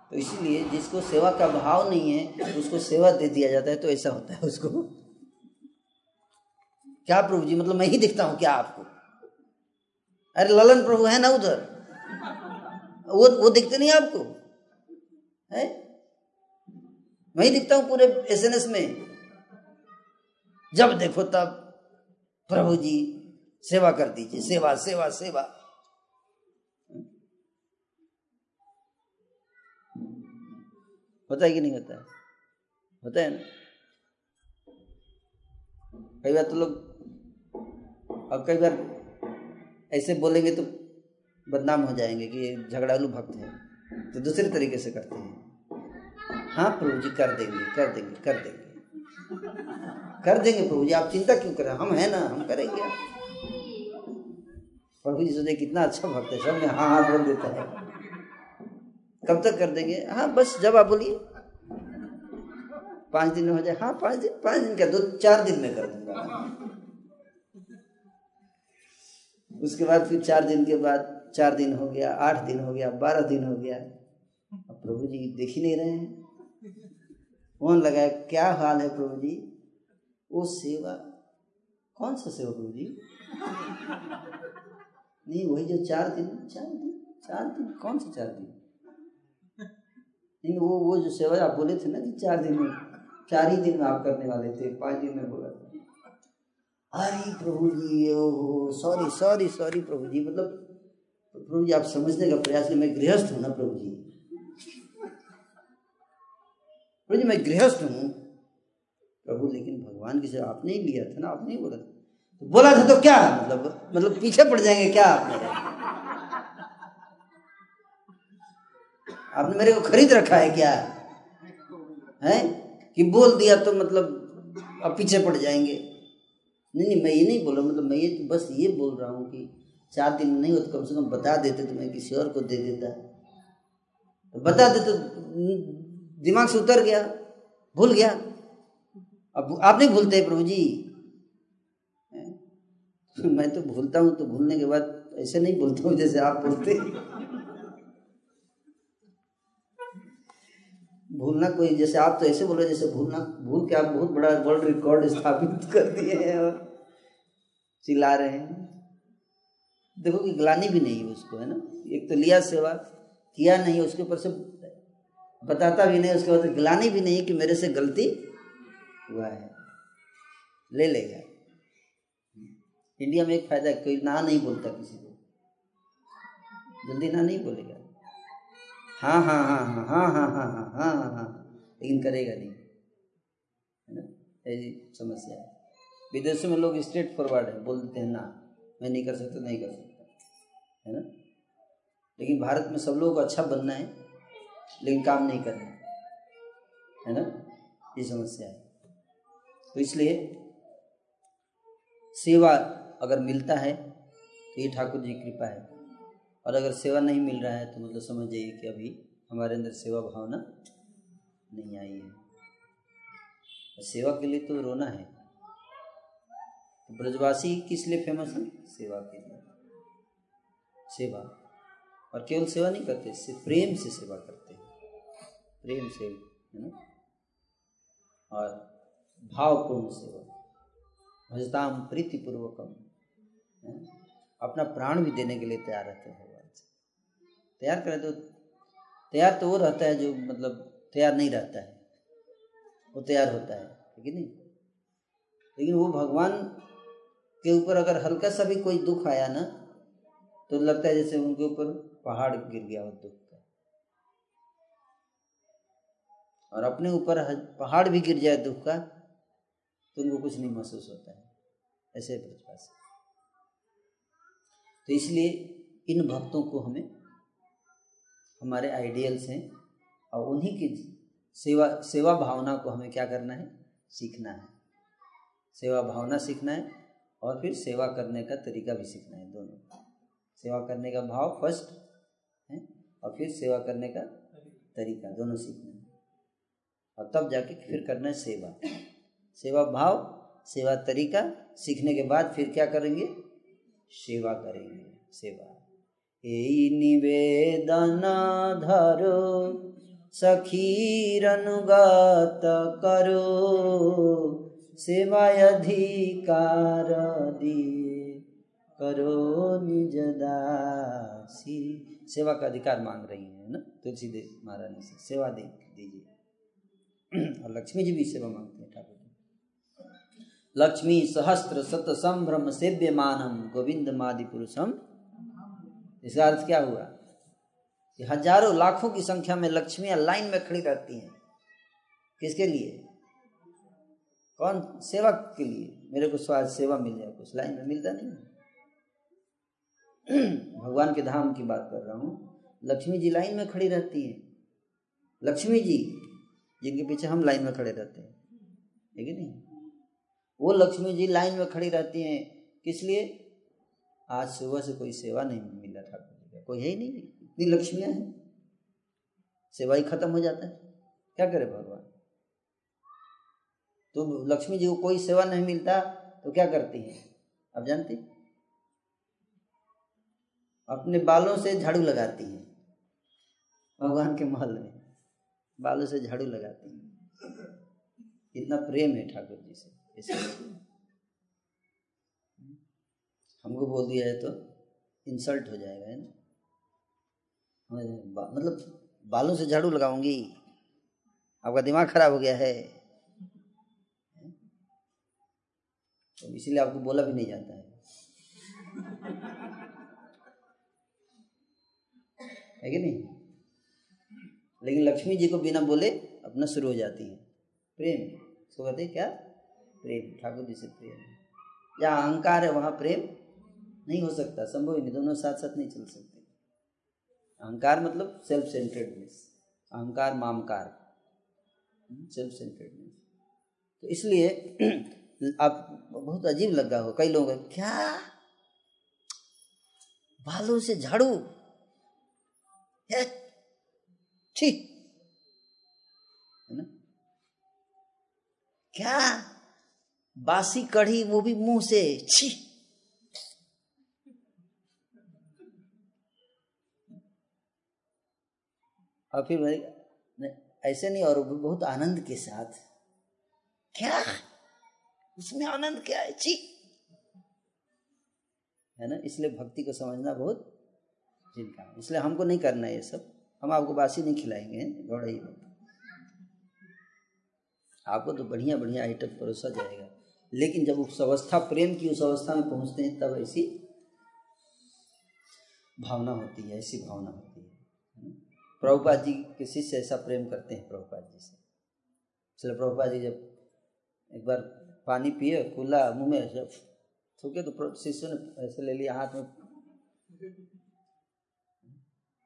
तो इसीलिए जिसको सेवा का भाव नहीं है, उसको सेवा दे दिया जाता है तो ऐसा होता है उसको। क्या प्रभु जी मतलब मैं ही दिखता हूँ क्या आपको? अरे ललन प्रभु है ना उधर? वो वो दिखते नहीं आपको? है? मैं ही दिखता हूँ पूरे एसएनएस में। जब देखो तब प्रभु जी सेवा कर दीजिए, सेवा सेवा सेवा। होता है कि नहीं होता है? होता है ना? कई बार तो लोग अब कई बार ऐसे बोलेंगे तो बदनाम हो जाएँगे कि झगड़ालू भक्त है तो दूसरे तरीके से करते हैं। हाँ प्रभु जी, कर देंगे कर देंगे कर देंगे। कर देंगे प्रभु जी, आप चिंता क्यों करें? हम हैं ना, हम करेंगे। प्रभु जी सोचे कितना अच्छा भक्त है, सब में हाँ हाँ बोल देता है। कब तक कर देंगे? हाँ बस जब आप बोलिए। पाँच दिन में हो जाए। हाँ पाँच दिन पाँच दिन का दो, चार दिन में कर दूँगा। उसके बाद फिर चार दिन के बाद, चार दिन हो गया, आठ दिन हो गया, बारह दिन हो गया। अब प्रभु जी देख ही नहीं रहे हैं। फ़ोन लगाए क्या हाल है प्रभु जी? वो सेवा, कौन सा सेवा प्रभु जी? नहीं, वही जो चार दिन चार दिन चार दिन, कौन सा चार दिन? नहीं, वो वो जो सेवा आप बोले थे ना कि चार दिन में, चार ही दिन में आप करने वाले थे, पाँच दिन में बोला था। अरे प्रभु जी, ओ सॉरी सॉरी सॉरी प्रभु जी मतलब प्रभु जी, आप समझने का प्रयास करें मैं गृहस्थ हूँ ना प्रभु जी। प्रभु जी, मैं गृहस्थ हूँ। प्रभु, लेकिन भगवान की सेवा आपने ही लिया था ना, आपने ही बोला था। तो बोला था तो क्या मतलब मतलब पीछे पड़ जाएँगे क्या आप मेरे? आपने मेरे को खरीद रखा है क्या? है? कि बोल दिया तो मतलब अब पीछे पड़ जाएँगे। नहीं नहीं, मैं ये नहीं बोल रहा मतलब मैं ये तो बस ये बोल रहा हूँ कि चार दिन नहीं हो तो कम से कम बता देते तो मैं किसी और को दे देता। तो बता दे तो दिमाग से उतर गया, भूल गया। अब आप नहीं भूलते प्रभु जी। मैं तो भूलता हूँ तो भूलने के बाद ऐसे नहीं बोलता हूँ जैसे आप बोलते भूलना कोई, जैसे आप तो ऐसे बोल जैसे भूलना, भूल के आप बहुत बड़ा वर्ल्ड रिकॉर्ड स्थापित कर दिए हैं और चिल्ला रहे हैं। देखो कि ग्लानी भी नहीं है उसको, है ना? एक तो लिया सेवा, किया नहीं, उसके ऊपर से बताता भी नहीं, उसके बाद गिलानी भी नहीं कि मेरे से गलती हुआ है। ले लेगा इंडिया में एक फ़ायदा है, कोई ना नहीं बोलता किसी को। जल्दी ना नहीं बोलेगा। हाँ हाँ हाँ हाँ हाँ हाँ हाँ हाँ हाँ हाँ हाँ लेकिन करेगा नहीं है ना ऐसी समस्या है विदेशों में लोग स्ट्रेट फॉरवर्ड है बोल देते हैं ना मैं नहीं कर सकता नहीं कर सकता है ना लेकिन भारत में सब लोगों को अच्छा बनना है लेकिन काम नहीं करना है ना ये समस्या है तो इसलिए सेवा अगर मिलता है तो ये ठाकुर जी की कृपा है और अगर सेवा नहीं मिल रहा है तो मतलब समझ जाइए कि अभी हमारे अंदर सेवा भावना नहीं आई है। सेवा के लिए तो रोना है। तो ब्रजवासी किस लिए फ़ेमस है? सेवा के लिए। सेवा। और केवल सेवा नहीं करते, सिर्फ़ प्रेम से सेवा करते हैं। प्रेम से, है ना? और भावपूर्ण सेवा। भजताम प्रीतिपूर्वकम अपना प्राण भी देने के लिए तैयार रहते हैं। से तैयार करें तो तैयार तो वो रहता है जो मतलब तैयार नहीं रहता है। वो तैयार होता है ठीक है नहीं? लेकिन वो भगवान के ऊपर अगर हल्का सा भी कोई दुख आया ना तो लगता है जैसे उनके ऊपर पहाड़ गिर गया हो दुख का। और अपने ऊपर पहाड़ भी गिर जाए दुख का तो उनको कुछ नहीं महसूस होता है। ऐसे ब्रजवासी। तो इसलिए इन भक्तों को हमें हमारे आइडियल्स हैं और उन्हीं की सेवा सेवा भावना को हमें क्या करना है? सीखना है। सेवा भावना सीखना है और फिर सेवा करने का तरीका भी सीखना है दोनों। सेवा करने का भाव फ़र्स्ट है और फिर सेवा करने का तरीका, दोनों सीखना है। और तब जाके फिर करना है सेवा। सेवा भाव, सेवा तरीका, सीखने के बाद फिर क्या करेंगे? सेवा करेंगे, सेवा। सखीर अनुगत करो सेवा अधिकार दिए करो निज दासी सेवा का अधिकार मांग रही है ना तुलसीदेव महारानी से सेवा दे दीजिए और लक्ष्मी जी भी सेवा मांगते हैं ठाकुर लक्ष्मी सहस्त्र सत संभ्रम सेव्य मानम गोविंद मादि पुरुषम इसका अर्थ क्या हुआ? कि हज़ारों लाखों की संख्या में लक्ष्मियाँ लाइन में खड़ी रहती हैं। किसके लिए? कौन? सेवा के लिए। मेरे को स्वाद सेवा मिल जाए, कुछ लाइन में मिलता नहीं भगवान के धाम की बात कर रहा हूँ। लक्ष्मी जी लाइन में खड़ी रहती हैं। लक्ष्मी जी, जिनके पीछे हम लाइन में खड़े रहते हैं। ठीक है नहीं? वो लक्ष्मी जी लाइन में खड़ी रहती हैं। किस लिए? आज सुबह से कोई सेवा नहीं मिला ठाकुर जी का। कोई है ही नहीं। इतनी लक्ष्मियाँ हैं। सेवा ही खत्म हो जाता है। क्या करे भगवान? तो लक्ष्मी जी को कोई सेवा नहीं मिलता तो क्या करती है? आप जानती? अपने बालों से झाड़ू लगाती है। भगवान के महल में बालों से झाड़ू लगाती है। इतना प्रेम है ठाकुर जी से। हमको बोल दिया है तो इंसल्ट हो जाएगा, है ना? मतलब बालों से झाड़ू लगाऊँगी। आपका दिमाग खराब हो गया है। तो इसीलिए आपको बोला भी नहीं जाता है। है कि नहीं? लेकिन लक्ष्मी जी को बिना बोले अपना शुरू हो जाती है। प्रेम। कहते क्या? प्रेम। ठाकुर जी से प्रेम। या अहंकार है, वहाँ प्रेम नहीं हो सकता, संभव ही नहीं, दोनों साथ साथ नहीं चल सकते। अहंकार मतलब सेल्फ सेंटर्डनेस अहंकार, मामकार सेल्फ सेंटर्डनेस तो इसलिए आप, बहुत अजीब लगा हो कई लोग क्या? बालों से झाड़ू? ठीक है ना? क्या? बासी कढ़ी, वो भी मुँह से, छी! और फिर भाई ऐसे नहीं, और बहुत आनंद के साथ। क्या? उसमें आनंद क्या है? ची है ना? इसलिए भक्ति को समझना बहुत जिनका इसलिए हमको नहीं करना है ये सब। हम आपको बासी नहीं खिलाएँगे गौड़ा ही आपको तो बढ़िया बढ़िया आइटम परोसा जाएगा। लेकिन जब उस अवस्था, प्रेम की उस अवस्था में पहुँचते हैं, तब ऐसी भावना होती है, ऐसी भावना होती है। प्रभुपाद जी के शिष्य ऐसा प्रेम करते हैं, प्रभुपाद जी से। इसलिए प्रभुपाद जी जब एक बार पानी पिए, खुला मुँह में जब थूके तो शिष्य ने ऐसे ले लिया हाथ में।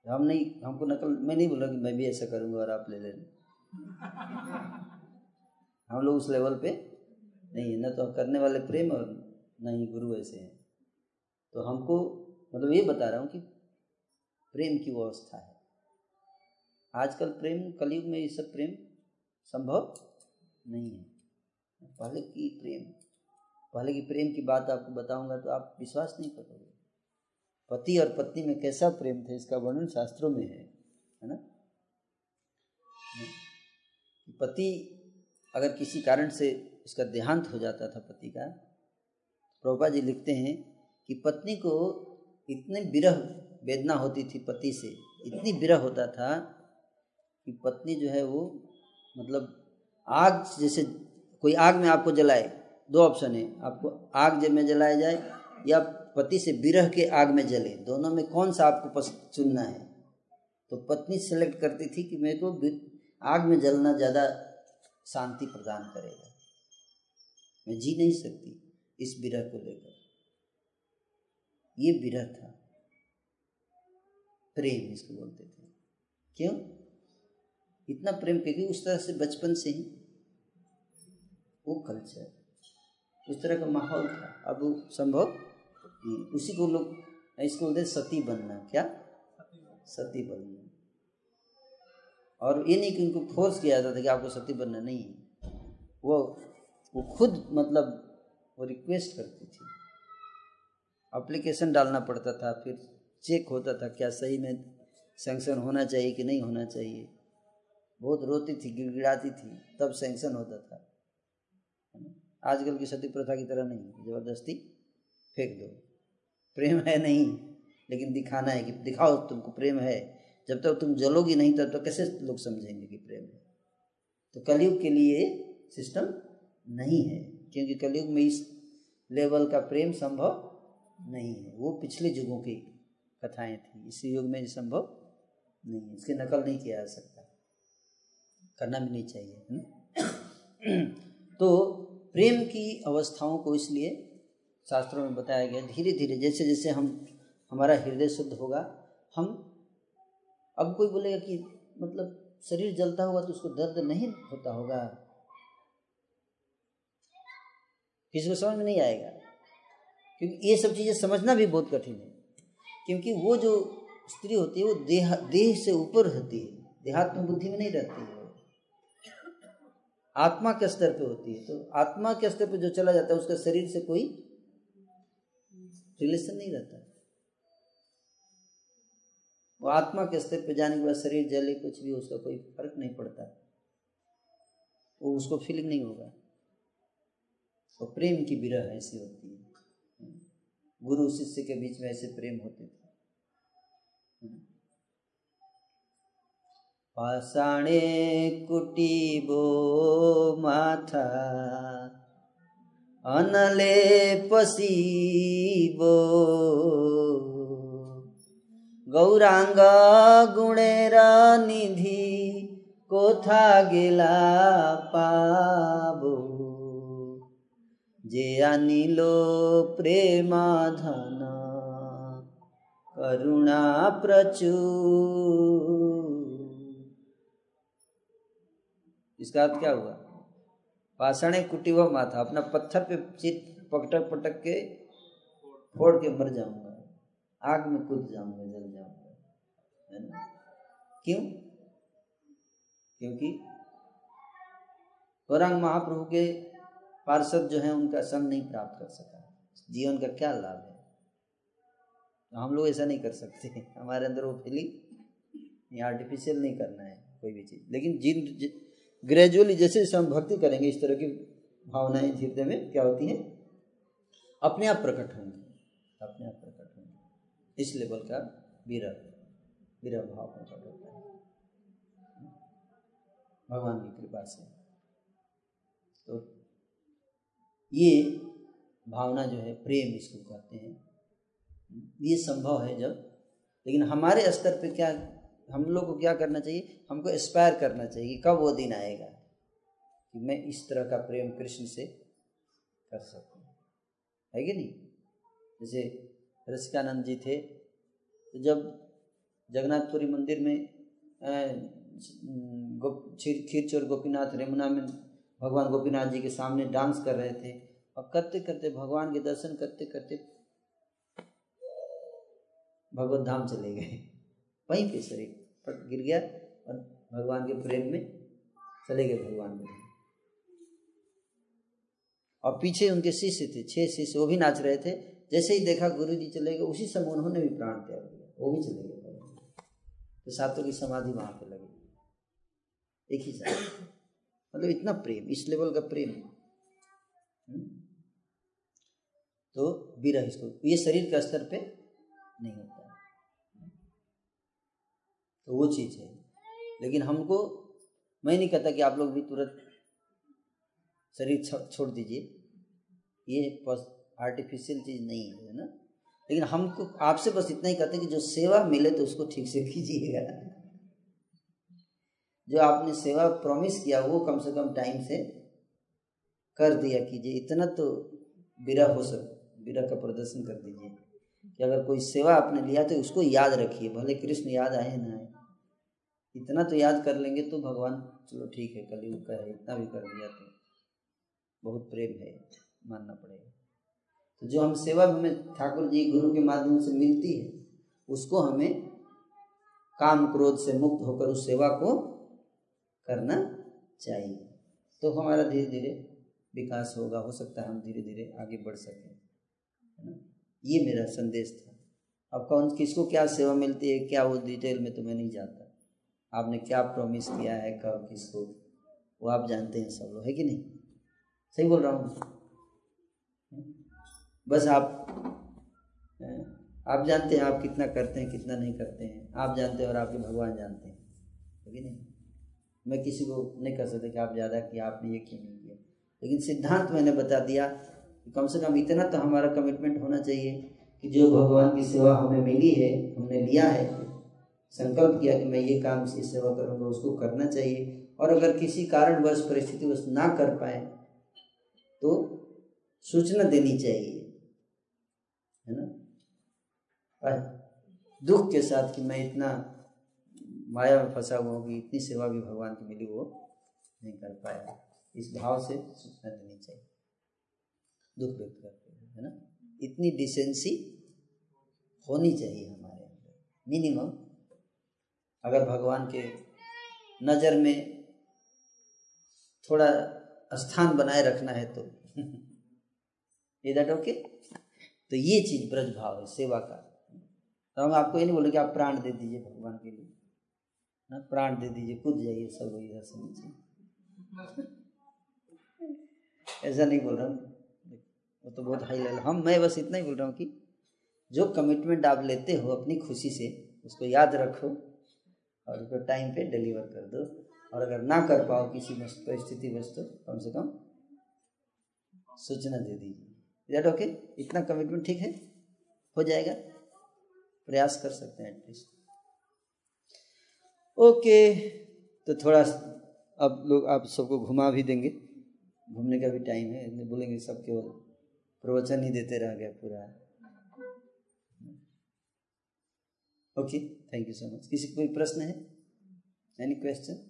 हम नहीं, हमको नकल, मैं नहीं बोल रहा कि मैं भी ऐसा करूँगा और आप ले लेना। हम लोग उस लेवल पे नहीं है, न तो करने वाले प्रेम और न ही गुरु ऐसे हैं। तो हमको मतलब ये बता रहा हूँ कि प्रेम की वो अवस्था है। आजकल प्रेम, कलयुग में ये सब प्रेम संभव नहीं है। पहले की प्रेम, पहले की प्रेम की बात आपको बताऊँगा तो आप विश्वास नहीं करोगे। पति और पत्नी में कैसा प्रेम था, इसका वर्णन शास्त्रों में है है ना? पति अगर किसी कारण से उसका देहांत हो जाता था पति का प्रभुपा जी लिखते हैं कि पत्नी को इतने विरह वेदना होती थी पति से, इतनी विरह होता था कि पत्नी जो है वो मतलब आग जैसे कोई आग में आपको जलाए, दो ऑप्शन है। आपको आग में जलाया जाए या पति से विरह के आग में जले, दोनों में कौन सा आपको चुनना है? तो पत्नी सेलेक्ट करती थी कि मेरे को आग में जलना ज़्यादा शांति प्रदान करेगा। मैं जी नहीं सकती इस विरह को लेकर। ये विरह था। प्रेम इसको बोलते थे। क्यों? इतना प्रेम क्योंकि उस तरह से बचपन से ही वो कल्चर उस तरह का माहौल था। अब संभव नहीं। उसी को लोग, इसको बोलते सती बनना। क्या? सती बनना। और ये नहीं कि उनको फोर्स किया जाता था कि आपको सती बनना नहीं है। वो वो खुद मतलब वो रिक्वेस्ट करती थी। अप्लीकेशन डालना पड़ता था, फिर चेक होता था क्या सही में सेंक्शन होना चाहिए कि नहीं होना चाहिए। बहुत रोती थी, गिड़गिड़ाती थी, तब सेंक्शन होता था। आजकल की सती प्रथा की तरह नहीं ज़बरदस्ती फेंक दो। प्रेम है नहीं, लेकिन दिखाना है कि दिखाओ तुमको, प्रेम है। जब तक तो तुम जलोगी नहीं, तब तक कैसे लोग समझेंगे कि प्रेम है? तो कलयुग के लिए सिस्टम नहीं है, क्योंकि कलयुग में इस लेवल का प्रेम संभव नहीं है। वो पिछले युगों की कथाएँ थी। इस युग में संभव नहीं है। इसकी नकल नहीं किया जा सकता। करना भी नहीं चाहिए, है ना? तो प्रेम की अवस्थाओं को इसलिए शास्त्रों में बताया गया धीरे धीरे जैसे जैसे हम, हमारा हृदय शुद्ध होगा, हम, अब कोई बोलेगा कि मतलब शरीर जलता होगा तो उसको दर्द नहीं होता होगा। किसी को समझ में नहीं आएगा, क्योंकि ये सब चीज़ें समझना भी बहुत कठिन है, क्योंकि वो जो स्त्री होती है, वो देह देह से ऊपर होती है, देहात्म बुद्धि में नहीं रहती है। आत्मा के स्तर पे होती है। तो आत्मा के स्तर पे जो चला जाता है, उसका शरीर से कोई रिलेशन नहीं रहता। वो आत्मा के स्तर पे जाने के बाद शरीर, जले, कुछ भी, उसका कोई फ़र्क नहीं पड़ता। वो उसको फीलिंग नहीं होगा। तो प्रेम की विरह ऐसी होती है। गुरु, शिष्य के बीच में ऐसे प्रेम होते थे। पाषाणे कुटीबो माथा अनले पसिबो गौराङ्ग गुणेर निधि कोथा गेला पाबो जे अनिलो प्रेम धन करुणा इसका अर्थ क्या हुआ? पाषाणे कुटिव माथा, अपना पत्थर पे चित पटक पटक के फोड़ के मर जाऊँगा। आग में कूद जाऊँगा, जल जाऊँगा। है ना? क्यों? क्योंकि गौरांग महाप्रभु के पार्षद जो है, उनका संग नहीं प्राप्त कर सका। जीवन का क्या लाभ है? तो हम लोग ऐसा नहीं कर सकते। हमारे अंदर वो फीलिंग आर्टिफिशियल नहीं करना है, कोई भी चीज़। लेकिन जिन ग्रेजुअली जैसे जैसे हम भक्ति करेंगे, इस तरह की भावनाएँ हृदय में क्या होती हैं? अपने आप प्रकट होंगे। अपने आप प्रकट होंगे। इस लेवल का विरह विरह भाव प्रकट होता है। भगवान की कृपा से। तो ये भावना जो है, प्रेम इसको कहते हैं। ये संभव है जब, लेकिन हमारे स्तर पे क्या हम लोग को क्या करना चाहिए? हमको एस्पायर करना चाहिए कि कब वो दिन आएगा कि मैं इस तरह का प्रेम कृष्ण से कर सकूँ। है कि नहीं? जैसे रसिकानंद जी थे तो जब जगन्नाथपुरी मंदिर में खीर चोर गोपीनाथ रेमुना में भगवान गोपीनाथ जी के सामने डांस कर रहे थे, और करते करते भगवान के दर्शन करते करते भगवत धाम चले गए। वहीं पे शरीर पट गिर गया और भगवान के प्रेम में चले गए भगवान में। और पीछे उनके शिष्य थे, छह शिष्य, वो भी नाच रहे थे। जैसे ही देखा गुरु जी चले गए, उसी समय उन्होंने भी प्राण त्याग दिया। वो भी चले गए तो सातों की समाधि वहाँ पे लगी। एक ही साथ। मतलब इतना प्रेम, इस लेवल का प्रेम। हम्म? तो विरह इसको, ये शरीर के स्तर पे नहीं होता। तो वो चीज़ है। लेकिन हमको, मैं नहीं कहता कि आप लोग भी तुरंत शरीर छोड़ दीजिए। ये आर्टिफिशियल चीज़ नहीं है ना? लेकिन हमको, आपसे बस इतना ही कहते हैं कि जो सेवा मिले तो उसको ठीक से कीजिएगा। जो आपने सेवा प्रॉमिस किया, वो कम से कम टाइम से कर दिया कीजिए। इतना तो बिरा हो सक, बिरा का प्रदर्शन कर दीजिए। कि अगर कोई सेवा आपने लिया तो उसको याद रखिए, भले कृष्ण याद आए ना आए। इतना तो याद कर लेंगे तो भगवान, चलो ठीक है, कलयुग का है, इतना भी कर दिया तो बहुत प्रेम है, मानना पड़ेगा। तो जो हम सेवा हमें ठाकुर जी, गुरु के माध्यम से मिलती है, उसको हमें काम क्रोध से मुक्त होकर उस सेवा को करना चाहिए। तो हमारा धीरे धीरे विकास होगा, हो सकता है हम धीरे धीरे आगे बढ़ सकें, है ना? ये मेरा संदेश था। अब कौन, किसको क्या सेवा मिलती है, क्या वो डिटेल में तो मैं नहीं जानता। आपने क्या प्रॉमिस किया है, कब, किसको? वो आप जानते हैं सब लोग, है कि नहीं? सही बोल रहा हूँ? बस आप आप जानते हैं, आप कितना करते हैं, कितना नहीं करते हैं। आप जानते हैं और आपके भगवान जानते हैं, है कि नहीं? मैं किसी को नहीं कर सकता कि आप ज़्यादा किया, आपने ये क्यों, नहीं किया। लेकिन सिद्धांत मैंने बता दिया कि कम से कम इतना तो हमारा कमिटमेंट होना चाहिए कि जो भगवान की सेवा हमें मिली है, हमने लिया है संकल्प किया कि मैं ये काम से सेवा करूँगा, उसको करना चाहिए। और अगर किसी कारणवश परिस्थिति वश ना कर पाए तो सूचना देनी चाहिए। है ना? दुख के साथ कि मैं इतना माया में फंसा हुआ कि इतनी सेवा भी भगवान की मिली वो नहीं कर पाया। इस भाव से सूचना देनी चाहिए। दुख व्यक्त करते हुए, है ना? इतनी डिसेंसी होनी चाहिए हमारे अंदर। मिनिमम अगर भगवान के नज़र में थोड़ा स्थान बनाए रखना है तो। इधर ओके तो ये चीज़ ब्रज भाव है, सेवा का। तो हम आपको ये नहीं बोले कि आप प्राण दे दीजिए भगवान के लिए। ना, प्राण दे दीजिए, कूद जाइए सब इधर से नीचे। ऐसा नहीं बोल रहा हूँ। वो तो बहुत हाई लेवल हम, मैं बस इतना ही बोल रहा हूँ कि जो कमिटमेंट आप लेते हो अपनी खुशी से, उसको याद रखो। और उसको टाइम पे डिलीवर कर दो। और अगर ना कर पाओ किसी परिस्थिति बस तो कम से कम सूचना दे दीजिए। दैट ओके इतना कमिटमेंट ठीक है? हो जाएगा। प्रयास कर सकते हैं एटलीस्ट ओके तो थोड़ा अब लोग, आप सबको घुमा भी देंगे। घूमने का भी टाइम है। बोलेंगे सब केवल प्रवचन ही देते रह गया पूरा। Okay thank you so much किसी कोई प्रश्न है? एनी क्वेश्चन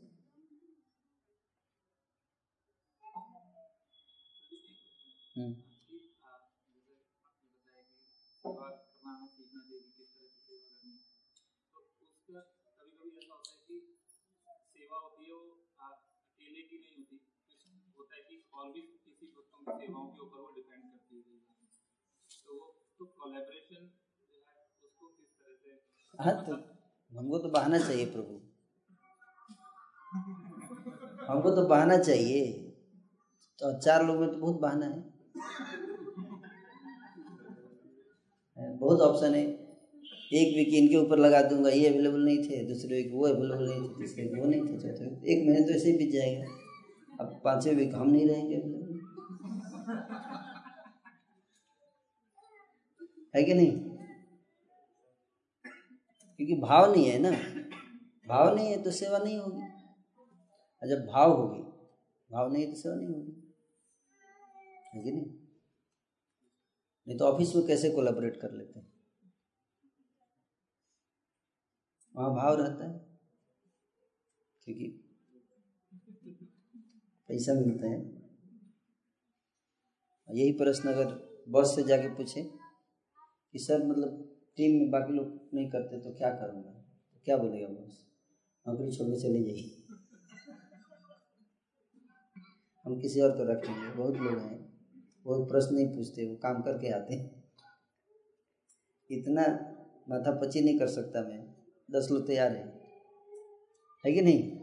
और भी किसी भक्तों की सेवाओं के ऊपर वो डिपेंड करती है तो तो कोलेब्रेशन जो है उसको किस तरह से हाँ तो हमको तो बहाना चाहिए प्रभु। हमको तो बहाना चाहिए। तो चार लोग में तो बहुत बहाना है। बहुत ऑप्शन है। एक वीक इनके ऊपर लगा दूँगा, ये अवेलेबल नहीं थे, दूसरे वीक वो अवेलेबल नहीं थे, तीसरे वो नहीं थे, चौथे एक। महीने तो ऐसे ही बीत जाएगा। अब पाँचवें वीक हम नहीं रहेंगे है कि नहीं? क्योंकि भाव नहीं है ना। भाव नहीं है तो सेवा नहीं होगी। जब भाव होगी, भाव नहीं है तो सेवा नहीं होगी। है कि नहीं? नहीं तो ऑफ़िस में कैसे कोलाबरेट कर लेते हैं? वहाँ भाव रहता है। क्योंकि पैसा मिलता है। यही प्रश्न अगर बॉस से जाके पूछे कि सर मतलब टीम में बाकी लोग नहीं करते तो क्या करूँगा? तो क्या बोलेगा बॉस? नौकरी छोड़ के चले जाइए हम किसी और को रखेंगे बहुत लोग हैं। वो प्रश्न नहीं पूछते, वो काम करके आते हैं। इतना माथा पची नहीं कर सकता मैं। दस लोग तैयार है। है कि नहीं?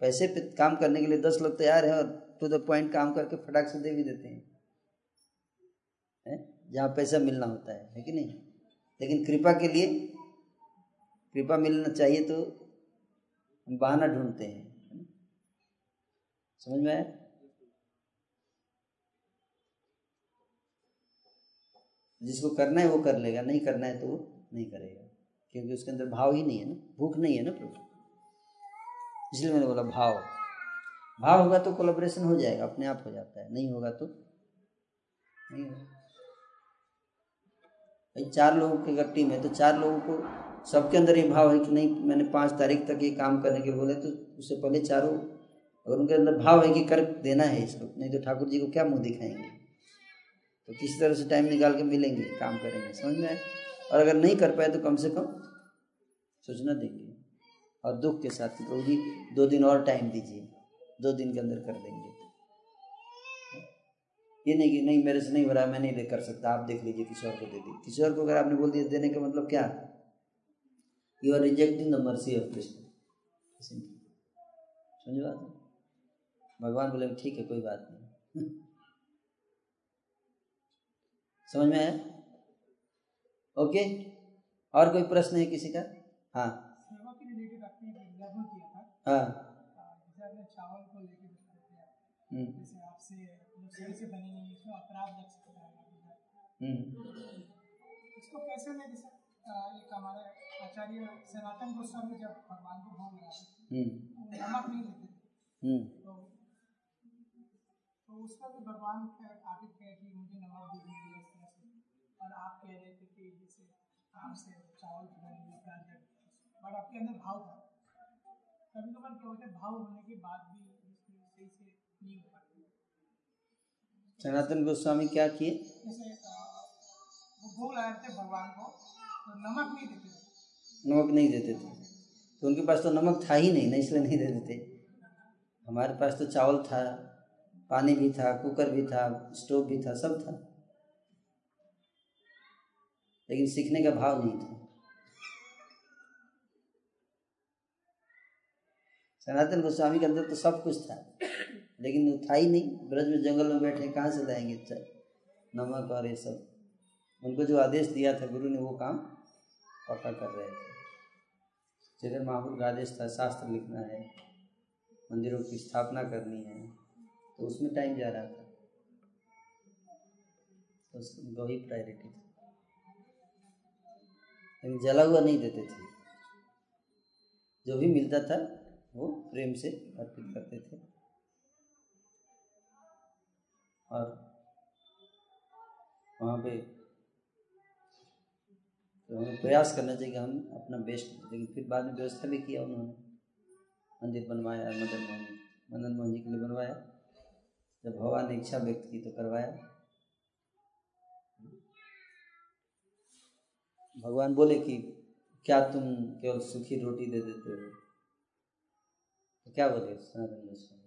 पैसे पे काम करने के लिए दस लोग तैयार हैं और टू द पॉइंट काम करके फटाक से दे भी देते हैं। है? जहाँ पैसा मिलना होता है। है कि नहीं? लेकिन कृपा के लिए कृपा मिलना चाहिए तो हम बहाना ढूंढते हैं समझ में आया? जिसको करना है वो कर लेगा, नहीं करना है तो वो नहीं करेगा, क्योंकि उसके अंदर भाव ही नहीं है ना, भूख नहीं है ना प्रभु। इसलिए मैंने बोला भाव। भाव होगा तो कोलाब्रेशन हो जाएगा, अपने आप हो जाता है, नहीं होगा तो नहीं होगा। भाई, चार लोगों की अगर टीम है तो चार लोगों को सबके अंदर ये भाव है कि नहीं, मैंने पाँच तारीख तक ये काम करने के बोले तो उससे पहले चारों, अगर उनके अंदर भाव है कि कर देना है इसको, नहीं तो ठाकुर जी को क्या मुँह दिखाएँगे? तो किसी तरह से टाइम निकाल के मिलेंगे, काम करेंगे, समझ में आए और अगर नहीं कर पाए तो कम से कम सूचना देंगे। और दुख के साथ, प्रभु जी, दो दिन और टाइम दीजिए, दो दिन के अंदर कर देंगे। ये नहीं कि नहीं मेरे से नहीं हो रहा मैं नहीं दे कर सकता आप देख लीजिए किसी और को दे दी। किसी और को अगर आपने बोल दिया देने का मतलब क्या? You are rejecting the mercy of Krishna समझ बात? भगवान बोले ठीक है कोई बात नहीं। समझ में आया? ओके और कोई प्रश्न है किसी का? हाँ। हाँ सही से बनी नहीं इसमें अपराध लग सकता है हम्म, इसको कैसे ले जैसे एक हमारे आचार्य सनातन गोस्वामी जब भगवान को भोग लगाते हम्म, नमक नहीं लेते हम्म, तो तो उसका भी भगवान आगे कहे कि मुझे नमक दे दीजिए इस तरह से। और आप कह रहे थे कि जैसे आपसे चावल बनाएँगे अपराध बट आपके अंदर भाव था। कभी कभार क्या होता है भाव होने के बाद भी सही से नहीं हो पाती सनातन गोस्वामी क्या किए? भगवान को तो नमक नहीं देते थे। नमक नहीं देते थे। तो उनके पास तो नमक था ही नहीं ना इसलिए नहीं देते। थे हमारे पास तो चावल था पानी भी था कुकर भी था स्टोव भी था सब था। लेकिन सीखने का भाव नहीं था। सनातन गोस्वामी के अंदर तो सब कुछ था। लेकिन वो था ही नहीं। ब्रज में जंगल में बैठे कहाँ से लाएँगे? नमक और ये सब। उनको जो आदेश दिया था गुरु ने, वो काम पक्का कर रहे थे। चैतन्य महापुर का आदेश था, शास्त्र लिखना है, मंदिरों की स्थापना करनी है तो उसमें टाइम जा रहा था। उस उनको ही प्रायोरिटी थी। लेकिन जला हुआ नहीं देते थे। जो भी मिलता था, वो प्रेम से अर्पित करते थे। और वहाँ पे तो हमें प्रयास करना चाहिए कि हम अपना बेस्ट लेकिन फिर बाद में व्यवस्था भी किया उन्होंने। मंदिर बनवाया, मदन मोहन मदन मोहन जी के लिए बनवाया। जब भगवान ने इच्छा व्यक्त की तो करवाया। भगवान बोले कि, क्या तुम केवल सूखी रोटी दे देते हो? तो क्या बोले? सनातन गोस्वामी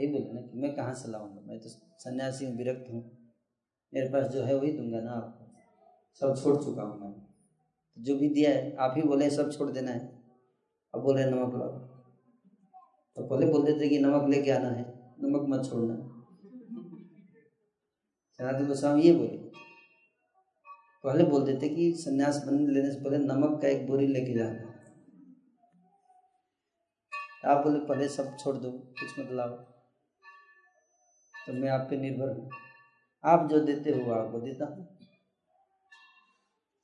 यही बोले ना कि मैं कहाँ से लाऊँगा? मैं तो सन्यासी हूँ, विरक्त हूँ। मेरे पास जो है वही दूँगा ना आपको। सब छोड़ चुका हूँ मैं। जो भी दिया है, आप ही बोले, सब छोड़ देना है। अब बोल नमक लाओ। तो पहले बोल देते कि नमक लेके आना है। नमक मत छोड़ना। सनातन गोस्वामी ये बोले। पहले बोल देते कि सन्यास बन लेने से पहले नमक का एक बोरी लेके जाना। आप बोले, पहले सब छोड़ दो, कुछ मत लाओ। तो मैं आप पे निर्भर हूँ। आप जो देते हो आपको देता हूँ।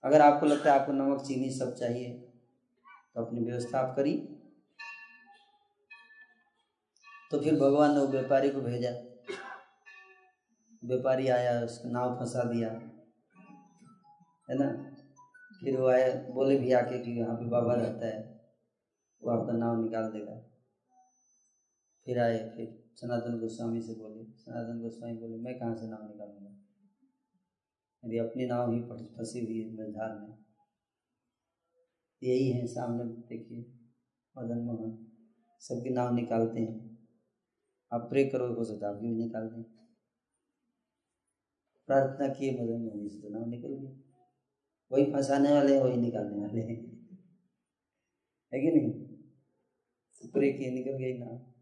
अगर आपको लगता है आपको नमक, चीनी सब चाहिए तो अपनी व्यवस्था आप करिए। तो फिर भगवान ने वो व्यापारी को भेजा। व्यापारी आया, उसको नाव फंसा दिया। है ना? फिर वो आया, बोले भी आके कि यहाँ पे बाबा रहता है। वो आपका नाव निकाल देगा। फिर आए, फिर सनातन गोस्वामी से बोले, सनातन गोस्वामी बोले, मैं कहाँ से नाव निकालूँगा? मेरी अपनी नाव ही फंसी हुई है मझधार में। यही है सामने, देखिए, मदन मोहन। सबकी नाव निकालते हैं। आप प्रे करो, हो सकता आपकी भी निकाल दें। प्रार्थना किए मदन मोहन से तो नाव निकल गई वही फंसाने वाले हैं, वही निकालने वाले हैं। है कि नहीं? तो प्रे किए, निकल गई नाव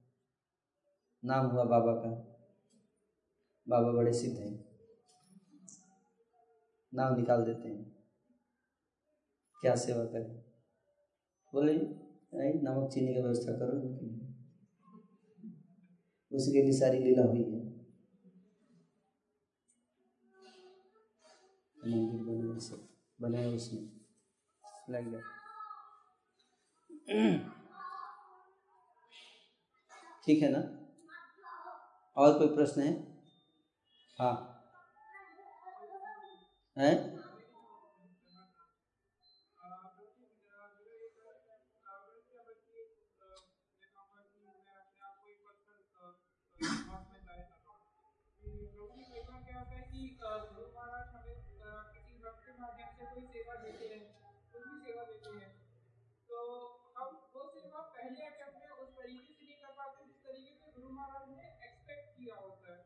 नाम हुआ बाबा का। बाबा बड़े सिद्ध हैं। नाम निकाल देते हैं। क्या सेवा करें? बोले नमक चीनी का व्यवस्था करो उसके लिए सारी लीला हुई है। मंदिर बनाए सब बनाया उसने। लग गया। ठीक है ना? और कोई प्रश्न है? हाँ। है पहले अटेम्प्ट में उस तरीके से नहीं कर पाते जिस तरीके से गुरु महाराज ने एक्सपेक्ट किया होता है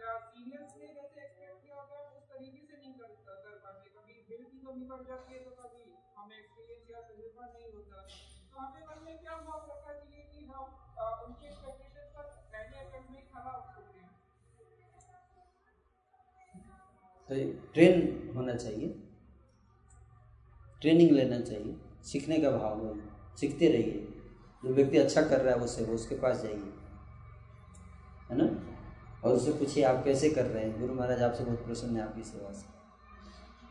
या जैसे एक्सपेक्ट किया होता है उस तरीके से नहीं कर कर पाते। कभी बिल की कमी पड़ जाती है तो कभी हमें एक्सपीरियंस या तजुर्बा नहीं होता। तो हमें मन में क्या चाहिए कि हम उनकी एक्सपेक्टेशन पर पहले अटेम्प्ट में खड़ा हो सकते हैं? तो ट्रेन होना चाहिए। ट्रेनिंग लेना चाहिए। सीखने का भाव में सीखते रहिए। जो व्यक्ति अच्छा कर रहा है वो उसके पास जाइए। है ना? और उससे पूछिए, आप कैसे कर रहे हैं? गुरु महाराज आपसे बहुत प्रसन्न है आपकी सेवा से।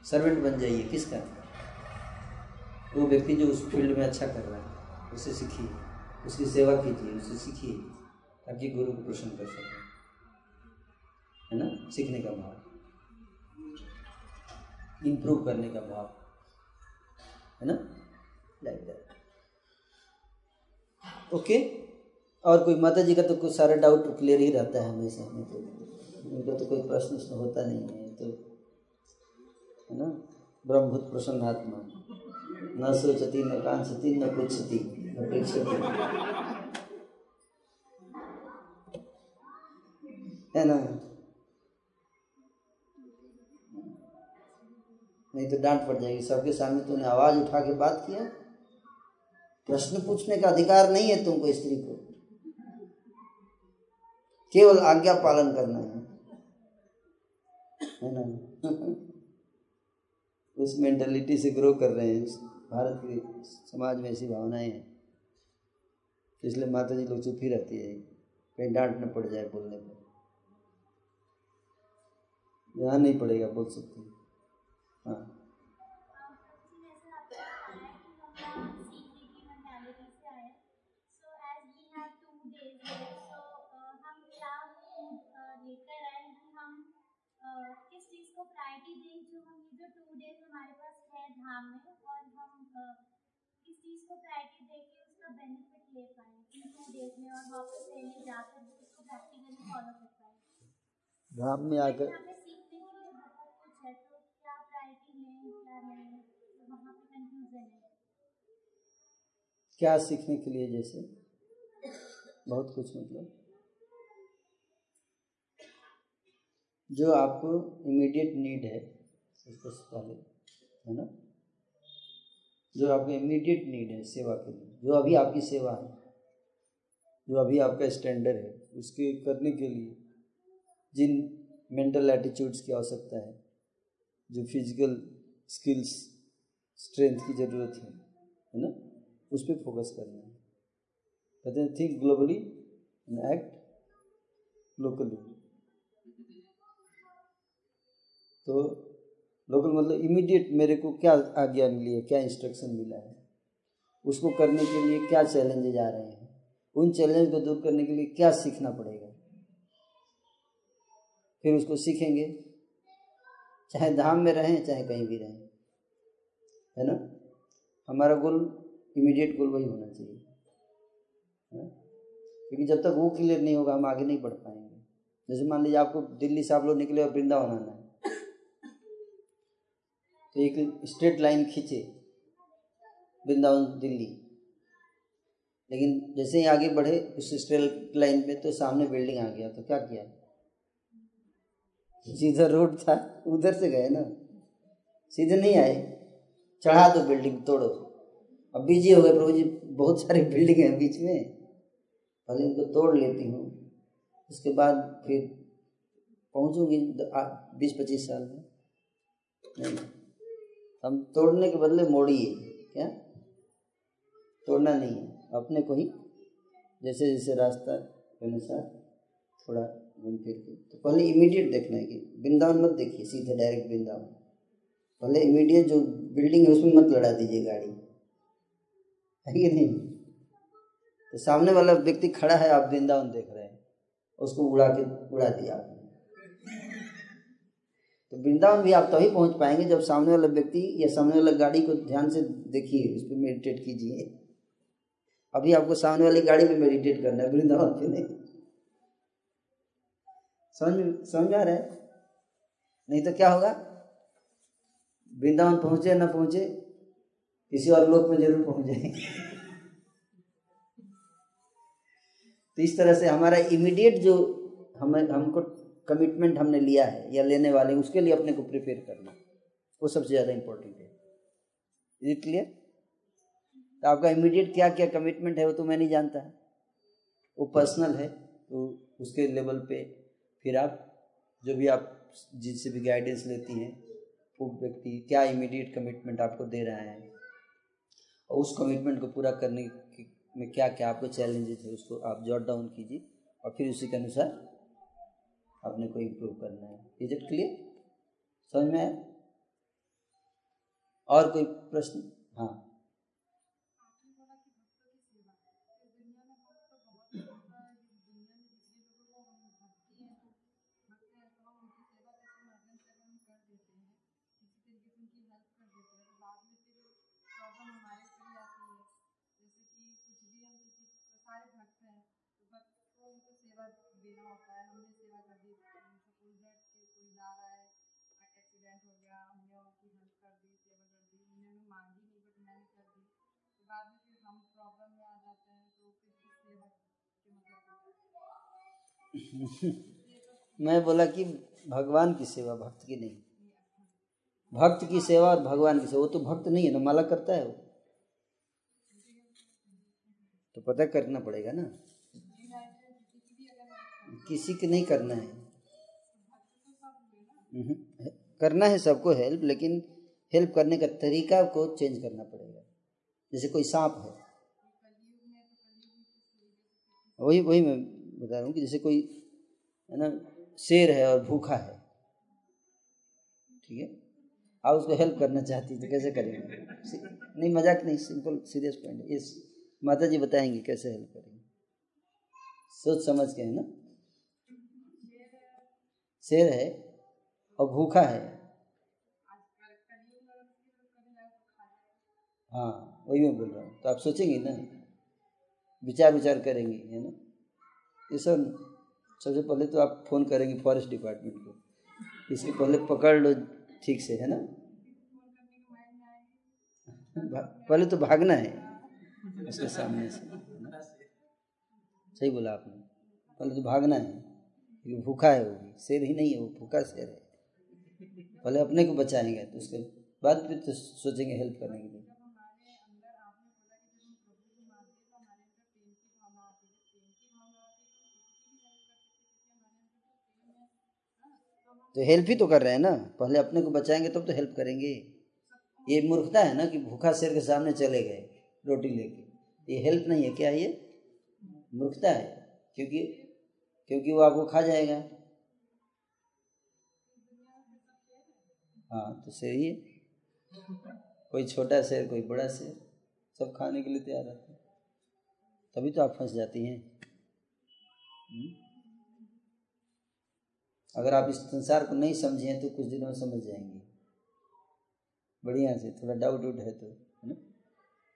सर्वेंट बन जाइए, किसका? वो व्यक्ति जो उस फ़ील्ड में अच्छा कर रहा है, उसे सीखिए, उसकी सेवा कीजिए उससे सीखिए, ताकि गुरु को प्रसन्न कर सके। है ना? सीखने का भाव। इम्प्रूव करने का भाव। है ना? लाइक दैट ओके और कोई माता जी का तो कुछ सारा डाउट क्लियर ही रहता है हमेशा में तो उनका तो कोई प्रश्न उसमें होता नहीं है तो है ना? ब्रह्मभूत प्रसन्नात्मा। न सोचती, न कांक्षती न पुच्छती न प्रेक्षती है ना? नहीं तो डांट पड़ जाएगी, सबके सामने तूने आवाज़ उठा के बात किया। प्रश्न पूछने का अधिकार नहीं है तुमको स्त्री को। केवल आज्ञा पालन करना है। है ना? उस मेंटालिटी से ग्रो कर रहे हैं। भारत के समाज में ऐसी भावनाएँ हैं। इसलिए माता जी लोग चुप ही रहती है। कहीं डांट न पड़ जाए बोलने पर। यहाँ नहीं पड़ेगा बोल सकते। हैं। किस चीज़ को प्रायोरिटी दें जो हम ये जो टू डेज़ हमारे पास है धाम में और हम किस चीज़ को प्रायोरिटी दे के उसका बेनिफिट ले पाए इन टू डेज़ में और वापस लेने जाकर उसको प्रैक्टिकली फॉलो कर पाए। धाम में आकर सीखने के लिए बहुत कुछ है तो क्या प्रायोरिटी लें क्या नहीं तो वहाँ पे कंफ्यूजन है। क्या सीखने के लिए जैसे? बहुत कुछ मतलब। जो आपको इमीडिएट नीड है, उसको पहले है ना? जो आपको इमीडिएट नीड है सेवा के लिए, जो अभी आपकी सेवा है, जो अभी आपका स्टैंडर्ड है, उसके करने के लिए, जिन मेंटल एटीट्यूड्स की आवश्यकता है, जो फ़िज़िकल स्किल्स स्ट्रेंथ की ज़रूरत है है ना? उस पर फोकस करना है। कहते हैं think globally and act locally तो लोकल मतलब इमीडिएट मेरे को क्या आज्ञा मिली है, क्या इंस्ट्रक्शन मिला है? उसको करने के लिए क्या चैलेंजेज आ रहे हैं? उन चैलेंज को दूर करने के लिए क्या सीखना पड़ेगा? फिर उसको सीखेंगे। चाहे धाम में रहें, चाहे कहीं भी रहें, है ना? हमारा गोल इमीडिएट गोल वही होना चाहिए क्योंकि जब तक वो क्लियर नहीं होगा, हम आगे नहीं बढ़ पाएँगे। जैसे मान लीजिए आपको दिल्ली से आप लोग निकले और वृंदावन आना है। तो एक स्ट्रेट लाइन खींचे वृंदावन, दिल्ली। लेकिन जैसे ही आगे बढ़े उस स्ट्रेट लाइन पे तो सामने बिल्डिंग आ गया तो क्या किया? जिधर रोड था, उधर से गए ना। सीधे नहीं आए, चढ़ा दो बिल्डिंग, तोड़ो। अब बिज़ी हो गए प्रभु जी, बहुत सारी बिल्डिंग है बीच में। पहले इनको तोड़ लेती हूँ, उसके बाद फिर पहुँचूँगी बीस पच्चीस साल में। नहीं हम तोड़ने के बदले मोड़िए क्या? तोड़ना नहीं है। अपने को ही, जैसे जैसे रास्ता के अनुसार थोड़ा घूम फिर के। तो पहले इमीडिएट देखना है कि वृंदावन मत देखिए, सीधे डायरेक्ट वृंदावन पहले इमीडिएट जो बिल्डिंग है, उसमें मत लड़ा दीजिए गाड़ी। है कि नहीं? तो सामने वाला व्यक्ति खड़ा है, आप वृंदावन देख रहे हैं। उसको उड़ा के, उड़ा दिया आपने। तो वृंदावन भी आप तभी पहुँच पाएँगे जब सामने वाला व्यक्ति या सामने वाला गाड़ी को ध्यान से देखिए, उस पर मेडिटेट कीजिए। अभी आपको सामने वाली गाड़ी पे मेडिटेट करना है, वृंदावन पे नहीं। समझ समझ आ रहा है? नहीं तो क्या होगा? वृंदावन पहुँचे ना पहुँचे, किसी और लोक में ज़रूर पहुँच जाएँगे। तो इस तरह से हमारा इमीडिएट जो हमें, हमको कमिटमेंट हमने लिया है या लेने वाले हैं, उसके लिए अपने को प्रिपेयर करना। वो सबसे ज़्यादा इम्पोर्टेंट है। इज़ क्लियर तो आपका इमीडिएट क्या क्या कमिटमेंट है वो तो मैं नहीं जानता। है वो पर्सनल है तो उसके लेवल पे फिर आप जो भी आप जिनसे भी गाइडेंस लेती हैं वो व्यक्ति क्या इमीडिएट कमिटमेंट आपको दे रहा है? और उस कमिटमेंट को पूरा करने में क्या क्या आपको चैलेंजेस है उसको आप जॉट डाउन कीजिए और फिर उसी के अनुसार अपने को इम्प्रूव करना है। इज़ इट क्लियर समझ में और कोई प्रश्न? हाँ। मैं बोला कि भगवान की सेवा भक्त की नहीं। भक्त की सेवा और भगवान की सेवा वो तो भक्त नहीं है ना माला करता है वो। तो पता करना पड़ेगा ना। किसी के नहीं करना है। हम्म, करना है सबको हेल्प लेकिन हेल्प करने का तरीका को चेंज करना पड़ेगा। जैसे कोई सांप है। वही वही मैं बता रहा हूँ कि जैसे कोई, है ना, शेर है और भूखा है, ठीक है? आप उसको हेल्प करना चाहती तो कैसे करेंगे? नहीं, मज़ाक नहीं सिंपल सीरियस पॉइंट है। इस माता जी बताएँगे कैसे हेल्प करेंगे? सोच समझ के, है ना? शेर है और भूखा है। हाँ वही मैं बोल रहा हूँ। तो आप सोचेंगे ना? विचार विचार करेंगे, है ना? ये सब, सबसे पहले तो आप फ़ोन करेंगे फॉरेस्ट डिपार्टमेंट को। इसके पहले पकड़ लो ठीक से, है ना? पहले तो भागना है उसके सामने से सही बोला आपने। पहले तो भागना है, क्योंकि भूखा है वो शेर ही नहीं है, वो भूखा शेर है। पहले अपने को बचाएँगे तो उसके बाद फिर तो सोचेंगे हेल्प करने के लिए। तो हेल्प ही तो कर रहे हैं ना। पहले अपने को बचाएँगे, तब तो हेल्प करेंगे। ये मूर्खता है ना कि भूखा शेर के सामने चले गए रोटी लेके। ये हेल्प नहीं है। क्या ये? मूर्खता है। क्योंकि क्योंकि वो आपको खा जाएगा। हाँ तो सही है। कोई छोटा शेर, कोई बड़ा शेर, सब खाने के लिए तैयार रहते हैं। तभी तो आप फंस जाती हैं। हम्म? अगर आप इस संसार को नहीं समझे तो कुछ दिनों में समझ जाएँगे। बढ़िया से थोड़ा डाउट उट है तो है ना?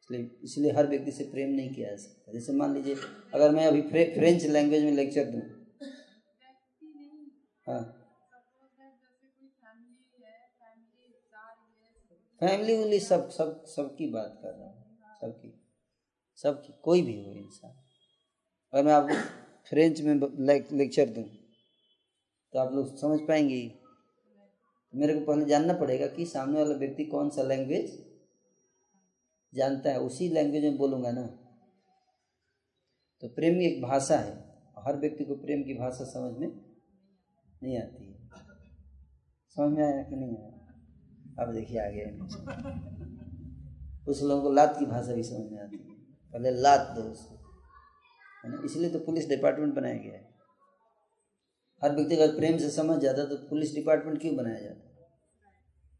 इसलिए इसलिए हर व्यक्ति से प्रेम नहीं किया जा सकता। जैसे मान लीजिए अगर मैं अभी फ्रे, फ्रेंच लैंग्वेज में लेक्चर दूँ। हाँ। फैमिली उली सब सब सबकी बात कर रहा हूँ सबकी सबकी कोई भी हो इंसान। अगर मैं आपको फ्रेंच में लेक्चर दूँ तो आप लोग समझ पाएँगे। मेरे को पहले जानना पड़ेगा कि सामने वाला व्यक्ति कौन सा लैंग्वेज जानता है। उसी लैंग्वेज में बोलूँगा ना। तो प्रेम एक भाषा है हर व्यक्ति को प्रेम की भाषा समझ में नहीं आती है। समझ में आया कि नहीं आया? अब देखिए आगे। कुछ लोगों को लात की भाषा भी समझ में आती है। पहले लात दो उसको। है ना? इसलिए तो पुलिस डिपार्टमेंट बनाया गया है। हर व्यक्ति अगर प्रेम से समझ जाता तो पुलिस डिपार्टमेंट क्यों बनाया जाता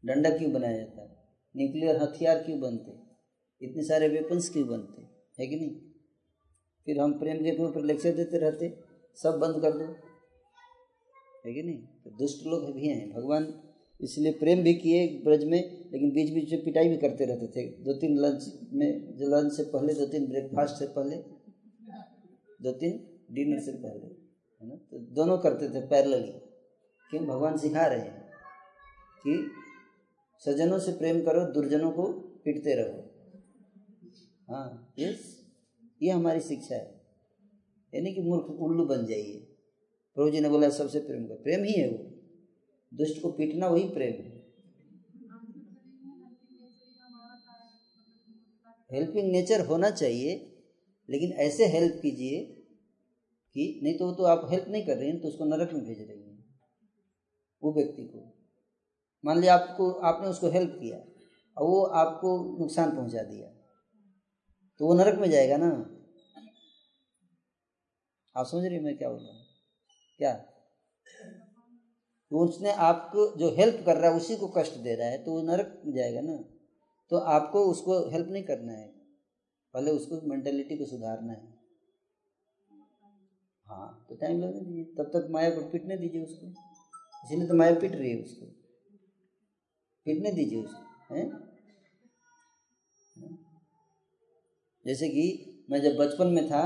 डंडा क्यों बनाया जाता न्यूक्लियर हथियार क्यों बनते इतने सारे वेपन्स क्यों बनते है? कि नहीं? फिर हम प्रेम के ऊपर लेक्चर देते रहते सब बंद कर दो। है कि नहीं? तो दुष्ट लोग भी हैं। भगवान इसलिए प्रेम भी किए ब्रज में, लेकिन बीच बीच में पिटाई भी करते रहते थे। दो तीन लंच में, जो लंच से पहले, दो तीन ब्रेकफास्ट से पहले, दो तीन डिनर से पहले। है ना? तो दोनों करते थे पैरेलली क्यों भगवान सिखा रहे हैं कि सज्जनों से प्रेम करो, दुर्जनों को पीटते रहो। हाँ ये ये हमारी शिक्षा है। यानी कि मूर्ख उल्लू बन जाइए। प्रभु जी ने बोला, सबसे प्रेम करो। प्रेम ही है वो। दुष्ट को पीटना वही प्रेम है। हेल्पिंग नेचर होना चाहिए, लेकिन ऐसे हेल्प कीजिए कि नहीं तो वो तो आप हेल्प नहीं कर रहे हैं तो उसको नरक में भेज रही हैं। वो व्यक्ति को। मान लिया आपको, आपने उसको हेल्प किया, और वो आपको नुकसान पहुँचा दिया तो वो नरक में जाएगा ना? आप समझ रहे मैं क्या बोल रहा हूँ? क्या? तो उसने आपको जो हेल्प कर रहा है, उसी को कष्ट दे रहा है तो वो नरक में जाएगा ना? तो आपको उसको हेल्प नहीं करना है। पहले उसको मेंटेलिटी को सुधारना है। हाँ तो टाइम लगने दीजिए। तब तक माया को पीटने दीजिए उसको। इसीलिए तो माया पीट रही है उसको। पीटने दीजिए उसको, हैं? जैसे कि मैं जब बचपन में था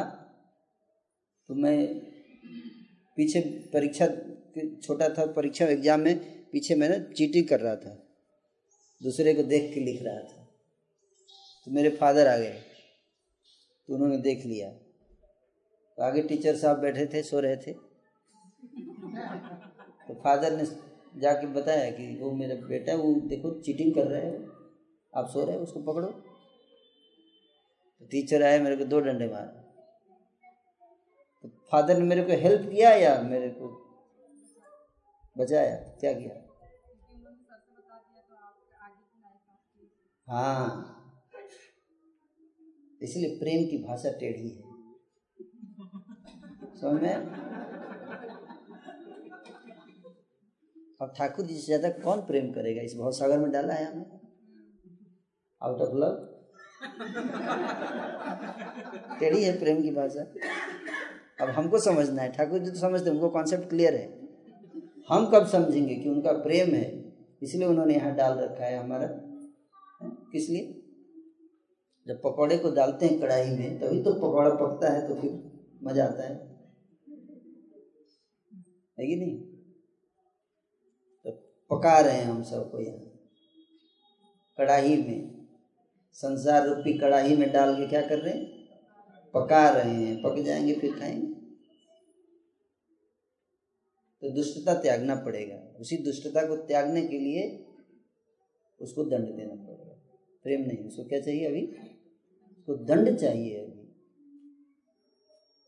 तो मैं पीछे परीक्षा छोटा था, परीक्षा एग्ज़ाम में पीछे मैंने चीटिंग कर रहा था। दूसरे को देख के लिख रहा था। तो मेरे फादर आ गए। तो उन्होंने देख लिया। आगे टीचर साहब बैठे थे, सो रहे थे। तो फादर ने जाके बताया कि वो मेरा बेटा वो देखो चीटिंग कर रहा है। आप सो रहे हैं, उसको पकड़ो। तो टीचर आए मेरे को दो डंडे मारे। तो फादर ने मेरे को हेल्प किया या मेरे को बचाया? क्या किया? हाँ। इसलिए प्रेम की भाषा टेढ़ी है। समझ में अब ठाकुर जी से ज़्यादा कौन प्रेम करेगा? इस बहुत सागर में डाला है हमें आउट ऑफ़ लव टेढ़ी है प्रेम की भाषा। अब हमको समझना है। ठाकुर जी तो समझते उनको कॉन्सेप्ट क्लियर है। हम कब समझेंगे कि उनका प्रेम है? इसलिए उन्होंने यहाँ डाल रखा है हमारा। किस लिए? जब पकौड़े को डालते हैं कढ़ाई में, तभी तो पकौड़ा पकता है तो फिर मज़ा आता है। है कि नहीं? तो पका रहे हैं हम सबको यहाँ। कढ़ाई में, संसार रूपी कढ़ाई में डाल के क्या कर रहे हैं? पका रहे हैं। पक जाएँगे, फिर खाएँगे। तो दुष्टता त्यागना पड़ेगा। उसी दुष्टता को त्यागने के लिए उसको दंड देना पड़ेगा। प्रेम नहीं, उसको क्या चाहिए अभी? उसको दंड चाहिए अभी।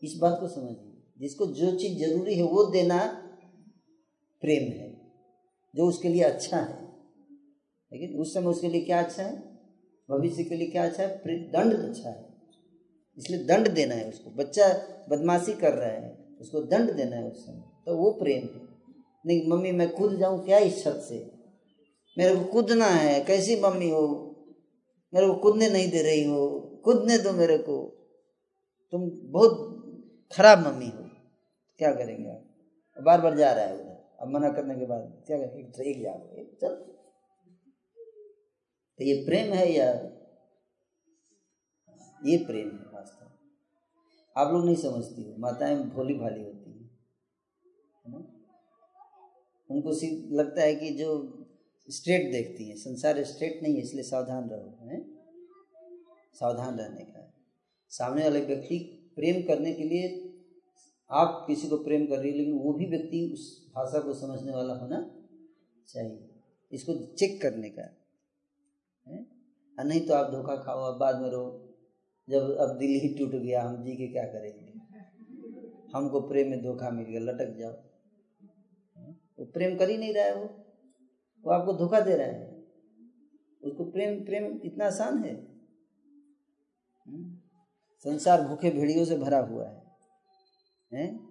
इस बात को समझिए। जिसको जो चीज़ ज़रूरी है वो देना प्रेम है, जो उसके लिए अच्छा है। लेकिन उस समय उसके लिए क्या अच्छा है? भविष्य के लिए क्या अच्छा है? दंड अच्छा है। इसलिए दंड देना है उसको। बच्चा बदमाशी कर रहा है, उसको दंड देना है उस समय। तो वो प्रेम है। नहीं, मम्मी, मैं कूद जाऊँ क्या इस छत से? मेरे को कूदना है, कैसी मम्मी हो? मेरे को कूदने नहीं दे रही हो। कूदने दो मेरे को। तुम बहुत खराब मम्मी हो। क्या करेंगे आप? बार बार जा रहा है उधर। अब मना करने के बाद क्या करेंगे एक जाओ चल। तो ये प्रेम है या ये प्रेम है वास्तव आप लोग नहीं समझती हो। माताएँ भोली भाली होती हैं। है ना? उनको सिर्फ़ लगता है कि जो स्ट्रेट देखती हैं। संसार स्ट्रेट नहीं है, इसलिए सावधान रहो, है? सावधान रहने का सामने वाले व्यक्ति प्रेम करने के लिए आप किसी को प्रेम कर रही है, लेकिन वो भी व्यक्ति उस भाषा को समझने वाला होना चाहिए। इसको चेक करने का है। नहीं तो आप धोखा खाओ अब बाद में रो जब अब दिल ही टूट गया, हम जी के क्या करेंगे? हमको प्रेम में धोखा मिल गया, लटक जाओ। वो प्रेम कर ही नहीं रहा है वो। वो आपको धोखा दे रहा है। उसको प्रेम प्रेम इतना आसान है? संसार भूखे भेड़ियों से भरा हुआ है। हैं?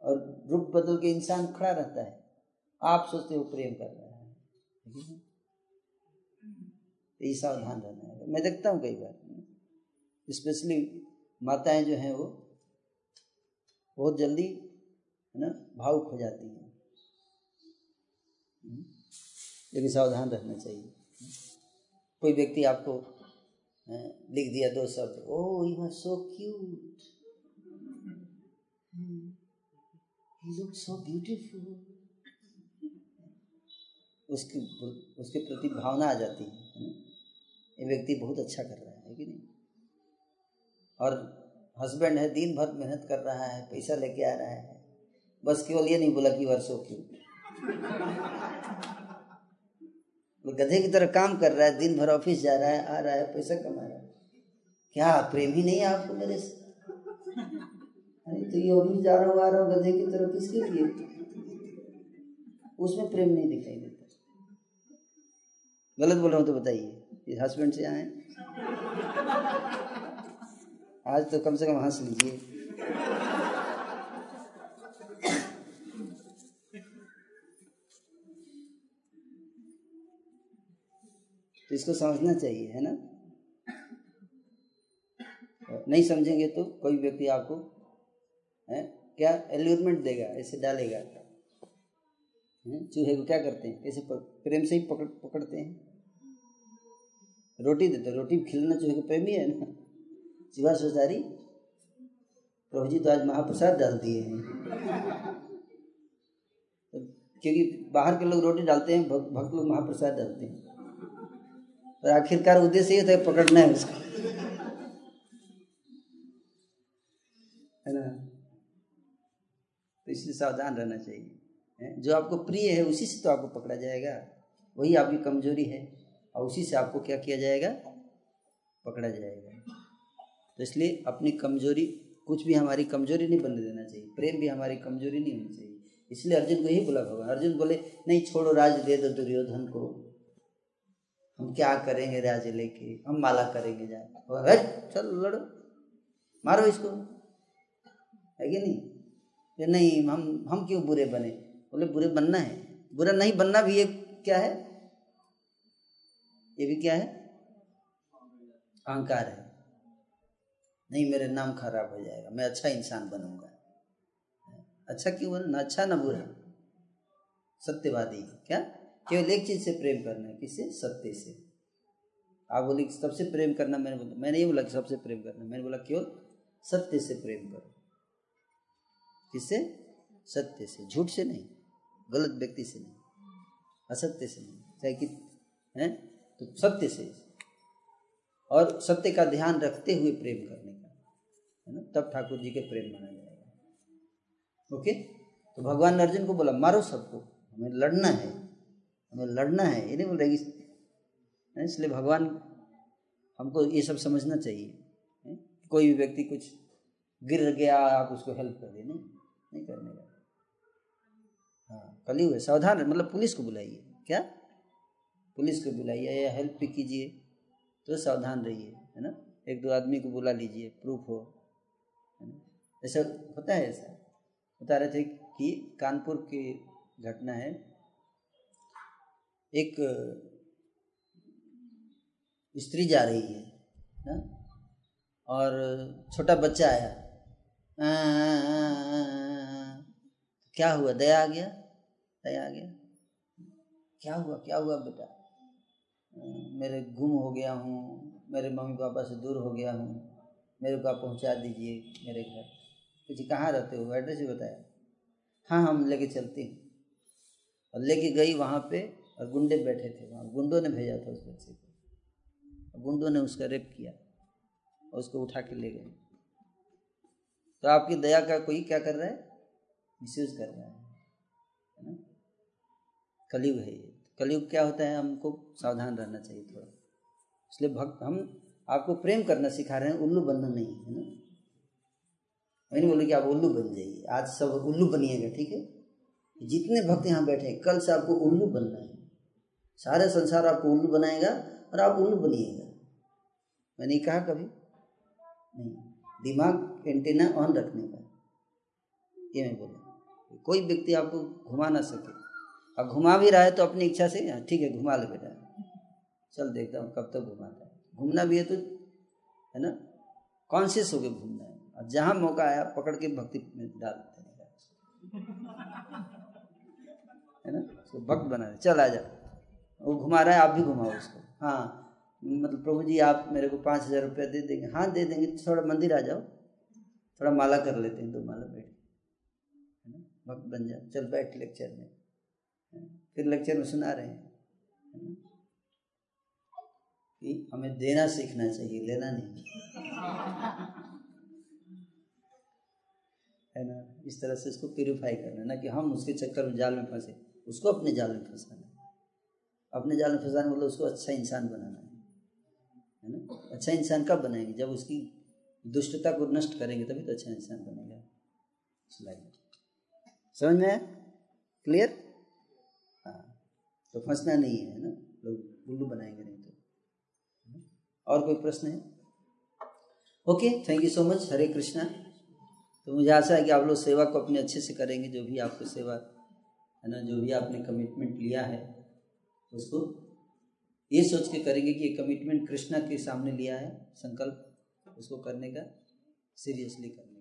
और रूप बदल के इंसान खड़ा रहता है। आप सोचते हो प्रेम कर रहा है। ये सावधान रहना है। मैं देखता हूँ कई बार। स्पेशली माताएँ जो हैं वो बहुत जल्दी, है ना, भावुक हो जाती हैं। लेकिन सावधान रहना चाहिए। कोई व्यक्ति आपको लिख दिया दो शब्द ओ you are so cute. He looks so beautiful. उसकी उसके प्रति भावना आ जाती है ये व्यक्ति बहुत अच्छा कर रहा है कि नहीं? और हस्बैंड है दिन भर मेहनत कर रहा है, पैसा लेके आ रहा है। बस केवल ये नहीं बोला कि वर्षों की गधे की तरह काम कर रहा है दिन भर ऑफ़िस जा रहा है, आ रहा है, पैसा कमा रहा है। क्या प्रेम ही नहीं है आपको मेरे से? अरे तो ये ऑफ़िस जा रहा हूँ आ रहा हूँ गधे की तरह किसके लिए? उसमें प्रेम नहीं दिखाई देता। गलत बोल रहा हूँ तो बताइए हस्बैंड से आए? आज तो कम से कम हंस लीजिए। तो इसको समझना चाहिए, है ना? नहीं समझेंगे तो कोई व्यक्ति आपको है? क्या? एल्यूरमेंट देगा, ऐसे डालेगा। चूहे को क्या करते हैं? कैसे प्रेम से ही पकड़, पकड़ते हैं। रोटी देते रोटी खिलना चूहे को प्रेमी है ना? शिवा सोचारी प्रभु जी तो आज महाप्रसाद डाल दिए हैं। क्योंकि बाहर के लोग रोटी डालते हैं भक्त लोग महाप्रसाद डालते हैं। और आखिरकार उद्देश्य ये होता है पकड़ना है उसको। है ना? इसलिए सावधान रहना चाहिए जो आपको प्रिय है, उसी से तो आपको पकड़ा जाएगा। वही आपकी कमज़ोरी है, और उसी से आपको क्या किया जाएगा? पकड़ा जाएगा। तो इसलिए अपनी कमज़ोरी, कुछ भी हमारी कमज़ोरी नहीं बनने देना चाहिए, प्रेम भी हमारी कमज़ोरी नहीं होनी चाहिए। इसलिए अर्जुन को यही बोला भगवान, अर्जुन बोले, नहीं, छोड़ो, राज दे दो दुर्योधन को। हम क्या करेंगे राज लेके? हम माला करेंगे जाए चलो, लड़ो। मारो इसको। है कि नहीं? कि नहीं, हम हम क्यों बुरे बने? बोले, बुरे बनना है। बुरा नहीं बनना भी एक क्या है? ये भी क्या है? अहंकार है। नहीं, मेरे नाम खराब हो जाएगा, मैं अच्छा इंसान बनूँगा। अच्छा क्यों बना? ना अच्छा ना बुरा। सत्यवादी, क्या? केवल एक चीज़ से प्रेम करना है किससे सत्य से। आप बोले सबसे प्रेम करना, मैंने बोला, मैंने ये बोला कि सबसे प्रेम करना, मैंने बोला, केवल सत्य से प्रेम करो। किससे सत्य से, झूठ से नहीं, गलत व्यक्ति से नहीं, असत्य से नहीं, चाहे कि है? तो सत्य से। और सत्य का ध्यान रखते हुए प्रेम करने का, है ना? तब ठाकुर जी के प्रेम माना जाएगा। ओके? तो भगवान अर्जुन को बोला, मारो सबको, हमें लड़ना है, हमें लड़ना है। ये नहीं बोल रहे इसलिए भगवान हमको ये सब समझना चाहिए कोई भी व्यक्ति कुछ गिर गया, आप उसको हेल्प कर दे, नहीं। नहीं करने का। हाँ कली हुए सावधान मतलब पुलिस को बुलाइए। क्या? पुलिस को बुलाइए या हेल्प भी कीजिए तो सावधान रहिए है ना? एक दो आदमी को बुला लीजिए प्रूफ हो है ना? ऐसा होता है ऐसा। बता रहे थे कि कानपुर की घटना है। एक स्त्री जा रही है ना? और छोटा बच्चा आया। आ, आ, आ, क्या हुआ? दया आ गया? दया आ गया? क्या हुआ? क्या हुआ बेटा? मेरे गुम हो गया हूँ। मेरे मम्मी पापा से दूर हो गया हूँ। मेरे को आप पहुँचा दीजिए मेरे घर। कुछ कहाँ रहते हो? एड्रेस ही बताया हाँ हम लेके चलते हैं। और लेके गई वहाँ पे और गुंडे बैठे थे वहाँ। गुंडों ने भेजा था उस बच्चे को। गुंडों ने उसका रेप किया और उसको उठा के ले गए। तो आपकी दया का कोई क्या कर रहा है? मिसयूज कर रहा है है ना? कलयुग है ये। कलयुग क्या होता है, हमको सावधान रहना चाहिए थोड़ा। इसलिए भक्त, हम आपको प्रेम करना सिखा रहे हैं, उल्लू बनना नहीं, है ना? मैं नहीं बोलूँ कि आप उल्लू बन जाइए। आज सब उल्लू बनिएगा ठीक है? जितने भक्त यहाँ बैठे हैं, कल से आपको उल्लू बनना है। सारे संसार आपको उल्लू बनाएगा और आप उल्लू बनिएगा। मैंने कहा कभी। नहीं। दिमाग एंटेना ऑन रखने का। ये मैं बोला कोई व्यक्ति आपको घुमा ना सके। और घुमा भी रहा है तो अपनी इच्छा से ठीक है, घुमा ले बेटा। चल देखता हूँ कब तक तो घुमाता है। घूमना भी है तो है ना? कॉन्शियस होकर घूमना है। और जहाँ मौका आया, पकड़ के भक्ति में डाल देने है। ना? उसको भक्त बना दे। चल आ जा वो घुमा रहा है, आप भी घुमाओ उसको। हाँ मतलब प्रभु जी, आप मेरे को पाँच हज़ार रुपया दे देंगे। हाँ दे देंगे। थोड़ा मंदिर आ जाओ। थोड़ा माला कर लेते हैं, दो माला बैठ है भक्त बन जाओ चल बैठ लेक्चर में। फिर लेक्चर में सुना रहे हैं। कि हमें देना सीखना चाहिए, लेना नहीं। है ना? इस तरह से इसको प्योरीफाई करना, ना कि हम उसके चक्कर में जाल में फंसे। उसको अपने जाल में फंसाना अपने जाल में फंसाना मतलब उसको अच्छा इंसान बनाना है। है ना? अच्छा इंसान कब बनाएँगे? जब उसकी दुष्टता को नष्ट करेंगे, तभी तो अच्छा इंसान बनेगा। समझ में आया? क्लियर हाँ। तो फंसना नहीं है ना? लोग उल्लू बनाएँगे नहीं तो। और कोई प्रश्न है? Okay thank you so much Hare Krishna. तो मुझे आशा है कि आप लोग सेवा को अपने अच्छे से करेंगे, जो भी आपको सेवा, है ना, जो भी आपने कमिटमेंट लिया है, उसको। ये सोच के करेंगे कि ये कमिटमेंट कृष्णा के सामने लिया है, संकल्प, उसको करने का सीरियसली करने